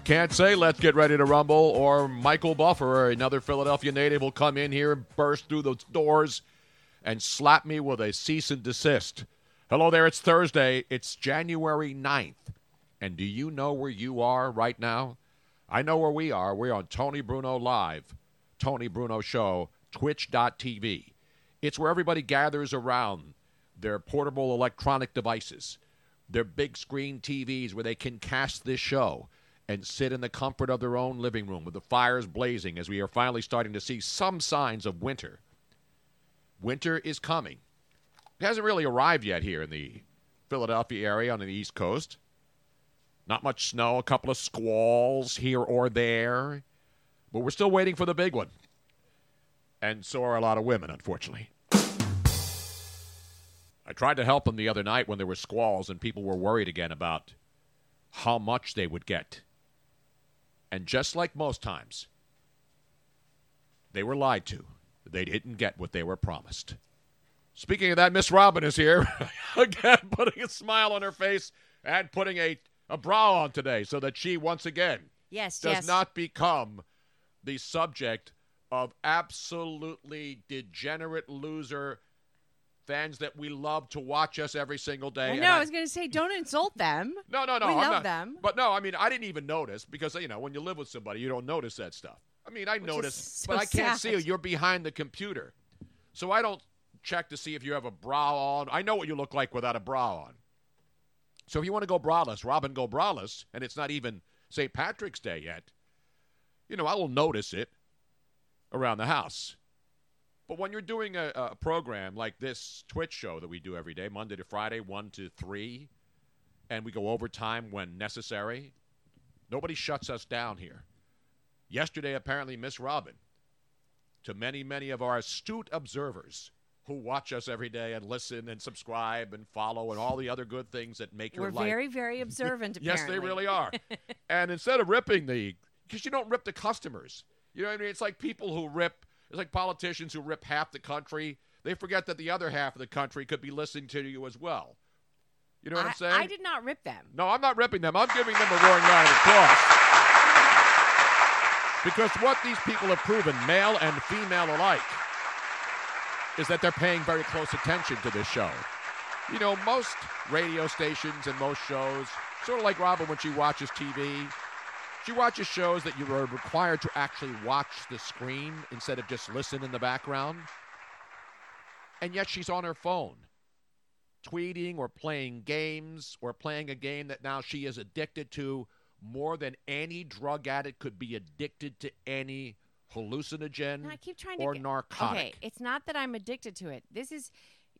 Can't say let's get ready to rumble or Michael Buffer, another Philadelphia native, will come in here and burst through those doors and slap me with a cease and desist. Hello there, it's Thursday. It's January 9th. And do you know where you are right now? I know where we are. We're on Tony Bruno Live, Tony Bruno Show, twitch.tv. It's where everybody gathers around their portable electronic devices, their big screen TVs where they can cast this show and sit in the comfort of their own living room with the fires blazing as we are finally starting to see some signs of winter. Winter is coming. It hasn't really arrived yet here in the Philadelphia area on the East Coast. Not much snow, a couple of squalls here or there, but we're still waiting for the big one. And so are a lot of women, unfortunately. I tried to help them the other night when there were squalls and people were worried again about how much they would get. And just like most times, they were lied to. They didn't get what they were promised. Speaking of that, Miss Robin is here again, putting a smile on her face and putting a, a bra on today so that she once again Yes, does yes. not become the subject of absolutely degenerate loser fans that we love to watch us every single day. I know. I was going to say, don't insult them. no, no, no. We I'm love not- them. But no, I mean, I didn't even notice because you know when you live with somebody, you don't notice that stuff. I mean, I notice, so but I can't sad. see you. You're behind the computer, so I don't check to see if you have a bra on. I know what you look like without a bra on. So if you want to go braless, Robin, go braless, and it's not even St. Patrick's Day yet. You know, I will notice it around the house. But when you're doing a, a program like this Twitch show that we do every day, Monday to Friday, 1 to 3, and we go overtime when necessary, nobody shuts us down here. Yesterday, apparently, Miss Robin, to many, many of our astute observers who watch us every day and listen and subscribe and follow and all the other good things that make your We're life. very, very observant. Yes, they really are. and instead of ripping the, because you don't rip the customers. You know what I mean? It's like people who rip. It's like politicians who rip half the country. They forget that the other half of the country could be listening to you as well. You know what I, am saying? I did not rip them. No, I'm not ripping them. I'm giving them a roaring round of applause. Because what these people have proven, male and female alike, is that they're paying very close attention to this show. You know, most radio stations and most shows, sort of like Robin when she watches TV, she watches shows that you are required to actually watch the screen instead of just listen in the background. And yet she's on her phone tweeting or playing games or playing a game that now she is addicted to more than any drug addict could be addicted to any hallucinogen I keep trying to or get- narcotic. Okay, it's not that I'm addicted to it. This is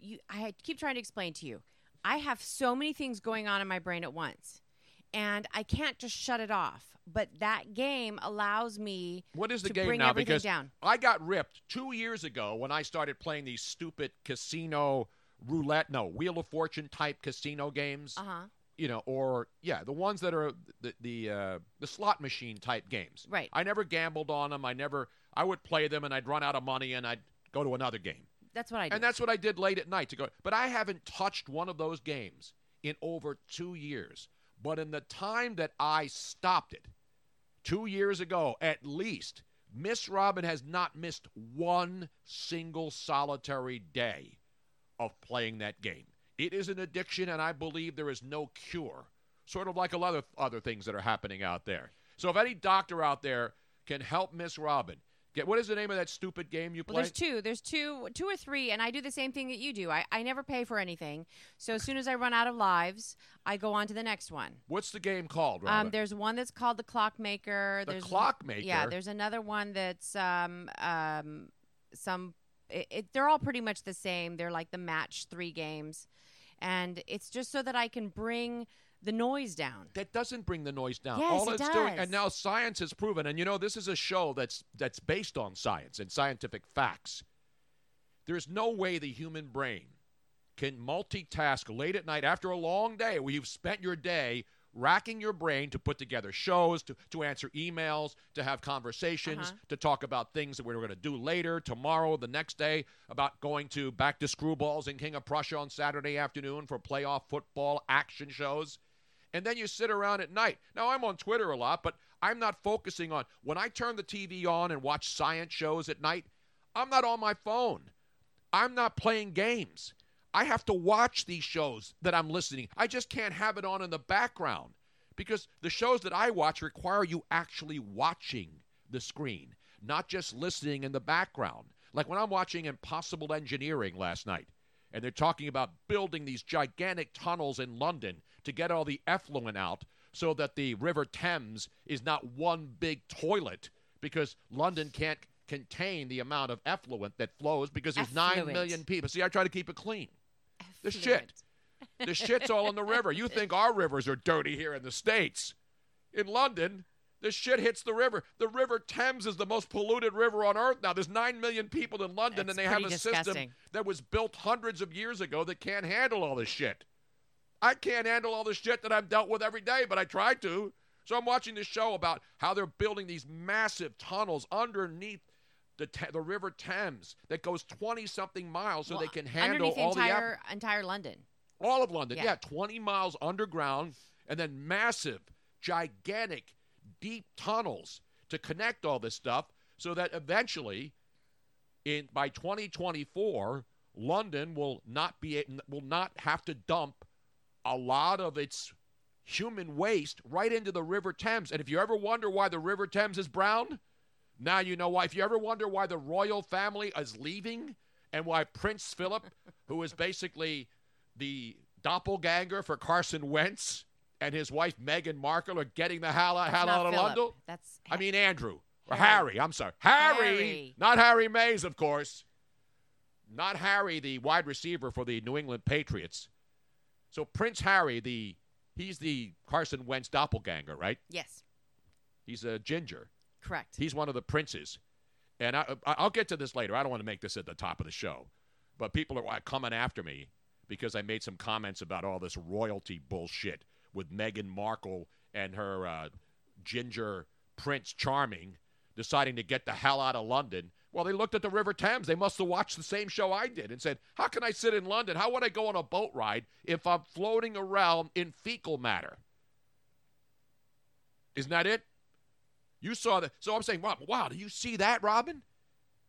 you I keep trying to explain to you. I have so many things going on in my brain at once. And I can't just shut it off. But that game allows me What is the to game bring now? everything Because down. I got ripped two years ago when I started playing these stupid casino roulette, no, Wheel of Fortune type casino games. Uh-huh. You know, or yeah, the ones that are the the uh, the slot machine type games. Right. I never gambled on them. I never. I would play them and I'd run out of money and I'd go to another game. That's what I do. And that's what I did late at night to go. But I haven't touched one of those games in over two years. But in the time that I stopped it, two years ago at least, Miss Robin has not missed one single solitary day of playing that game. It is an addiction, and I believe there is no cure. Sort of like a lot of other things that are happening out there. So if any doctor out there can help Miss Robin, what is the name of that stupid game you Well, play? there's two. There's two, two or three, and I do the same thing that you do. I, I never pay for anything. So as soon as I run out of lives, I go on to the next one. What's the game called, Robin? Um, there's one that's called the Clockmaker. The there's Clockmaker? Yeah. There's another one that's um um some it, it, they're all pretty much the same. They're like the match three games, and it's just so that I can bring the noise down. that doesn't bring the noise down. Yes, All it it's doing, does. and now science has proven. And you know, this is a show that's that's based on science and scientific facts. There's no way the human brain can multitask late at night after a long day where you've spent your day racking your brain to put together shows, to, to answer emails, to have conversations, Uh-huh. to talk about things that we're going to do later, tomorrow, the next day, about going to back to screwballs in King of Prussia on Saturday afternoon for playoff football action shows. And then you sit around at night. Now, I'm on Twitter a lot, but I'm not focusing on when I turn the TV on and watch science shows at night, I'm not on my phone. I'm not playing games. I have to watch these shows that I'm listening. I just can't have it on in the background because the shows that I watch require you actually watching the screen, not just listening in the background. Like when I'm watching Impossible Engineering last night, and they're talking about building these gigantic tunnels in London to get all the effluent out so that the River Thames is not one big toilet because London can't contain the amount of effluent that flows because there's 9 Effluent. million people. See, I try to keep it clean. The shit. The shit's all in the river. You think our rivers are dirty here in the States. In London, the shit hits the river. The River Thames is the most polluted river on earth now. There's 9 million people in London, That's and they have a pretty system that was built hundreds of years ago that can't handle all this shit. I can't handle all the shit that I've dealt with every day, but I try to. So I'm watching this show about how they're building these massive tunnels underneath the, the River Thames that goes 20 something miles so Well, they can handle underneath all the the entire entire London. all of London. Yeah. Yeah. 20 miles underground and then massive, gigantic, deep tunnels to connect all this stuff so that eventually in by 2024 London will not be will not have to dump a lot of its human waste right into the River Thames. And if you ever wonder why the River Thames is brown, now you know why. If you ever wonder why the royal family is leaving and why Prince Philip, who is basically the doppelganger for Carson Wentz and his wife Meghan Markle are getting the hell, out of. London. That's I mean Andrew or Harry. Harry. I'm sorry, Harry, Harry. not Harry Mays, of course. Not Harry, the wide receiver for the New England Patriots. So Prince Harry, the he's the Carson Wentz doppelganger, right? yes, He's a ginger. correct. He's one of the princes. And I, I- I'll get to this later. I don't want to make this at the top of the show. But people are coming after me because I made some comments about all this royalty bullshit with Meghan Markle and her uh, ginger Prince Charming deciding to get the hell out of London. Well, they looked at the River Thames. They must have watched the same show I did and said, How can I sit in London? How would I go on a boat ride if I'm floating around in fecal matter? Isn't that it? You saw that. So I'm saying, wow, wow, do you see that, Robin?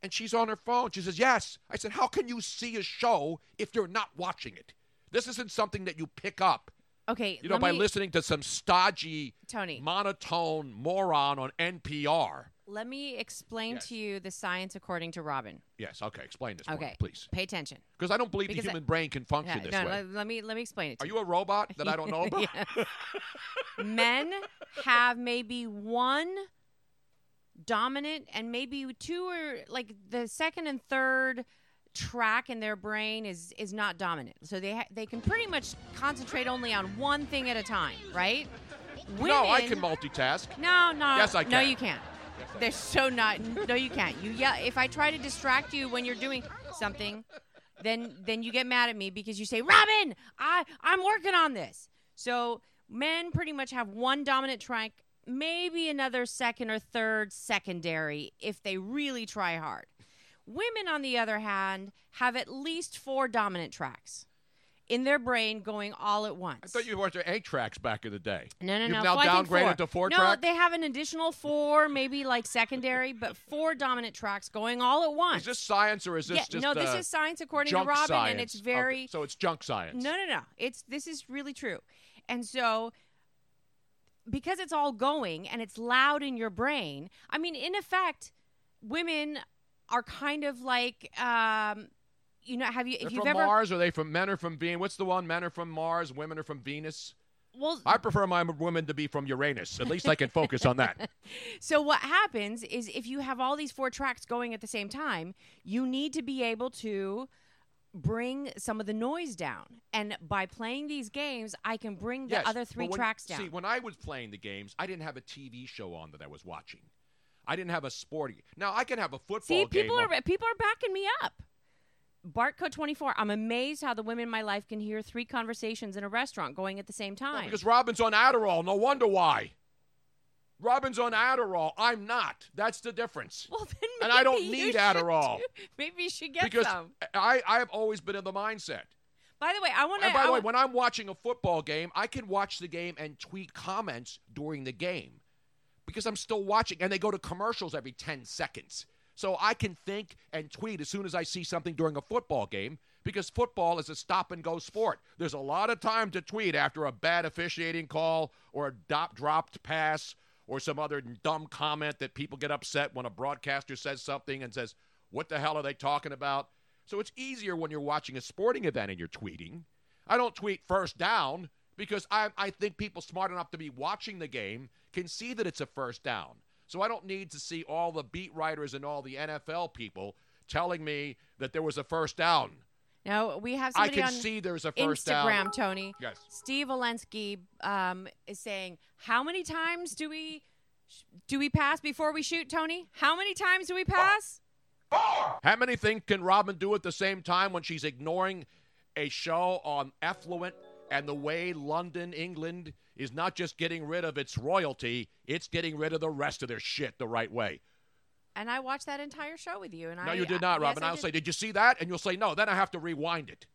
And she's on her phone. She says, yes. I said, how can you see a show if you're not watching it? This isn't something that you pick up, Okay, you know, by me, listening to some stodgy, Tony. monotone moron on NPR. Let me explain Yes. to you the science according to Robin. Yes, okay, explain this, Okay, please. Pay attention. Because I don't believe Because the I- human brain can function Yeah, this no, way. let, let me let me explain it. To you. Are you a robot that I don't know about? Men have maybe one dominant and maybe two or like the second and third track in their brain is is not dominant. So they ha- they can pretty much concentrate only on one thing at a time, right? no, I can multitask. No, no. Yes, I can. No, you can't. They're so not. No, you can't. You yell. If I try to distract you when you're doing something, then then you get mad at me because you say, "Robin, I I'm working on this." So men pretty much have one dominant track, maybe another second or third secondary if they really try hard. Women, on the other hand, have at least four dominant tracks in their brain going all at once. I thought you watched eight tracks back in the day. No, no, no. You've no. now Well, downgraded four. to four no, track? they have an additional four, maybe like secondary, but four dominant tracks going all at once. Is this science or is this yeah, just no, this is science according to Robin, science? and it's Okay, very So it's junk science. no, no, no. It's this is really true, and so because it's all going and it's loud in your brain. I mean, in effect, women are kind of like, um, you know, have you They're if you've from ever Mars? Are they from men are from Venus? What's the one? Men are from Mars, women are from Venus. Well, I prefer my women to be from Uranus. At least I can focus on that. So what happens is if you have all these four tracks going at the same time, you need to be able to bring some of the noise down. And by playing these games, I can bring the yes, other three when- tracks down. See, when I was playing the games, I didn't have a TV show on that I was watching. I didn't have a sporty. Now I can have a football See, game. people on- are people are backing me up. Bartco 24. I'm amazed how the women in my life can hear three conversations in a restaurant going at the same Well, time. because Robin's on Adderall. No wonder why. Robin's on Adderall. I'm not. That's the difference. well, then And I don't need Adderall. do- Maybe you should get because some. I, I've always been in the mindset. By the way, I want to. By the way, when I'm watching a football game, I can watch the game and tweet comments during the game because I'm still watching, and they go to commercials every 10 seconds. So I can think and tweet as soon as I see something during a football game because football is a stop and go sport. There's a lot of time to tweet after a bad officiating call or a dop, dropped pass or some other dumb comment that people get upset when a broadcaster says something and says, What the hell are they talking about? So it's easier when you're watching a sporting event and you're tweeting. I don't tweet first down because I, I think people smart enough to be watching the game can see that it's a first down. So I don't need to see all the beat writers and all the NFL people telling me that there was a first down. no, we have I can on see there's a first Instagram, down. Tony. Yes. Steve Olensky um, is saying, "How many times do we do we pass before we shoot, Tony? How many times do we pass?" Four. How many things can Robin do at the same time when she's ignoring a show on effluent and the way London, England is not just getting rid of its royalty, it's getting rid of the rest of their shit the right way. And I watched that entire show with you. And No, I, you did not, yes, Robin. I I'll did. say, did you see that? And you'll say, no. Then I have to rewind it.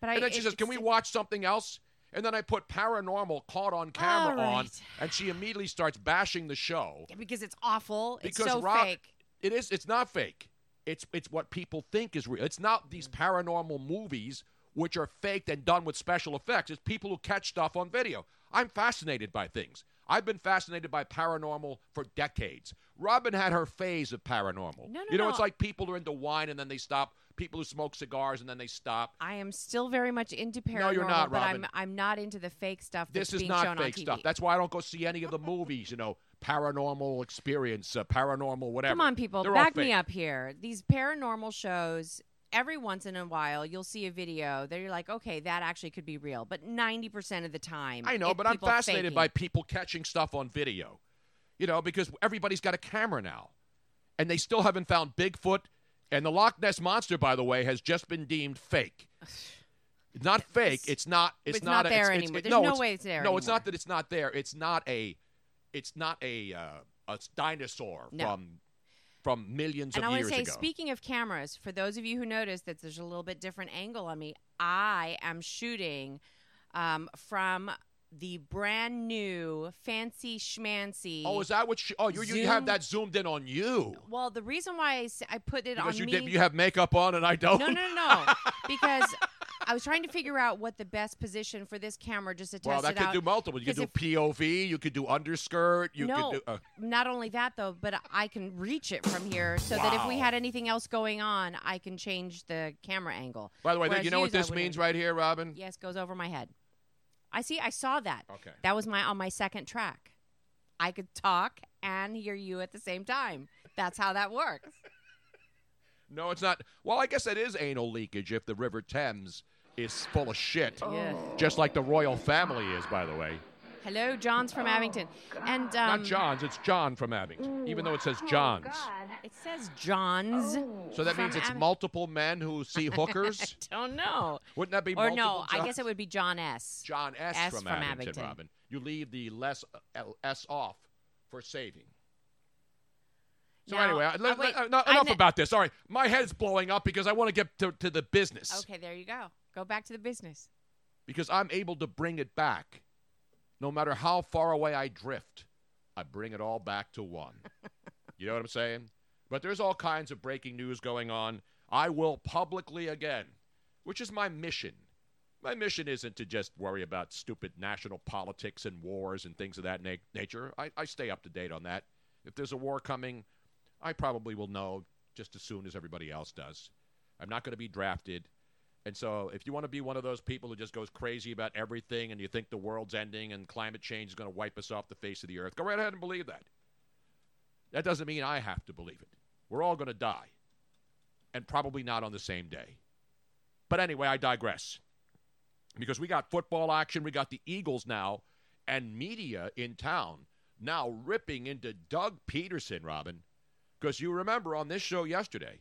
But I, And then she it- says, can we watch something else? And then I put paranormal caught on camera All on, and she immediately starts bashing the show. because it's awful. It's Because so Rob- fake. It is. It's not fake. It's it's what people think is real. It's not these mm. paranormal movies which are faked and done with special effects. It's people who catch stuff on video. I'm fascinated by things. I've been fascinated by paranormal for decades. Robin had her phase of paranormal. No, no, you know, it's like people are into wine and then they stop. People who smoke cigars and then they stop. I am still very much into paranormal, No, you're not, but Robin. I'm I'm not into the fake stuff that's This is not fake stuff. That's why I don't go see any of the movies. You know, paranormal experience, uh, paranormal whatever. Come on, people, They're back me up here. These paranormal shows. Every once in a while, you'll see a video that you're like, okay, that actually could be real. But 90% of the time, I know, but I'm fascinated faking. by people catching stuff on video. You know, because everybody's got a camera now. And they still haven't found Bigfoot. And the Loch Ness monster, by the way, has just been deemed fake. Not fake. It's not. It's, It's not, not a- there it's- anymore. it- There's no, no it's- way it's there No, it's not that it's not there. It's not a. It's not a uh, a dinosaur No. from from millions And of I years say, ago. speaking of cameras, for those of you who noticed that there's a little bit different angle on me, I am shooting um, from the brand new fancy schmancy. oh, is that what? She, oh, you you have that zoomed in on you well, the reason why I, s- I put it because on you me. did. You have makeup on and I don't. no, no, no, no, because I was trying to figure out what the best position for this camera just to test Well, that it could out. do multiple. You could do 'Cause POV. You could do underskirt. You no, could do. Uh, not only that though, but I can reach it from here, so that if we had anything else going on, I can change the camera angle. by the way, Whereas you know what this means right here, Robin? Yes, goes over my head. I see. I saw that. Okay. That was my on my second track. I could talk and hear you at the same time. That's how that works. No, it's not. Well, I guess that is anal leakage if the River Thames is full of shit. Yeah. Just like the royal family is, by the way. Hello, John's from Abington, and um, Not John's, it's John from Abington, even though it says John's. God, it says John's. So that From means it's Abing- multiple men who see hookers? I don't know. Wouldn't that be Or multiple no, I Johns? guess it would be John S. John S, S from, from Abington, Abington. Robin. You leave the less uh, S off for saving. So Now- anyway, I- uh, let- wait, let- no, I enough kn- about this. All right, my head's blowing up because I want to get to, to the business. Okay, there you go. Go back to the business. because I'm able to bring it back. No matter how far away I drift, I bring it all back to one. you know what I'm saying? But there's all kinds of breaking news going on. I will publicly again, which is my mission. My mission isn't to just worry about stupid national politics and wars and things of that na- nature. I, I stay up to date on that. If there's a war coming, I probably will know just as soon as everybody else does. I'm not going to be drafted. And so, if you want to be one of those people who just goes crazy about everything and you think the world's ending and climate change is going to wipe us off the face of the earth, go right ahead and believe that. That doesn't mean I have to believe it. We're all going to die, and probably not on the same day. But anyway, I digress. Because we got football action, we got the Eagles now, and media in town now ripping into Doug Pederson, Robin. Because you remember on this show yesterday,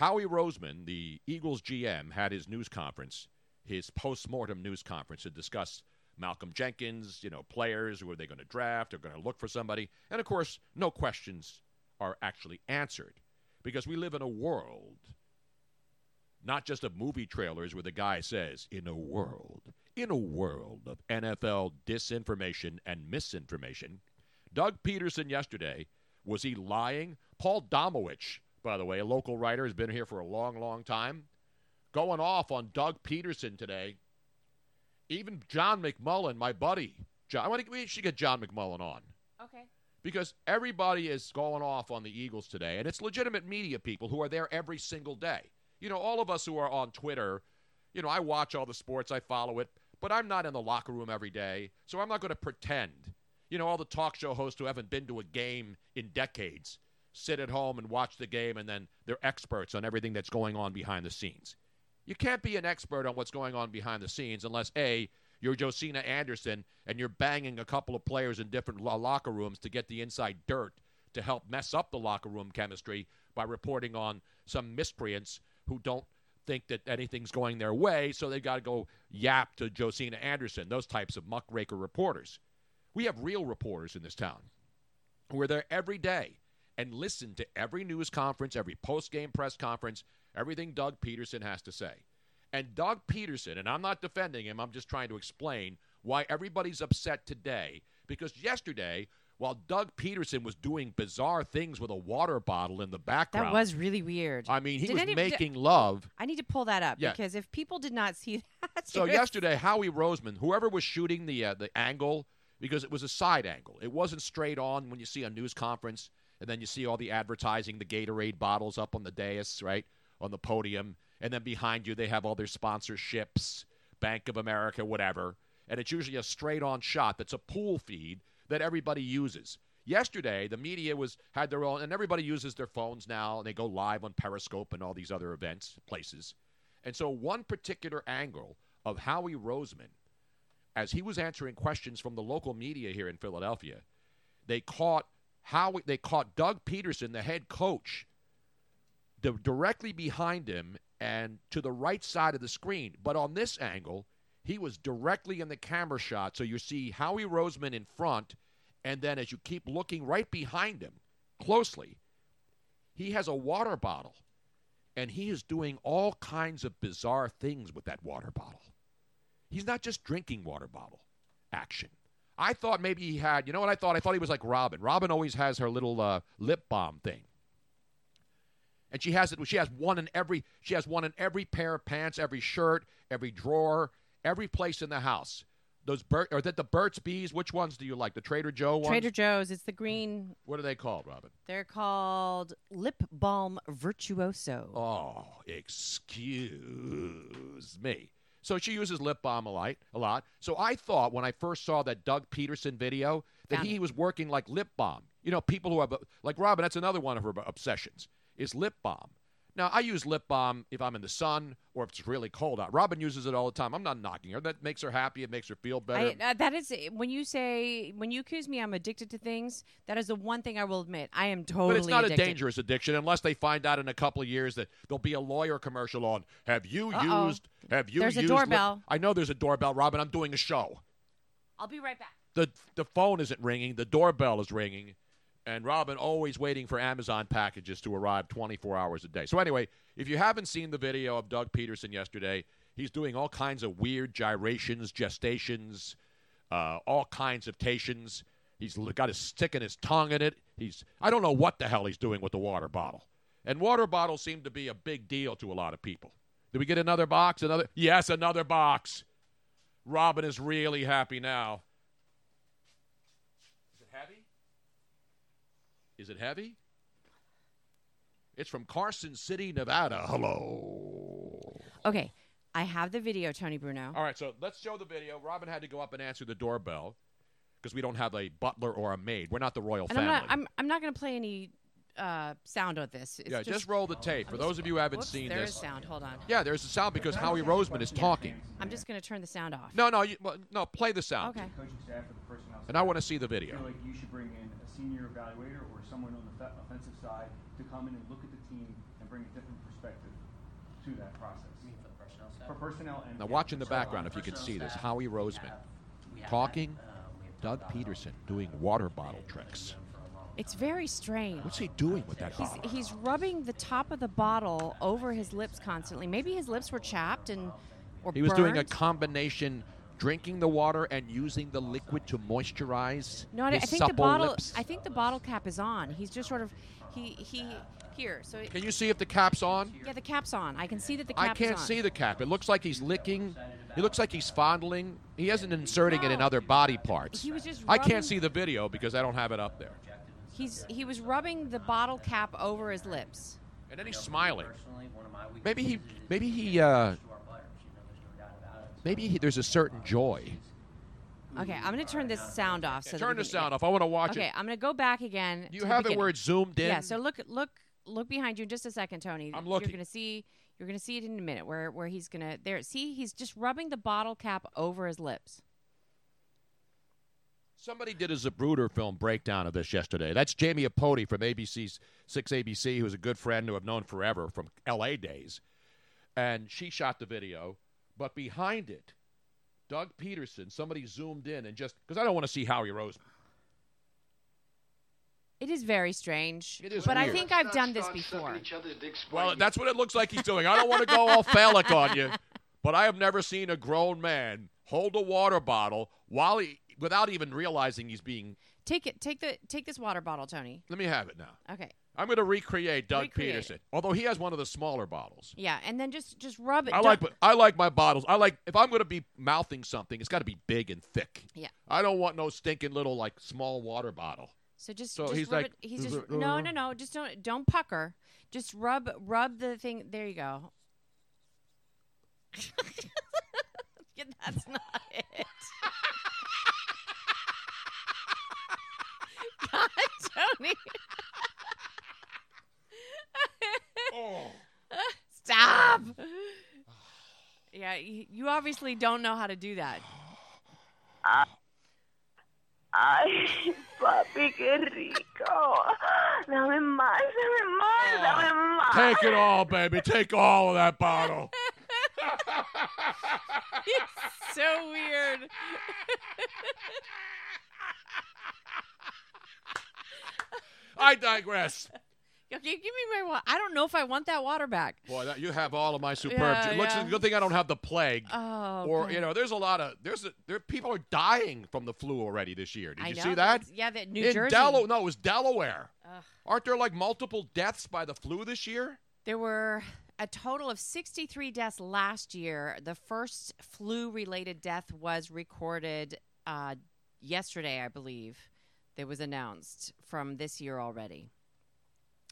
Howie Roseman, the Eagles GM, had his news conference, his post-mortem news conference to discuss Malcolm Jenkins, you know, players, who are they going to draft, are going to look for somebody. And of course, no questions are actually answered because we live in a world, not just of movie trailers where the guy says, in a world, in a world of NFL disinformation and misinformation. Doug Pederson yesterday, was he lying? Paul Domowitch, by the way, a local writer, has been here for a long, long time, going off on Doug Pederson today. Even John McMullen, my buddy, John, I want to, we should get John McMullen on Okay. because everybody is going off on the Eagles today, and it's legitimate media people who are there every single day. You know, all of us who are on Twitter, you know, I watch all the sports, I follow it, but I'm not in the locker room every day, so I'm not going to pretend. You know, all the talk show hosts who haven't been to a game in decades sit at home and watch the game, and then they're experts on everything that's going on behind the scenes. You can't be an expert on what's going on behind the scenes unless A, you're Josina Anderson and you're banging a couple of players in different lo- locker rooms to get the inside dirt to help mess up the locker room chemistry by reporting on some miscreants who don't think that anything's going their way, so they've got to go yap to Josina Anderson, those types of muckraker reporters. We have real reporters in this town We're there every day and listen to every news conference, every post game press conference, everything Doug Pederson has to say. And Doug Pederson, and I'm not defending him, I'm just trying to explain why everybody's upset today. Because yesterday, while Doug Pederson was doing bizarre things with a water bottle in the background, That was really weird. I mean, he Did was any- did- making love. I need to pull that up Yeah. because if people did not see that, So yesterday, Howie Roseman, whoever was shooting the uh, the angle, because it was a side angle, it wasn't straight on when you see a news conference, and then you see all the advertising, the Gatorade bottles up on the dais, right on the podium, and then behind you they have all their sponsorships, Bank of America, whatever, and it's usually a straight on shot that's a pool feed that everybody uses. Yesterday, the media was had their own, and everybody uses their phones now, and they go live on Periscope and all these other events places. And so, one particular angle of Howie Roseman, as he was answering questions from the local media here in Philadelphia, they caught Howie, they caught Doug Pederson, the head coach, di- directly behind him and to the right side of the screen. But on this angle, he was directly in the camera shot, so you see Howie Roseman in front, and then as you keep looking right behind him closely, he has a water bottle and he is doing all kinds of bizarre things with that water bottle. He's not just drinking water bottle action. I thought maybe he had, you know what I thought? I thought he was like Robin. Robin always has her little uh, lip balm thing. And she has it she has one in every she has one in every pair of pants, every shirt, every drawer, every place in the house. Those Burt or that the Burt's Bees, which ones do you like? The Trader Joe ones? Trader Joe's, it's the green. what are they called, Robin? They're called Lip Balm Virtuoso. Oh, excuse me. So she uses lip balm a lot, a lot. So I thought when I first saw that Doug Pederson video that Found he it. was working like lip balm. You know, people who have like Robin. That's another one of her obsessions is lip balm. Now I use lip balm if I'm in the sun or if it's really cold out. Robin uses it all the time. I'm not knocking her. That makes her happy. It makes her feel better. I, uh, that is when you say when you accuse me I'm addicted to things. That is the one thing I will admit. I am totally. But it's not addicted. a dangerous addiction unless they find out in a couple of years that there'll be a lawyer commercial on. Have you Uh-oh. used? Have you There's a used? lip-" doorbell. I know there's a doorbell, Robin. I'm doing a show. I'll be right back. the The phone isn't ringing. The doorbell is ringing, and Robin always waiting for Amazon packages to arrive 24 hours a day. So anyway, if you haven't seen the video of Doug Pederson yesterday, he's doing all kinds of weird gyrations, gestations, uh, all kinds of tations. He's got his stick in his tongue in it. He's I don't know what the hell he's doing with the water bottle. And water bottles seem to be a big deal to a lot of people. Did we get another box? Another Yes, another box. Robin is really happy now. Is it heavy? Is it heavy? It's from Carson City, Nevada. Hello. Okay, I have the video, Tony Bruno. All right, so let's show the video. Robin had to go up and answer the doorbell because we don't have a butler or a maid. We're not the royal and family. I'm not. I'm, I'm not going to play any uh, sound of this. It's yeah, just, roll the tape. For those of you who haven't Whoops, seen there is this, sound. Hold on. yeah, there's a sound because Howie Roseman is talking. I'm just going to turn the sound off. No, no, you, well, no. Play the sound. Okay. coaching staff or the personnel And I want to see the I video. feel like you should bring in a senior evaluator or someone on the fe- offensive side to come in and look at the team and bring a different perspective to that process. For personnel and Now, watch in the background if you can see this. Howie Roseman talking. Doug Pederson doing water bottle tricks. It's very strange. What's he doing with that He's, bottle? he's rubbing the top of the bottle over his lips constantly. Maybe his lips were chapped and or He was doing a combination, drinking the water and using the liquid to moisturize No, I, his I think the supple bottle. lips. I think the bottle cap is on. He's just sort of he he here. So Can you see if the cap's on? yeah, the cap's on. I can see that the cap. I can't is on. see the cap. It looks like he's licking. He looks like he's fondling. He isn't inserting it in other body parts. He was just I can't see the video because I don't have it up there. He's he was rubbing the bottle cap over his lips. And then he's smiling. Maybe he, maybe he, uh, maybe he, there's a certain joy. Okay, I'm gonna turn this sound off. So that Turn we the can- sound off. I want to watch it. Okay, it. I'm gonna go back again. You to the have it beginning. where it's zoomed in. Yeah. So look look look behind you in just a second, Tony. I'm looking. You're gonna see you're gonna see it in a minute where where he's gonna there. See, he's just rubbing the bottle cap over his lips. Somebody did a Zapruder film breakdown of this yesterday. That's Jamie Apody from ABC's 6ABC, who's a good friend who I've known forever from LA days. And she shot the video, but behind it, Doug Pederson, somebody zoomed in and just, because I don't want to see Howie Roseman. It is very strange. It is but I weird. think I've done this before. Well, that's what it looks like he's doing. I don't want to go all phallic on you, but I have never seen a grown man hold a water bottle while he, without even realizing he's being. Take it. Take the take this water bottle, Tony. Let me have it now. Okay. I'm going to recreate Doug Recreate. Pederson, although he has one of the smaller bottles. Yeah, and then just just rub it. I Don't- like I like my bottles. I like if I'm going to be mouthing something, it's got to be big and thick. Yeah. I don't want no stinking little like small water bottle. So just, So just he's rub like, it. He's just no, no, no. Just don't don't pucker. Just rub rub the thing. There you go. that's not it. God, Tony. Oh. Stop. Yeah, you obviously don't know how to do that. Ay, papi, qué rico. Dame más, dame más, oh. dame más. Take it all, baby. Take all of that bottle. It's so weird. I digress. Okay, give me my water. I don't know if I want that water back. Boy, that, you have all of my superb. Yeah, Looks yeah. good thing I don't have the plague. Oh, or you know, there's a lot of there's a, there people are dying from the flu already this year. Did I you know, see that? Yeah, that New In Jersey. Delaware, no, it was Delaware. Ugh. Aren't there like multiple deaths by the flu this year? There were a total of 63 deaths last year. The first flu-related death was recorded uh, yesterday, I believe. That was announced from this year already.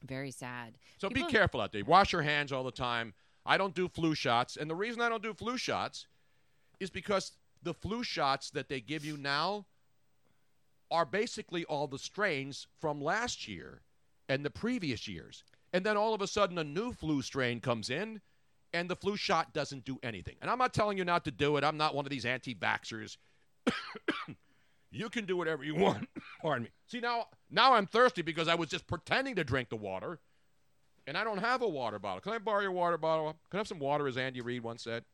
Very sad. So People- be careful out there. Wash your hands all the time. I don't do flu shots, and the reason I don't do flu shots is because the flu shots that they give you now are basically all the strains from last year and the previous years. And then all of a sudden a new flu strain comes in and the flu shot doesn't do anything. And I'm not telling you not to do it. I'm not one of these anti-vaxxers. You can do whatever you want. Pardon me. See now now I'm thirsty because I was just pretending to drink the water. And I don't have a water bottle. Can I borrow your water bottle? Can I have some water, as Andy Reid once said?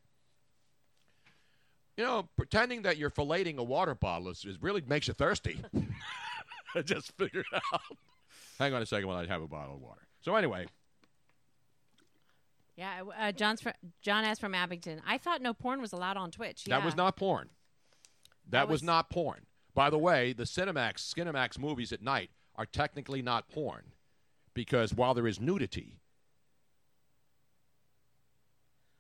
You know, pretending that you're filleting a water bottle is, is really makes you thirsty. I just figured out. Hang on a second while I have a bottle of water. So anyway, Yeah, uh, John's fr- John S. from Abington. I thought no porn was allowed on Twitch. that was not porn. That, That was, was- not porn. By the way, the Cinemax, Skinemax movies at night are technically not porn because while there is nudity,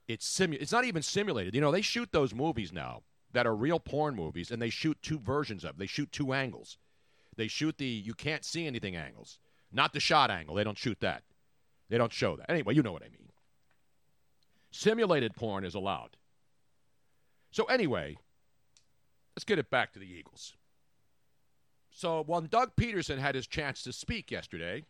it's simu- It's not even simulated. You know, they shoot those movies now that are real porn movies, and they shoot two versions of. Them. They shoot two angles. They shoot the you can't see anything angles, not the shot angle. They don't shoot that. They don't show that. Anyway, you know what I mean. Simulated porn is allowed. So, anyway, let's get it back to the Eagles. So, when Doug Pederson had his chance to speak yesterday,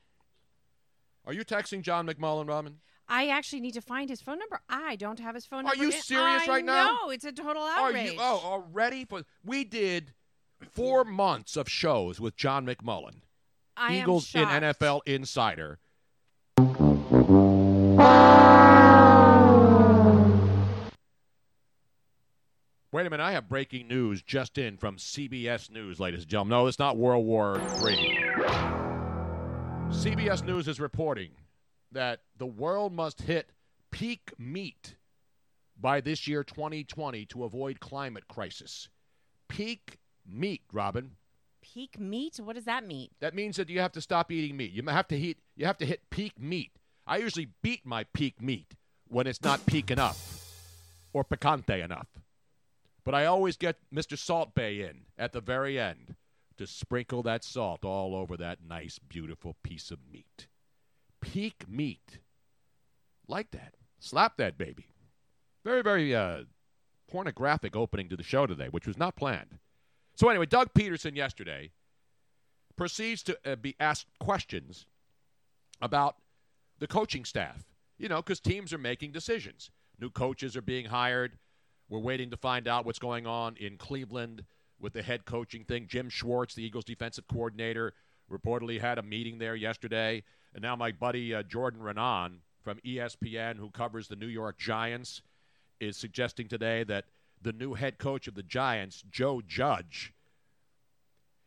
are you texting John McMullen, Robin? I actually need to find his phone number. I don't have his phone Are number. Are you serious I right now? No, it's a total outrage. Are you? Oh, already? For, we did four months of shows with John McMullen, I am Eagles in. NFL Insider. Wait a minute, I have breaking news just in from CBS News, ladies and gentlemen. No, it's not World War III. CBS News is reporting that the world must hit peak meat by this year 2020 to avoid climate crisis. Peak meat, Robin. Peak meat? What does that mean? That means that you have to stop eating meat. You have to hit you have to hit peak meat. I usually beat my peak meat when it's not peak enough or picante enough. But I always get Mr. Salt Bae in at the very end to sprinkle that salt all over that nice, beautiful piece of meat. Peak meat. Like that. Slap that baby. Very, very uh, pornographic opening to the show today, which was not planned. So, anyway, Doug Pederson yesterday proceeds to uh, be asked questions about the coaching staff. You know, because teams are making decisions. New coaches are being hired. We're waiting to find out what's going on in Cleveland with the head coaching thing. Jim Schwartz, the Eagles defensive coordinator, reportedly had a meeting there yesterday. And now my buddy uh, Jordan Raanan from ESPN, who covers the New York Giants, is suggesting today that the new head coach of the Giants, Joe Judge,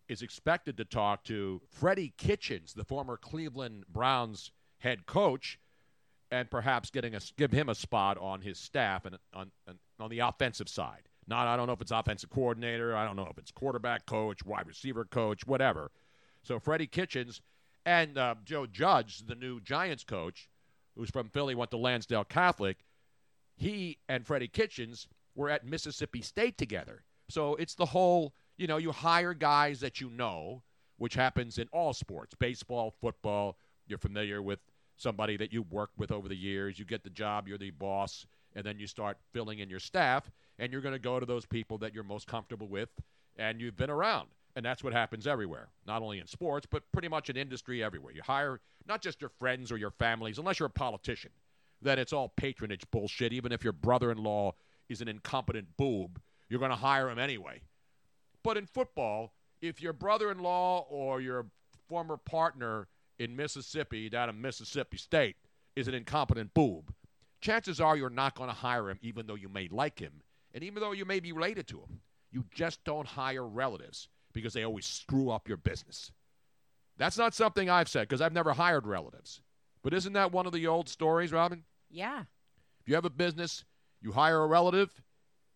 is expected to talk to Freddie Kitchens, the former Cleveland Browns head coach, and perhaps getting a give him a spot on his staff and on on, the offensive side. Not I don't know if it's offensive coordinator, I don't know if it's quarterback coach, wide receiver coach, whatever. So Freddie Kitchens and uh, Joe Judge, the new Giants coach, who's from Philly, went to Lansdale Catholic. He and Freddie Kitchens were at Mississippi State together. So it's the whole, you know, you hire guys that you know, which happens in all sports baseball, football. You're familiar with somebody that you worked with over the years. You get the job, you're the boss, and then you start filling in your staff, and you're going to go to those people that you're most comfortable with and you've been around. And that's what happens everywhere, not only in sports, but pretty much in industry everywhere. You hire not just your friends or your families, unless you're a politician, then it's all patronage bullshit. Even if your brother in law is an incompetent boob, you're going to hire him anyway. But in football, if your brother in law or your former partner in Mississippi, down in Mississippi State, is an incompetent boob, chances are you're not going to hire him, even though you may like him. And even though you may be related to him, you just don't hire relatives because they always screw up your business. That's not something I've said because I've never hired relatives. But isn't that one of the old stories, Robin? Yeah. If you have a business, you hire a relative,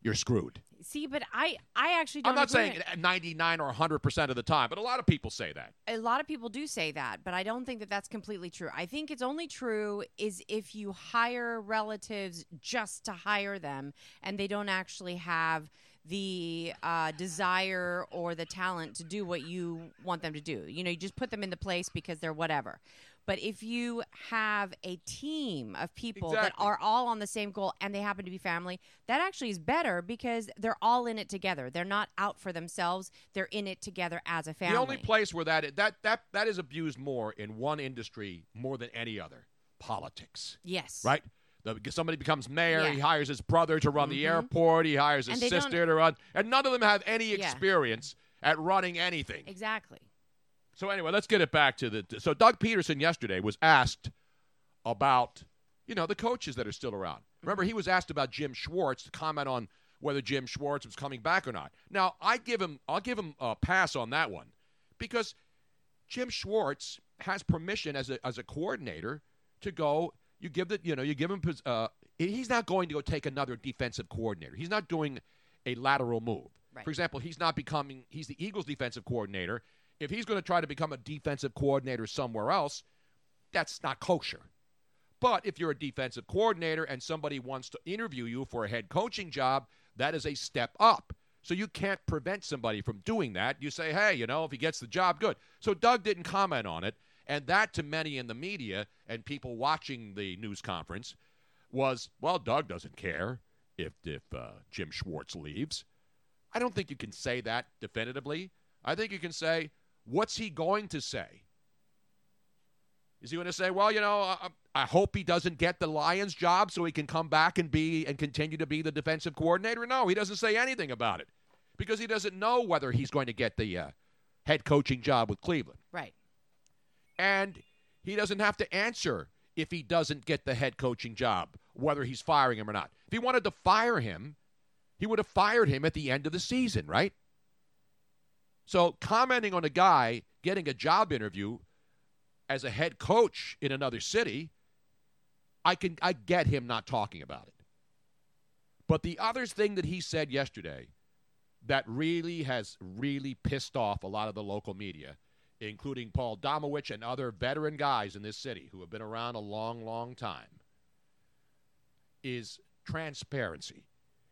you're screwed. See, but I, I actually don't. I'm not saying 99 or 100% of the time, but a lot of people say that. a lot of people do say that, but I don't think that that's completely true. I think it's only true is if you hire relatives just to hire them and they don't actually have the uh, desire or the talent to do what you want them to do. You know, you just put them in the place because they're whatever. But if you have a team of people that are all on the same goal and they happen to be family, that actually is better because they're all in it together. They're not out for themselves. They're in it together as a family. The only place where that that that that is abused more in one industry more than any other, politics. Yes. Right? The, somebody becomes mayor, Yeah. he hires his brother to run the Mhm. airport, he hires his don't- sister to run, and none of them have any Yeah. experience at running anything. Exactly. So anyway, let's get it back to the. So Doug Pederson yesterday was asked about, you know, the coaches that are still around. Remember, he was asked about Jim Schwartz to comment on whether Jim Schwartz was coming back or not. Now, I give him, I'll give him a pass on that one, because Jim Schwartz has permission as a as a coordinator to go. You give the, you know, you give him. Uh, he's not going to go take another defensive coordinator. He's not doing a lateral move. Right. For example, he's not becoming. He's the Eagles' defensive coordinator. If he's going to try to become a defensive coordinator somewhere else, that's not kosher. But if you're a defensive coordinator and somebody wants to interview you for a head coaching job, that is a step up. So you can't prevent somebody from doing that. You say, hey, you know, if he gets the job, good. So Doug didn't comment on it. And that to many in the media and people watching the news conference was, well, Doug doesn't care if if uh, Jim Schwartz leaves. I don't think you can say that definitively. I think you can say, what's he going to say? Is he going to say, well, you know, I, I hope he doesn't get the Lions job so he can come back and be and continue to be the defensive coordinator? No, he doesn't say anything about it because he doesn't know whether he's going to get the uh, head coaching job with Cleveland. Right. And he doesn't have to answer if he doesn't get the head coaching job, whether he's firing him or not. If he wanted to fire him, he would have fired him at the end of the season, right? So commenting on a guy getting a job interview as a head coach in another city, I can I get him not talking about it. But the other thing that he said yesterday that really has really pissed off a lot of the local media, including Paul Domowitch and other veteran guys in this city who have been around a long, long time, is transparency.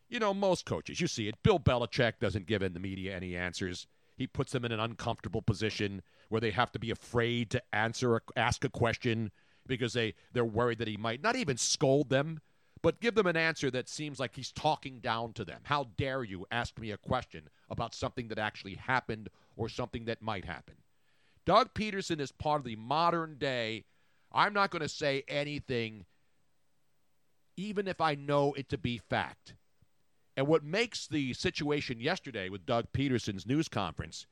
You know, most coaches, you see it. Bill Belichick doesn't give in the media any answers. He puts them in an uncomfortable position where they have to be afraid to answer, a, ask a question because they, they're worried that he might not even scold them, but give them an answer that seems like he's talking down to them. How dare you ask me a question about something that actually happened or something that might happen? Doug Pederson is part of the modern day. I'm not going to say anything, even if I know it to be fact. And what makes the situation yesterday with Doug Pederson's news conference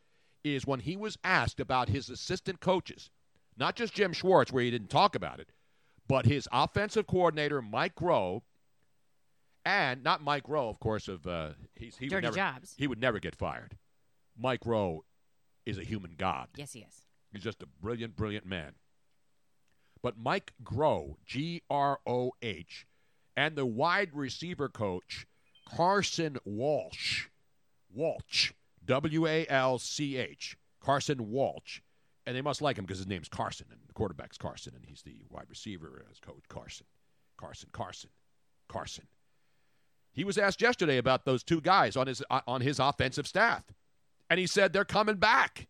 is when he was asked about his assistant coaches, not just Jim Schwartz, where he didn't talk about it, but his offensive coordinator, Mike Groh, and not Mike Groh, of course, of uh, he's, he would Dirty never, jobs. He would never get fired. Mike Groh is a human god. Yes, he is. He's just a brilliant, brilliant man. But Mike Groh, G R O H, and the wide receiver coach, Carson Walch, Walch, W A L C H, Carson Walch. And they must like him because his name's Carson, and the quarterback's Carson, and he's the wide receiver as coach Carson. Carson, Carson, Carson. He was asked yesterday about those two guys on his uh, on his offensive staff, and he said they're coming back.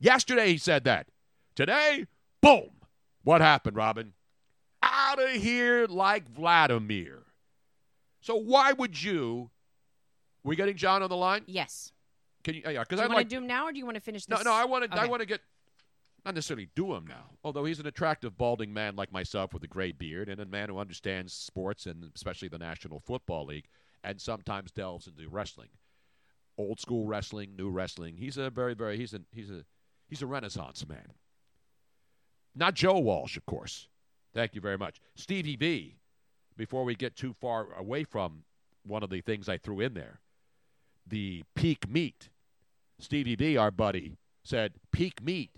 Yesterday he said that. Today, boom. What happened, Robin? Out of here like Vladimir. So why would you? We getting John on the line? Yes. Can you? Uh, yeah, because I want like. to do him now, or do you want to finish no, this? no. I want to. I want to get. Not necessarily do him now, although he's an attractive balding man like myself with a gray beard and a man who understands sports and especially the National Football League and sometimes delves into wrestling, old school wrestling, new wrestling. He's a very, very. He's a he's a he's a renaissance man. Not Joe Walsh, of course. Thank you very much, Stevie B. Before we get too far away from one of the things I threw in there, the peak meat. Stevie B, our buddy, said peak meat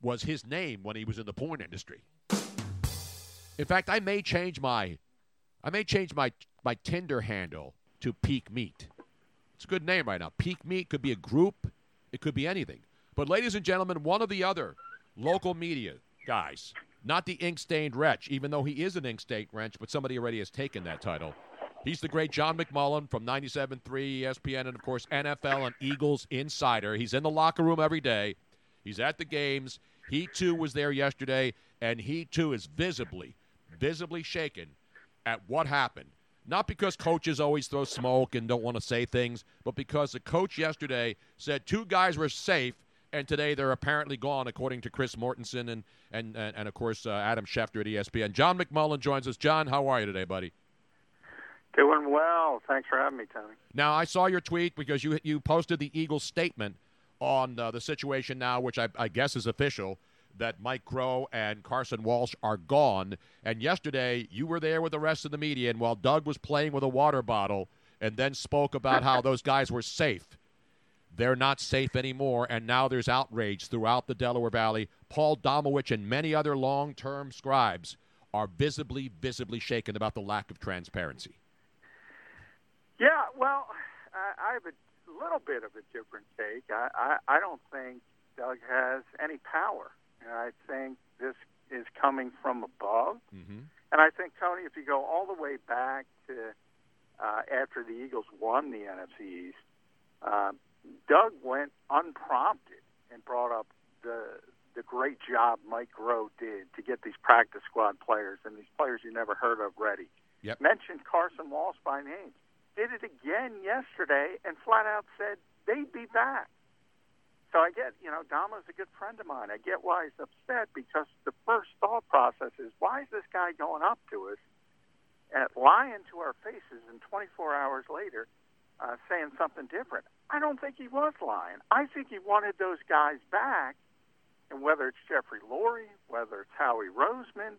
was his name when he was in the porn industry. In fact, I may change my I may change my my Tinder handle to Peak Meat. It's a good name right now. Peak Meat could be a group, it could be anything. But ladies and gentlemen, one of the other local media guys, not the ink stained wretch, even though he is an ink stained wretch, but somebody already has taken that title. He's the great John McMullen from 97.3 ESPN and, of course, NFL and Eagles insider. He's in the locker room every day. He's at the games. He, too, was there yesterday, and he, too, is visibly, visibly shaken at what happened. Not because coaches always throw smoke and don't want to say things, but because the coach yesterday said two guys were safe, and today they're apparently gone, according to Chris Mortensen and, and, and, and of course, uh, Adam Schefter at ESPN. John McMullen joins us. John, how are you today, buddy? Doing well. Thanks for having me, Tony. Now, I saw your tweet because you you posted the Eagles statement on uh, the situation now, which I, I guess is official, that Mike Groh and Carson Walch are gone. And yesterday, you were there with the rest of the media, and while Doug was playing with a water bottle and then spoke about how those guys were safe, they're not safe anymore, and now there's outrage throughout the Delaware Valley. Paul Domowitch and many other long term scribes are visibly, visibly shaken about the lack of transparency. Yeah, well, I, I have a little bit of a different take. I, I, I don't think Doug has any power. I think this is coming from above. Mm-hmm. And I think, Tony, if you go all the way back to uh, after the Eagles won the NFC East, uh, Doug went unprompted and brought up the the great job Mike Groh did to get these practice squad players and these players you never heard of ready. Yep. Mentioned Carson Walch by name. Did it again yesterday and flat out said they'd be back. So I get, you know, Damo's a good friend of mine. I get why he's upset because the first thought process is why is this guy going up to us and lying to our faces and 24 hours later uh, saying something different? I don't think he was lying. I think he wanted those guys back, and whether it's Jeffrey Lurie, whether it's Howie Roseman,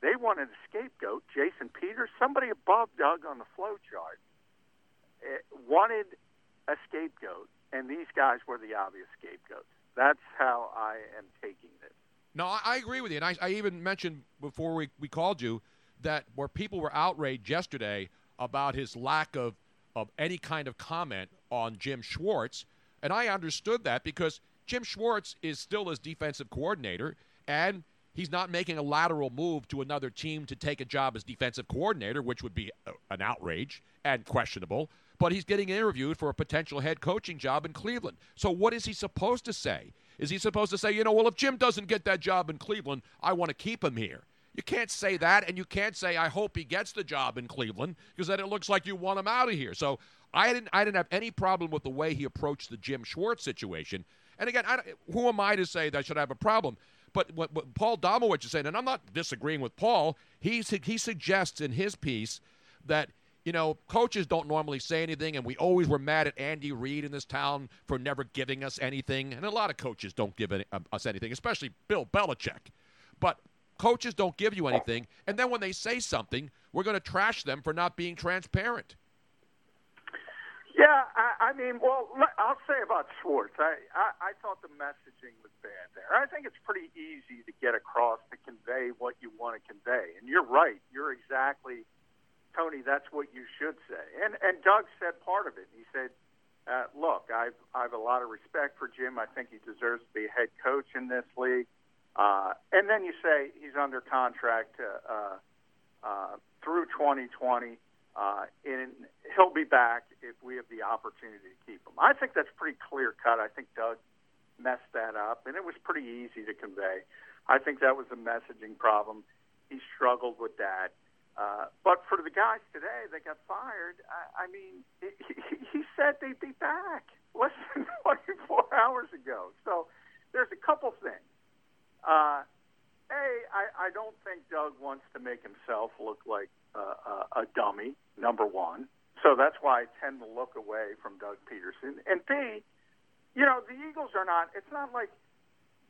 they wanted a scapegoat. Jason Peters, somebody above Doug on the flow chart, eh, wanted a scapegoat, and these guys were the obvious scapegoats. That's how I am taking this. No, I, I agree with you. And I, I even mentioned before we, we called you that where people were outraged yesterday about his lack of, of any kind of comment on Jim Schwartz. And I understood that because Jim Schwartz is still his defensive coordinator, and he's not making a lateral move to another team to take a job as defensive coordinator, which would be a, an outrage and questionable. But he's getting interviewed for a potential head coaching job in Cleveland. So what is he supposed to say? Is he supposed to say, you know, well, if Jim doesn't get that job in Cleveland, I want to keep him here? You can't say that, and you can't say, I hope he gets the job in Cleveland, because then it looks like you want him out of here. So I didn't, I didn't have any problem with the way he approached the Jim Schwartz situation. And again, who am I to say that I should have a problem? But what, what Paul Domowitch is saying, and I'm not disagreeing with Paul, he, he suggests in his piece that you know, coaches don't normally say anything, and we always were mad at Andy Reid in this town for never giving us anything. And a lot of coaches don't give any, uh, us anything, especially Bill Belichick. But coaches don't give you anything, and then when they say something, we're going to trash them for not being transparent. Yeah, I, I mean, well, I'll say about Schwartz. I, I I thought the messaging was bad there. I think it's pretty easy to get across to convey what you want to convey, and you're right. You're exactly, Tony. That's what you should say. And and Doug said part of it. He said, uh, "Look, I've I've a lot of respect for Jim. I think he deserves to be head coach in this league." Uh, and then you say he's under contract uh, uh, through 2020. Uh, and he'll be back if we have the opportunity to keep him. I think that's pretty clear cut. I think Doug messed that up, and it was pretty easy to convey. I think that was a messaging problem. He struggled with that. Uh, but for the guys today that got fired, I, I mean, he, he said they'd be back less than 24 hours ago. So there's a couple things. Uh, a, I, I don't think Doug wants to make himself look like uh, a, a dummy, number one. So that's why I tend to look away from Doug Pederson. And B, you know, the Eagles are not, it's not like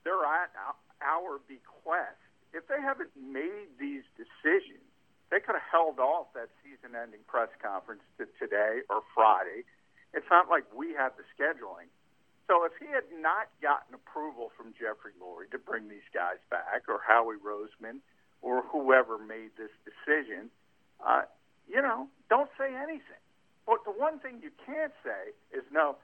they're at our bequest. If they haven't made these decisions, they could have held off that season ending press conference to today or Friday. It's not like we have the scheduling. So if he had not gotten approval from Jeffrey Lurie to bring these guys back, or Howie Roseman, or whoever made this decision, uh, you know, don't say anything. But the one thing you can't say is no,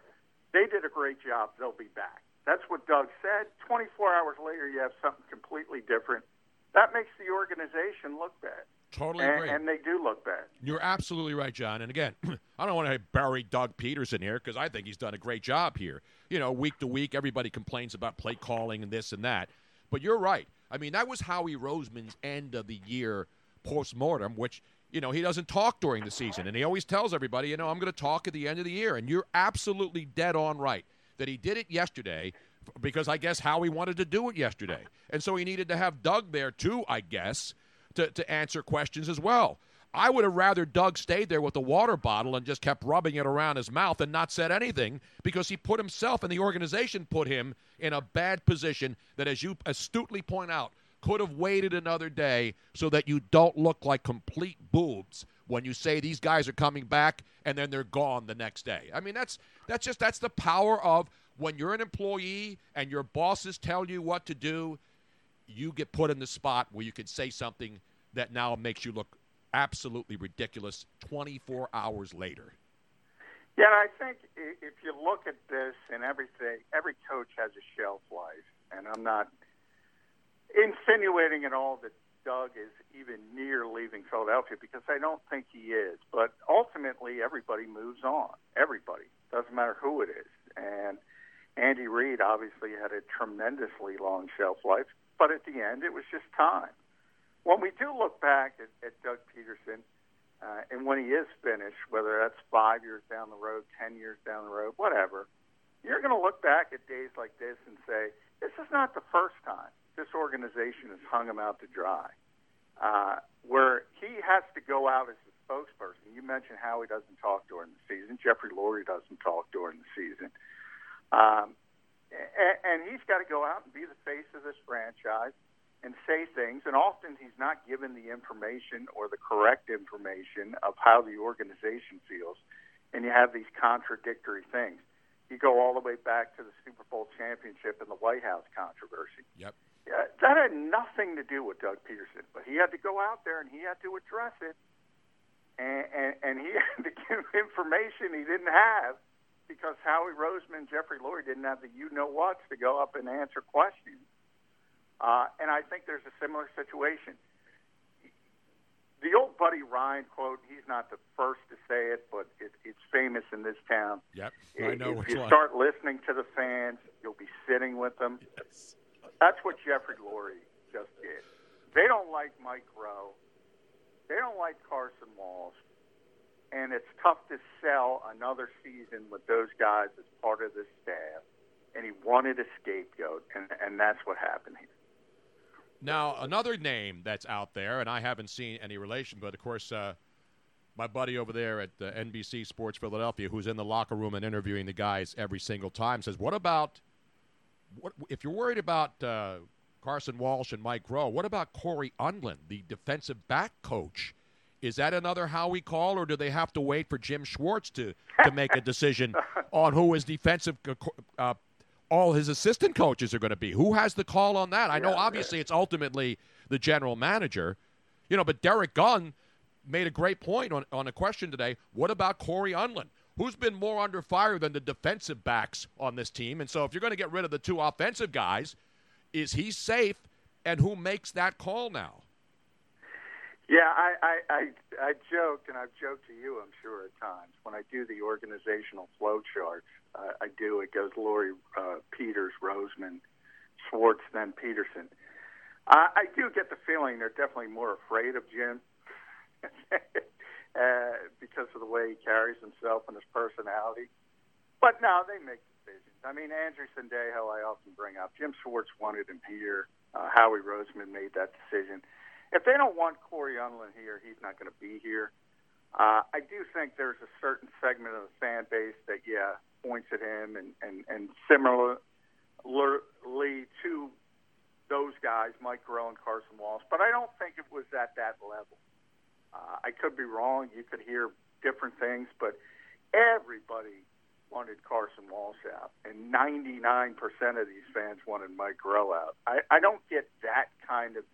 they did a great job. They'll be back. That's what Doug said. 24 hours later, you have something completely different. That makes the organization look bad. Totally and, agree. And they do look bad. You're absolutely right, John. And again, I don't want to bury Doug Pederson here because I think he's done a great job here. You know, week to week, everybody complains about play calling and this and that. But you're right. I mean, that was Howie Roseman's end of the year post mortem, which you know, he doesn't talk during the season. And he always tells everybody, you know, I'm going to talk at the end of the year. And you're absolutely dead on right that he did it yesterday because I guess Howie wanted to do it yesterday. And so he needed to have Doug there too, I guess, to, to answer questions as well. I would have rather Doug stayed there with the water bottle and just kept rubbing it around his mouth and not said anything because he put himself and the organization put him in a bad position that, as you astutely point out, could have waited another day so that you don't look like complete boobs when you say these guys are coming back and then they're gone the next day. I mean, that's that's just that's the power of when you're an employee and your bosses tell you what to do, you get put in the spot where you can say something that now makes you look absolutely ridiculous 24 hours later. Yeah, I think if you look at this and everything, every coach has a shelf life, and I'm not insinuating at all that Doug is even near leaving Philadelphia because I don't think he is. But ultimately, everybody moves on. Everybody doesn't matter who it is. And Andy Reid obviously had a tremendously long shelf life, but at the end, it was just time. When we do look back at, at Doug Pederson, uh, and when he is finished, whether that's five years down the road, ten years down the road, whatever, you're going to look back at days like this and say, this is not the first time this organization has hung him out to dry. Uh, where he has to go out as a spokesperson. You mentioned how he doesn't talk during the season. Jeffrey Lurie doesn't talk during the season. Um, and, and he's got to go out and be the face of this franchise and say things. And often he's not given the information or the correct information of how the organization feels. And you have these contradictory things. You go all the way back to the Super Bowl championship and the White House controversy. Yep. Yeah, that had nothing to do with Doug Pederson, but he had to go out there and he had to address it, and and, and he had to give information he didn't have because Howie Roseman, Jeffrey Lurie didn't have the you know whats to go up and answer questions. Uh, and I think there's a similar situation. The old Buddy Ryan quote, he's not the first to say it, but it, it's famous in this town. Yep, I know if you one. start listening to the fans, you'll be sitting with them. Yes. That's what Jeffrey Lurie just did. They don't like Mike Groh. They don't like Carson Walch. And it's tough to sell another season with those guys as part of the staff. And he wanted a scapegoat, and, and that's what happened here. Now, another name that's out there, and I haven't seen any relation, but of course, uh, my buddy over there at uh, NBC Sports Philadelphia, who's in the locker room and interviewing the guys every single time, says, "What about what if you're worried about uh, Carson Walch and Mike Groh? What about Cory Undlin, the defensive back coach? Is that another Howie call, or do they have to wait for Jim Schwartz to to make a decision on who his defensive uh, all his assistant coaches are going to be. Who has the call on that? I know obviously it's ultimately the general manager, you know, but Derrick Gunn made a great point on, on a question today. What about Cory Undlin? Who's been more under fire than the defensive backs on this team? And so if you're going to get rid of the two offensive guys, is he safe? And who makes that call now? Yeah, I, I, I, I joked, and I've joked to you, I'm sure, at times. When I do the organizational flow chart, uh, I do, it goes Lurie, uh, Peters, Roseman, Schwartz, then Pederson. Uh, I do get the feeling they're definitely more afraid of Jim uh, because of the way he carries himself and his personality. But no, they make decisions. I mean, Andrew Sendejo, I often bring up. Jim Schwartz wanted him here. Uh, Howie Roseman made that decision if they don't want Cory Undlin here, he's not going to be here. Uh, I do think there's a certain segment of the fan base that, yeah, points at him, and and and similarly to those guys, Mike Groh and Carson Walch. But I don't think it was at that level. Uh, I could be wrong. You could hear different things, but everybody wanted Carson Walch out, and 99% of these fans wanted Mike Groh out. I, I don't get that kind of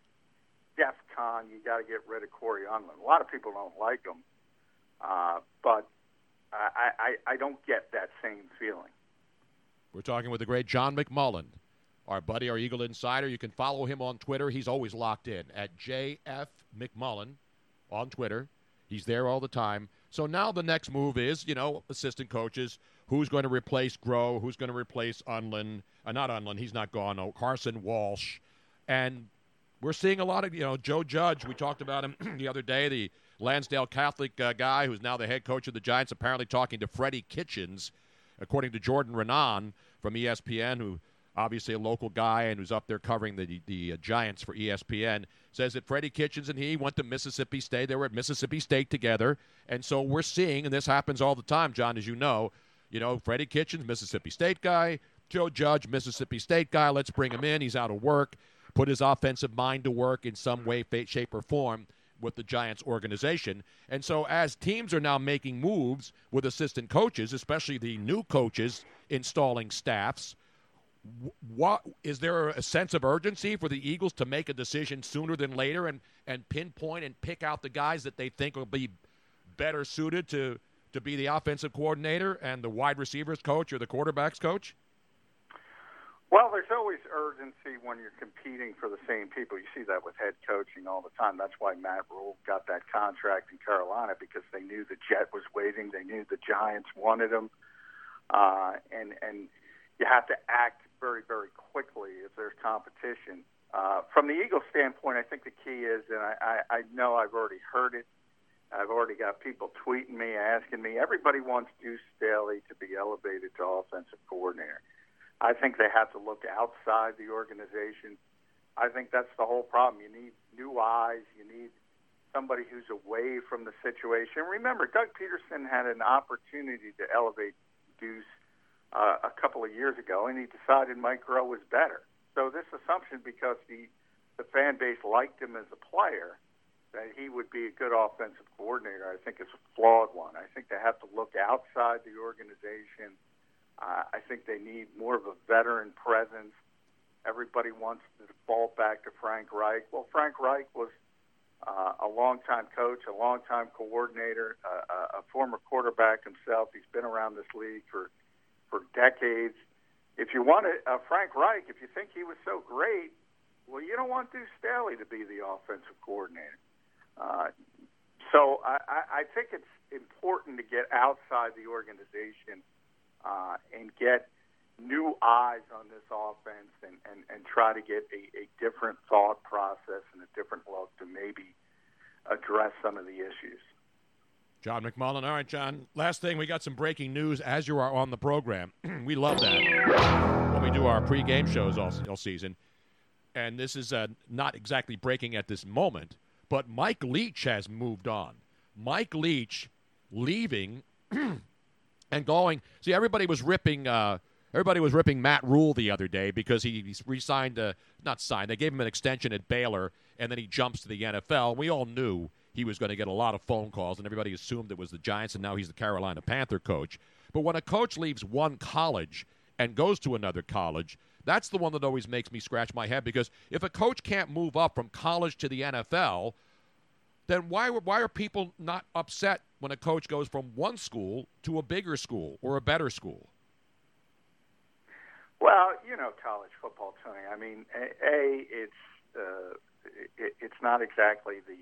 DEF CON, you got to get rid of Cory Undlin. A lot of people don't like him, uh, but I, I, I don't get that same feeling. We're talking with the great John McMullen, our buddy, our Eagle Insider. You can follow him on Twitter. He's always locked in at JF McMullen on Twitter. He's there all the time. So now the next move is, you know, assistant coaches. Who's going to replace Groh? Who's going to replace Undlin? Uh, not Undlin. He's not gone. No, Carson Walch. And we're seeing a lot of, you know, Joe Judge. We talked about him the other day, the Lansdale Catholic uh, guy who's now the head coach of the Giants, apparently talking to Freddie Kitchens, according to Jordan Raanan from ESPN, who obviously a local guy and who's up there covering the the uh, Giants for ESPN, says that Freddie Kitchens and he went to Mississippi State. They were at Mississippi State together, and so we're seeing, and this happens all the time, John, as you know, you know, Freddie Kitchens, Mississippi State guy, Joe Judge, Mississippi State guy. Let's bring him in. He's out of work. Put his offensive mind to work in some way, shape, or form with the Giants organization. And so, as teams are now making moves with assistant coaches, especially the new coaches installing staffs, wh- what is there a sense of urgency for the Eagles to make a decision sooner than later and, and pinpoint and pick out the guys that they think will be better suited to to be the offensive coordinator and the wide receivers coach or the quarterbacks coach? Well, there's always urgency when you're competing for the same people. You see that with head coaching all the time. That's why Matt Rhule got that contract in Carolina because they knew the Jet was waiting. They knew the Giants wanted him, uh, and and you have to act very, very quickly if there's competition. Uh, from the Eagles standpoint, I think the key is, and I, I, I know I've already heard it. I've already got people tweeting me, asking me. Everybody wants Deuce Staley to be elevated to offensive coordinator. I think they have to look outside the organization. I think that's the whole problem. You need new eyes. You need somebody who's away from the situation. Remember, Doug Pederson had an opportunity to elevate Deuce uh, a couple of years ago, and he decided Mike Groh was better. So this assumption, because the the fan base liked him as a player, that he would be a good offensive coordinator, I think is a flawed one. I think they have to look outside the organization. Uh, I think they need more of a veteran presence. Everybody wants to default back to Frank Reich. Well, Frank Reich was uh, a longtime coach, a longtime coordinator, uh, a former quarterback himself. He's been around this league for for decades. If you want a, uh, Frank Reich, if you think he was so great, well, you don't want Deuce Staley to be the offensive coordinator. Uh, so I, I think it's important to get outside the organization uh, and get new eyes on this offense and, and, and try to get a, a different thought process and a different look to maybe address some of the issues. John McMullen. All right, John. Last thing, we got some breaking news as you are on the program. we love that when we do our pre-game shows all, all season. And this is uh, not exactly breaking at this moment, but Mike Leach has moved on. Mike Leach leaving and going. See, everybody was ripping. Uh, everybody was ripping Matt Rhule the other day because he, re-signed. Not signed. They gave him an extension at Baylor, and then he jumps to the NFL. We all knew he was going to get a lot of phone calls, and everybody assumed it was the Giants, and now he's the Carolina Panther coach. But when a coach leaves one college and goes to another college, that's the one that always makes me scratch my head because if a coach can't move up from college to the NFL, then why why are people not upset when a coach goes from one school to a bigger school or a better school? Well, you know, college football, Tony. I mean, a, it's uh, it, it's not exactly the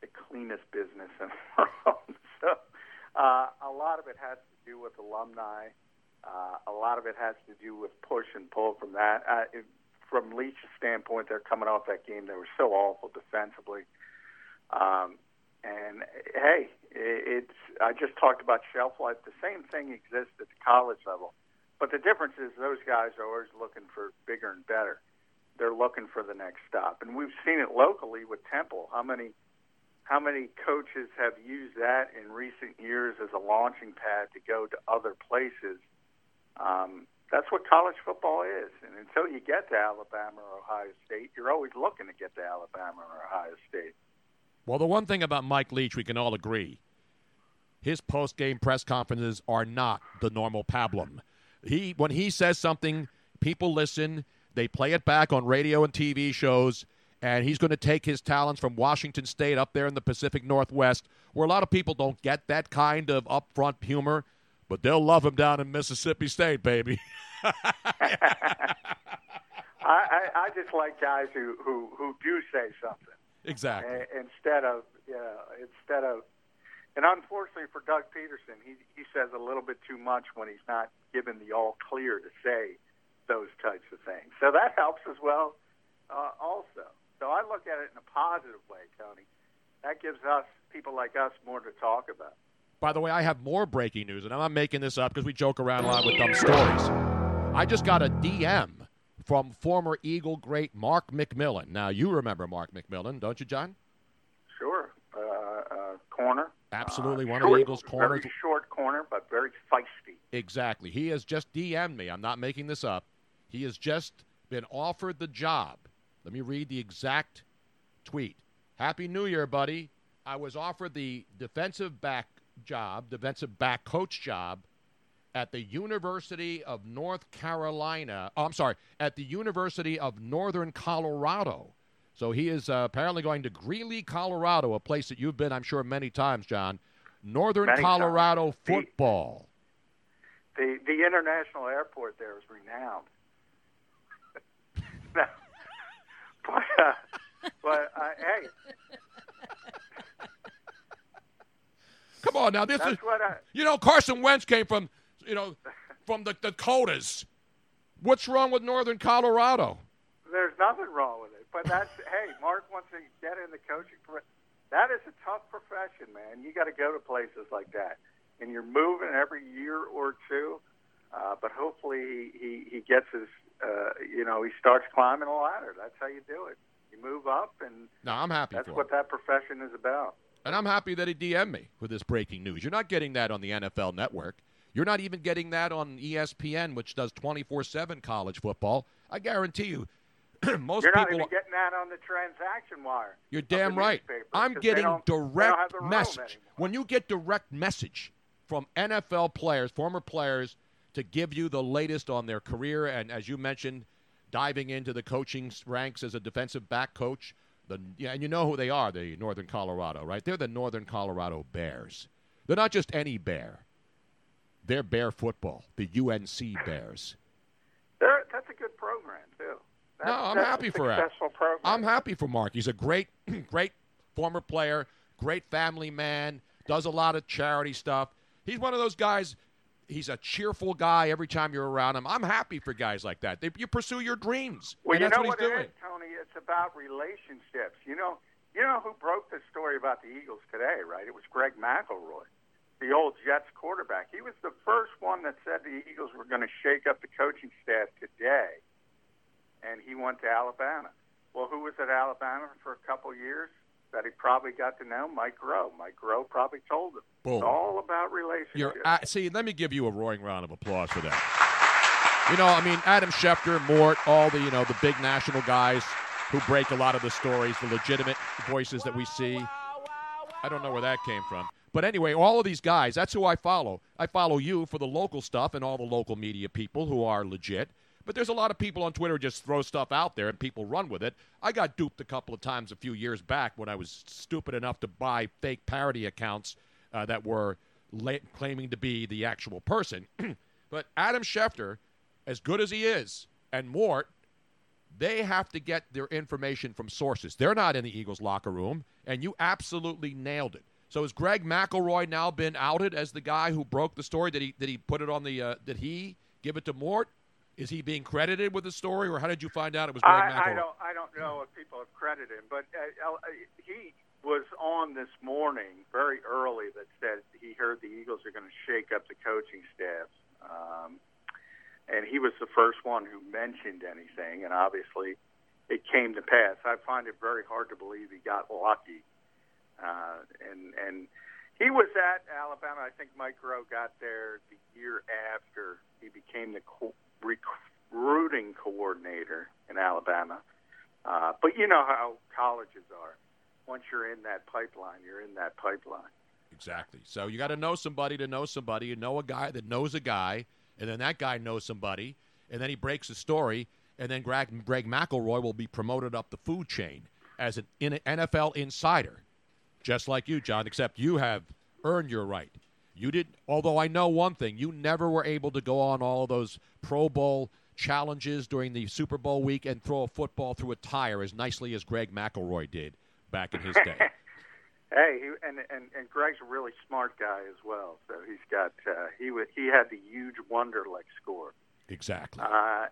the cleanest business in the world. so uh, a lot of it has to do with alumni. Uh, a lot of it has to do with push and pull from that. Uh, it, from Leach's standpoint, they're coming off that game. They were so awful defensively. Um, and hey, it's I just talked about shelf life. The same thing exists at the college level, but the difference is those guys are always looking for bigger and better. They're looking for the next stop, and we've seen it locally with Temple. How many how many coaches have used that in recent years as a launching pad to go to other places? Um, that's what college football is. And until you get to Alabama or Ohio State, you're always looking to get to Alabama or Ohio State. Well, the one thing about Mike Leach, we can all agree, his post-game press conferences are not the normal pablum. He, when he says something, people listen. They play it back on radio and TV shows and he's going to take his talents from Washington State up there in the Pacific Northwest, where a lot of people don't get that kind of upfront humor, but they'll love him down in Mississippi State, baby. I, I, I just like guys who, who, who do say something. Exactly. instead of know, instead of and unfortunately for Doug Pederson, he he says a little bit too much when he's not given the all clear to say those types of things. So that helps as well, uh, also. So I look at it in a positive way, Tony. That gives us, people like us, more to talk about. By the way, I have more breaking news, and I'm not making this up because we joke around a lot with dumb stories. I just got a DM from former Eagle great Mark McMillian. Now, you remember Mark McMillian, don't you, John? Sure. Uh, uh, corner. Absolutely, uh, one short, of the Eagles' corners. Very short corner, but very feisty. Exactly. He has just DM'd me. I'm not making this up. He has just been offered the job let me read the exact tweet. Happy New Year, buddy. I was offered the defensive back job, defensive back coach job at the University of North Carolina. Oh, I'm sorry, at the University of Northern Colorado. So he is uh, apparently going to Greeley, Colorado, a place that you've been, I'm sure, many times, John. Northern many Colorado times. football. The, the the international airport there is renowned. now, but, uh, but uh, hey. Come on now, this That's is what I, you know Carson Wentz came from you know from the Dakotas. What's wrong with Northern Colorado? There's nothing wrong with it. But that's hey, Mark wants to get in the coaching. That is a tough profession, man. You got to go to places like that, and you're moving every year or two. Uh, but hopefully he, he gets his uh, you know he starts climbing a ladder. That's how you do it. You move up, and No, I'm happy that's what him. that profession is about. And I'm happy that he DM'd me with this breaking news. You're not getting that on the NFL network. You're not even getting that on ESPN, which does 24 7 college football. I guarantee you, most You're not people. even getting that on the transaction wire. You're damn right. I'm getting don't- they don't have direct message. When you get direct message from NFL players, former players, to give you the latest on their career, and as you mentioned, diving into the coaching ranks as a defensive back coach, the yeah, and you know who they are, the Northern Colorado, right? They're the Northern Colorado Bears. They're not just any bear. They're Bear football, the UNC Bears. They're, that's a good program too. That's, No, I'm happy for that. program. I'm happy for Mark. He's a great, great former player, great family man, does a lot of charity stuff. He's one of those guys. He's a cheerful guy every time you're around him. I'm happy for guys like that. They, you pursue your dreams. Well, you that's know what what it is, Tony? It's about relationships. You know, you know who broke the story about the Eagles today, right? It was Greg McElroy, the old Jets quarterback. He was the first one that said the Eagles were going to shake up the coaching staff today, and he went to Alabama. Well, who was at Alabama for a couple years that he probably got to know? Mike Groh. Mike Groh probably told him. Boom. It's all about relationships. You're at, see. Let me give you a roaring round of applause for that. You know, I mean, Adam Schefter, Mort, all the you know the big national guys who break a lot of the stories, the legitimate voices that we see. I don't know where that came from. But anyway, all of these guys, that's who I follow. I follow you for the local stuff and all the local media people who are legit. But there's a lot of people on Twitter just throw stuff out there and people run with it. I got duped a couple of times a few years back when I was stupid enough to buy fake parody accounts uh, that were la- claiming to be the actual person. but Adam Schefter, as good as he is, and Mort, they have to get their information from sources. They're not in the Eagles locker room, and you absolutely nailed it. So has Greg McElroy now been outed as the guy who broke the story? Did he did he put it on the uh, did he give it to Mort? Is he being credited with the story, or how did you find out it was Greg I, McElroy? I don't. I don't know if people have credited him, but uh, uh, he was on this morning very early that said he heard the Eagles are going to shake up the coaching staff, um, and he was the first one who mentioned anything, and obviously it came to pass. I find it very hard to believe he got lucky, uh, and and. He was at Alabama. I think Mike Groh got there the year after he became the co- recruiting coordinator in Alabama. Uh, but you know how colleges are. Once you're in that pipeline, you're in that pipeline. Exactly. So you got to know somebody to know somebody. You know a guy that knows a guy, and then that guy knows somebody, and then he breaks a story, and then Greg, Greg McElroy will be promoted up the food chain as an NFL insider, just like you, John. Except you have earned your right. You did. Although I know one thing, you never were able to go on all of those Pro Bowl challenges during the Super Bowl week and throw a football through a tire as nicely as Greg McElroy did back in his day. Hey, he, and and and Greg's a really smart guy as well. So he's got uh, he he had the huge Wonderlic score, exactly. uh,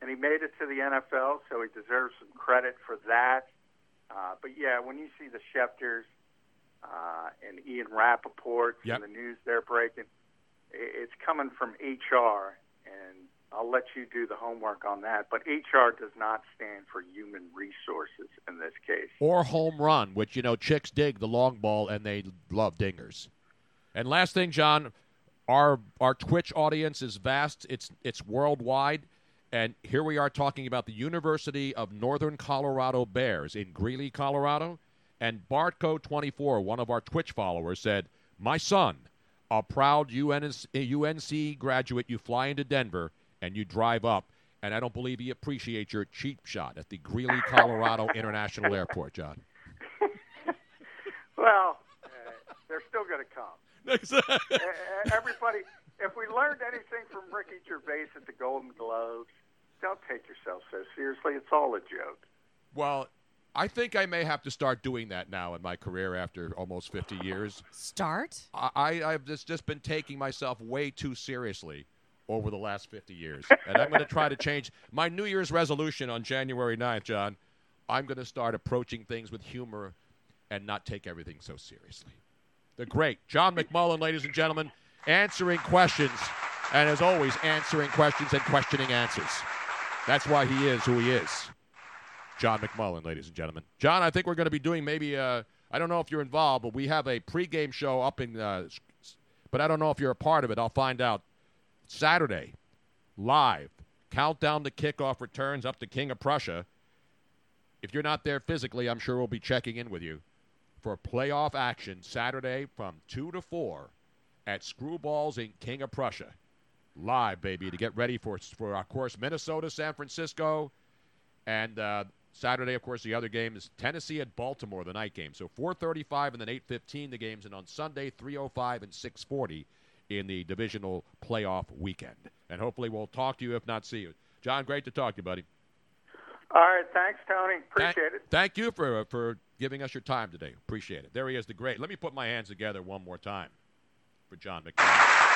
and he made it to the NFL, so he deserves some credit for that. Uh, but yeah, when you see the Schefters uh, and Ian Rapoport Yep. and the news they're breaking. It's coming from HR, and I'll let you do the homework on that. But HR does not stand for human resources in this case. or home run, which you know chicks dig the long ball and they love dingers. And last thing, John, our our Twitch audience is vast. It's it's worldwide, and here we are talking about the University of Northern Colorado Bears in Greeley, Colorado. And Bartco24, one of our Twitch followers, said, "My son, a proud UNS, UNC graduate, you fly into Denver and you drive up." And I don't believe he appreciates your cheap shot at the Greeley, Colorado International Airport, John. Well, uh, they're still going to come. Everybody, if we learned anything from Ricky Gervais at the Golden Globes, don't take yourself so seriously. It's all a joke. Well, I think I may have to start doing that now in my career after almost 50 years. Start? I, I, I've just, just been taking myself way too seriously over the last 50 years. And I'm going to try to change my New Year's resolution on January 9th, John. I'm going to start approaching things with humor and not take everything so seriously. The great John McMullen, ladies and gentlemen, answering questions, and as always, answering questions and questioning answers. That's why he is who he is. John McMullen, ladies and gentlemen. John, I think we're going to be doing maybe, uh, I don't know if you're involved, but we have a pregame show up in, uh, but I don't know if you're a part of it. I'll find out. Saturday, live, countdown to kickoff returns up to King of Prussia. If you're not there physically, I'm sure we'll be checking in with you for playoff action Saturday from 2 to 4 at Screwballs in King of Prussia. Live, baby, to get ready for, for of course, Minnesota, San Francisco, and uh, Saturday, of course, the other game is Tennessee at Baltimore, the night game. So 4:35 and then 8:15 the games, and on Sunday 3:05 and 6:40 in the divisional playoff weekend. And hopefully we'll talk to you, if not see you. John, great to talk to you, buddy. All right, thanks, Tony. Appreciate Thank- it. Thank you for uh, for giving us your time today. Appreciate it. There he is, the great. Let me put my hands together one more time for John McDonald.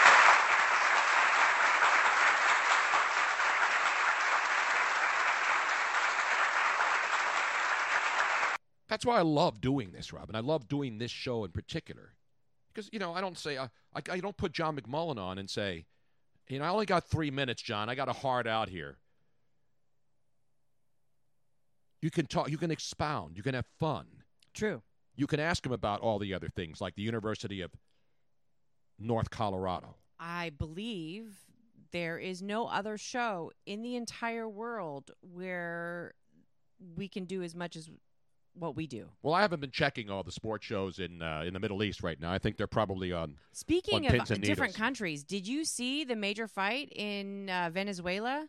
That's why I love doing this, Robin. I love doing this show in particular. Because, you know, I don't say, I, I, I don't put John McMullen on and say, you know, I only got three minutes, John. I got a hard out here. You can talk, you can expound, you can have fun. True. You can ask him about all the other things, like the University of North Colorado. I believe there is no other show in the entire world where we can do as much as what we do. Well, I haven't been checking all the sports shows in uh, in the Middle East right now. I think they're probably on. Speaking on of different countries, did you see the major fight in uh, Venezuela?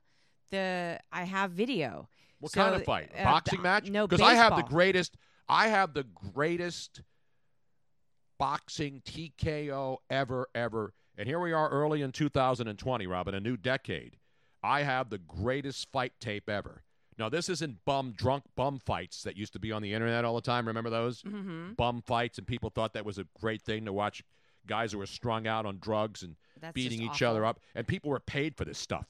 The I have video. What So, kind of fight? A uh, boxing b- match? No, because I have the greatest. I have the greatest boxing TKO ever, ever. And here we are, early in 2020, Robin, a new decade. I have the greatest fight tape ever. Now, this isn't bum, drunk bum fights that used to be on the internet all the time. Remember those Mhm. bum fights? And people thought that was a great thing to watch guys who were strung out on drugs and That's beating each other up. And people were paid for this stuff.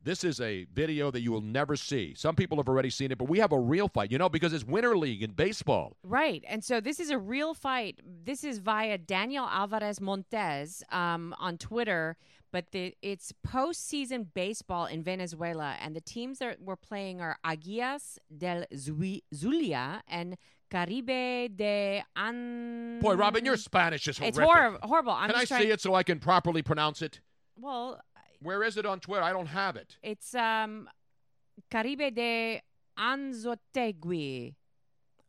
This is a video that you will never see. Some people have already seen it, but we have a real fight, you know, because it's Winter League in baseball. Right. And so this is a real fight. This is via Daniel Alvarez Montes um, on Twitter, but the, it's postseason baseball in Venezuela. And the teams that we're playing are Águilas del Zulia and Caribe de An. Boy, Robin, your Spanish is It's horrific. hor- horrible. I'm Can I just see it so I can properly pronounce it? Well, Where is it on Twitter? I don't have it. it's um, Caribe de Anzoátegui.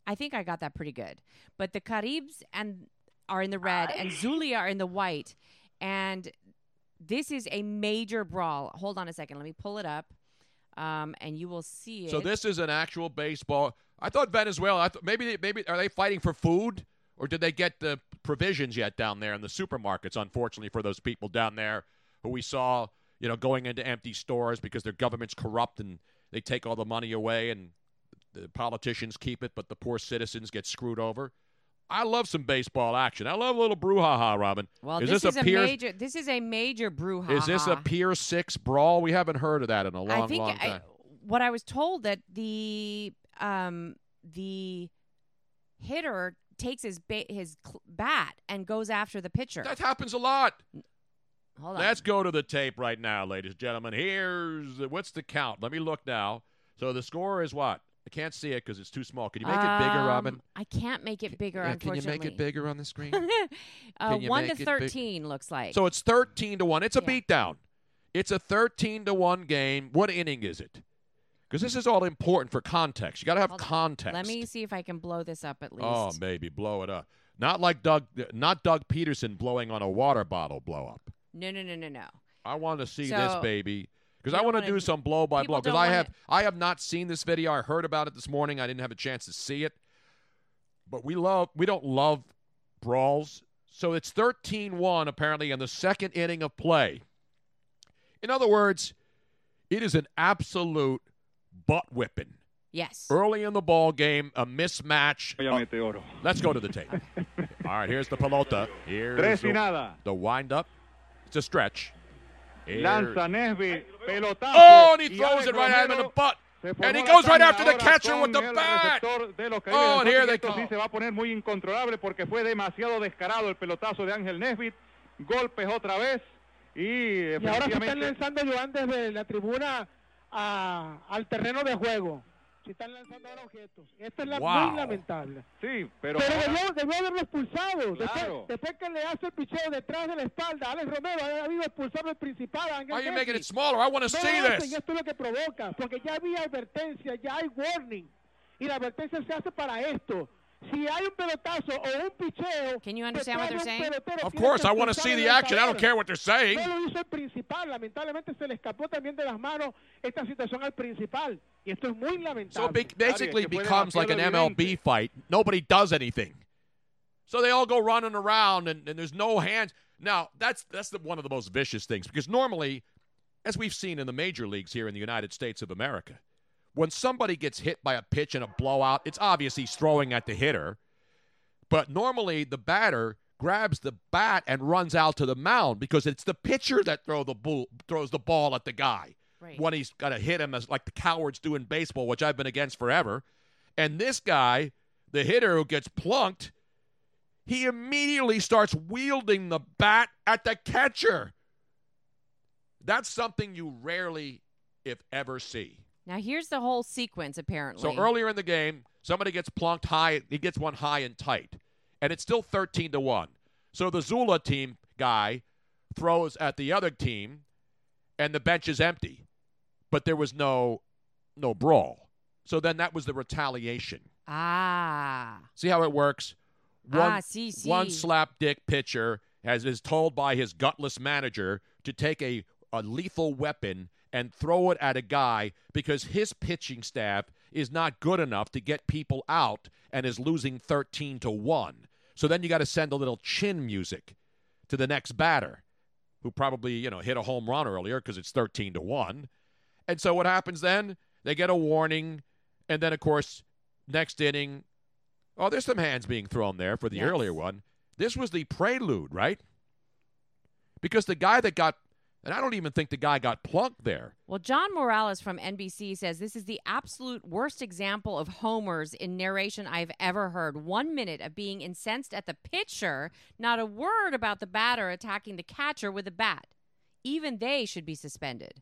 I think I got that pretty good. But the Caribs and are in the red and Zulia are in the white. And this is a major brawl. Hold on a second. Let me pull it up. Um, and you will see it. So this is an actual baseball. I thought Venezuela. I thought maybe they, maybe are they fighting for food or did they get the provisions yet down there in the supermarkets? Unfortunately for those people down there who we saw, you know, going into empty stores because their government's corrupt and they take all the money away and the politicians keep it, but the poor citizens get screwed over. I love some baseball action. I love a little brouhaha, Robin. well, is this, this, is a Pier? major. This is a major brouhaha. Is this a Pier Six brawl? We haven't heard of that in a long, time. I think long I- what I was told that the um the hitter takes his ba- his cl- bat and goes after the pitcher. That happens a lot. Hold on. Let's go to the tape right now, ladies and gentlemen. Here's what's the count? Let me look now. So the score is what? I can't see it because it's too small. Can you make it bigger, Um, Robin? I can't make it bigger. Yeah, can you make it bigger on the screen? uh, one to thirteen looks like. so it's thirteen to one. It's a Yeah. beatdown. It's a thirteen to one game. What inning is it? Because this is all important for context. You got to have Hold on. context. Let me see if I can blow this up at least. Oh, maybe blow it up. Not like Doug. Not Doug Pederson blowing on a water bottle blow up. no, no, no, no, no. I want to see So, this baby because I want to do some blow by blow because I wanna- have I have not seen this video. I heard about it this morning. I didn't have a chance to see it, but we love we don't love brawls. So it's 13-1 apparently in the second inning of play. In other words, it is an absolute butt whipping. Yes. Early in the ball game, a mismatch. Uh, let's go to the tape. All right, here's the pelota. Here's Tres y the, nada. the wind up. It's a stretch. Lanza Nesby, pelotazo. Oh, and he y throws it right at him in the butt. And he goes right after the catcher with the bat. Oh, and here they come. sí se va a poner muy incontrolable porque fue demasiado descarado el pelotazo de Ángel Nesbitt. Golpes otra vez y Y ahora se están efectivamente lanzando Joan desde la tribuna a- al terreno de juego. Se están lanzando ahora objetos. Esto es la- Wow. muy lamentable. Sí, pero, Pero debió, debió haberlo expulsado. Después, Claro. después que le hace el picheo detrás de la espalda, Alex Romero ha habido expulsado el principal. Why are you making it smaller? I wanna No see this. y esto es lo que provoca, porque ya había advertencia, ya hay warning. Y la advertencia se hace para esto. Si hay un pelotazo o un picheo, Can you understand what they're saying? Of course, I want to see the action. I don't care what they're saying. No lo hizo el principal. Lamentablemente se le escapó también de las manos esta situación al principal. Y esto es muy lamentable. So it be- basically becomes like an MLB fight. Nobody does anything. So they all go running around and, and there's no hands. Now, that's that's the, one of the most vicious things because normally, as we've seen in the major leagues here in the United States of America, when somebody gets hit by a pitch in a blowout, it's obvious he's throwing at the hitter. But normally the batter grabs the bat and runs out to the mound because it's the pitcher that throw the bull, throws the ball at the guy Right. when he's got to hit him as like the cowards do in baseball, which I've been against forever. And this guy, the hitter who gets plunked, he immediately starts wielding the bat at the catcher. That's something you rarely, if ever, see. Now here's the whole sequence. Apparently, So earlier in the game, somebody gets plunked high. He gets one high and tight, and it's still thirteen to one. So the Zulia team guy throws at the other team, and the bench is empty, but there was no no brawl. So then that was the retaliation. ah, See how it works? One, Ah, see, one see. slapdick pitcher has is told by his gutless manager to take a, a lethal weapon and throw it at a guy because his pitching staff is not good enough to get people out and is losing 13 to 1. So then you got to send a little chin music to the next batter who probably, you know, hit a home run earlier because it's 13 to 1. And so what happens then? They get a warning and then of course next inning Oh, there's some hands being thrown there for the Yes. earlier one. This was the prelude, right? Because the guy that got, and I don't even think the guy got plunked there. Well, John Morales from NBC says this is the absolute worst example of homers in narration I've ever heard. One minute of being incensed at the pitcher, not a word about the batter attacking the catcher with a bat. Even they should be suspended.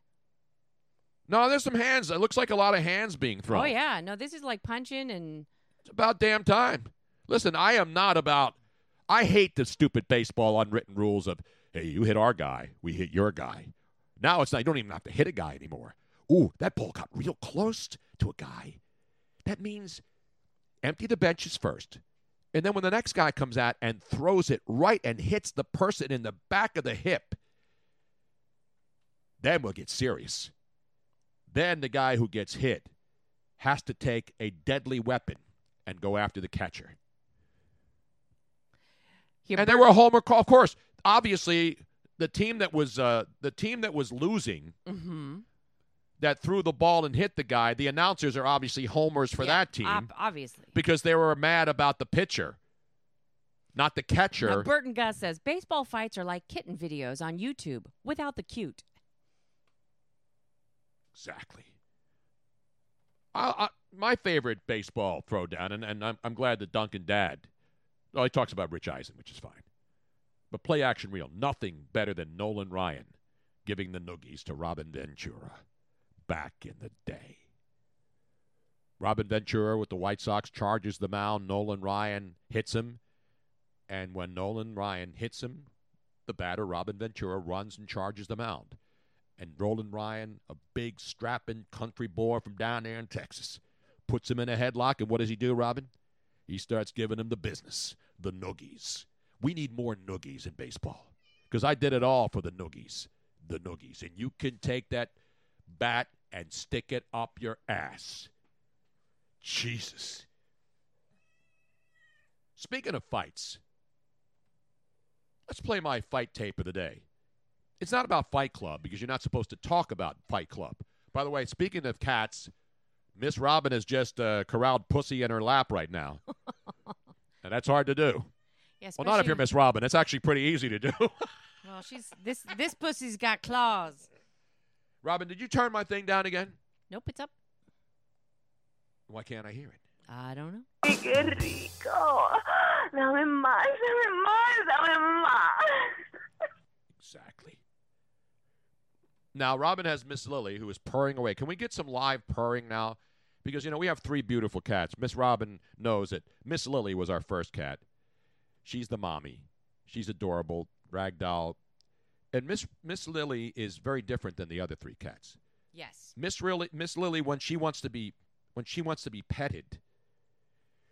No, there's some hands. It looks like a lot of hands being thrown. Oh yeah, no, this is like punching and It's about damn time. Listen, I am not about. I hate the stupid baseball unwritten rules of, hey, you hit our guy, we hit your guy. Now it's not. You don't even have to hit a guy anymore. Ooh, that ball got real close to a guy. That means empty the benches first. And then when the next guy comes out and throws it right and hits the person in the back of the hip, then we'll get serious. Then the guy who gets hit has to take a deadly weapon and go after the catcher. Here, and there were a homer call. Of course, obviously, the team that was uh, the team that was losing Mhm. that threw the ball and hit the guy. The announcers are obviously homers for that team ob- obviously. because they were mad about the pitcher, not the catcher. Now, Burton Gus says baseball fights are like kitten videos on YouTube without the cute. Exactly. I, I, my favorite baseball throwdown, and, and I'm, I'm glad that Duncan Dad, well, he talks about Rich Eisen, which is fine. But play action real. Nothing better than Nolan Ryan giving the noogies to Robin Ventura back in the day. Robin Ventura with the White Sox charges the mound. Nolan Ryan hits him. And when Nolan Ryan hits him, the batter, Robin Ventura, runs and charges the mound and Roland Ryan, a big strapping country boy from down there in Texas, puts him in a headlock. And what does he do, Robin? He starts giving him the business, the noogies. We need more noogies in baseball because I did it all for the noogies, the noogies. And you can take that bat and stick it up your ass. Jesus. Speaking of fights, let's play my fight tape of the day. It's not about Fight Club because you're not supposed to talk about Fight Club. By the way, speaking of cats, Miss Robin has just uh, corralled Pussy in her lap right now. and that's hard to do. Yeah, well, not if you're Miss Robin. It's actually pretty easy to do. Well, she's this this pussy's got claws. Robin, did you turn my thing down again? Nope, it's up. Why can't I hear it? I don't know. Qué rico. Dame más, dame más, dame más. Exactly. Now, Robin has Miss Lily, who is purring away. Can we get some live purring now? Because, you know, we have three beautiful cats. Miss Robin knows that Miss Lily was our first cat. She's the mommy. She's adorable, ragdoll. And Miss Miss Lily is very different than the other three cats. Yes. Miss Lily, Miss Lily, when she wants to be when she wants to be petted,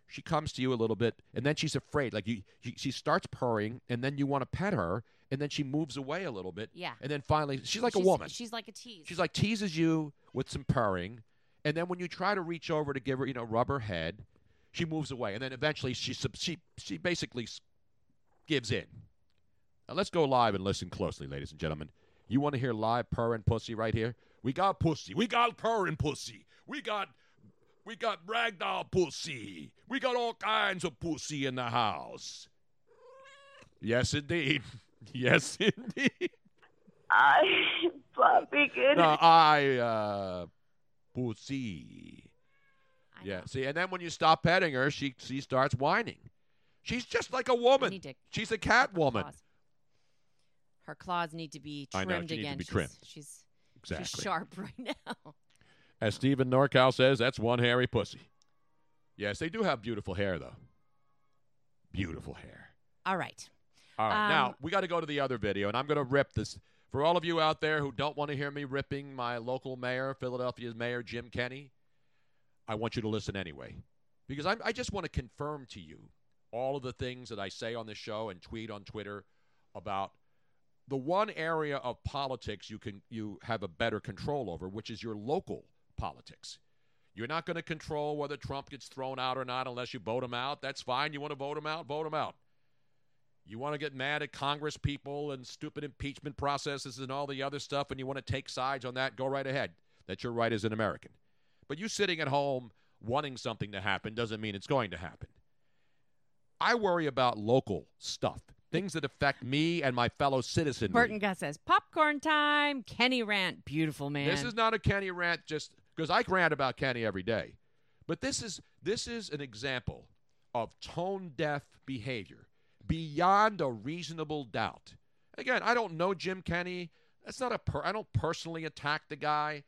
she comes to you a little bit, and then she's afraid. Like you, she, she starts purring, and then you want to pet her, and then she moves away a little bit. Yeah. And then finally, she's like a woman. She's like a tease. She's like teases you with some purring, and then when you try to reach over to give her, you know, rub her head, she moves away, and then eventually she she she basically gives in. Now let's go live and listen closely, ladies and gentlemen. You want to hear live purring pussy right here? We got pussy. We got purring pussy. We got we got ragdoll pussy. We got all kinds of pussy in the house. Yes, indeed. Yes, indeed. Ay, papi, qué No. I uh pussy. Yeah. See, and then when you stop petting her, she she starts whining. She's just like a woman. to- She's a cat woman. claws. Her claws need to be trimmed I trimmed know, she needs to be She's- trimmed. She's, she's Exactly. sharp right now. As Stephen Norcal says, that's one hairy pussy. Yes, they do have beautiful hair though. Beautiful hair. All right. All right, Um, now we got to go to the other video, and I'm going to rip this for all of you out there who don't want to hear me ripping my local mayor, Philadelphia's mayor Jim Kenney. I want you to listen anyway, because I'm, I just want to confirm to you all of the things that I say on this show and tweet on Twitter about the one area of politics you can you have a better control over, which is your local politics. You're not going to control whether Trump gets thrown out or not unless you vote him out. That's fine. You want to vote him out, vote him out. You want to get mad at Congress people and stupid impeachment processes and all the other stuff, and you want to take sides on that, go right ahead. That's your right as an American. But you sitting at home wanting something to happen doesn't mean it's going to happen. I worry about local stuff, things that affect me and my fellow citizenry. Burton Gus says, popcorn time. Kenney rant. Beautiful, man. This is not a Kenney rant just because I rant about Kenney every day. But this is this is an example of tone deaf behavior beyond a reasonable doubt. Again, I don't know Jim Kenney. That's not a per- I don't personally attack the guy.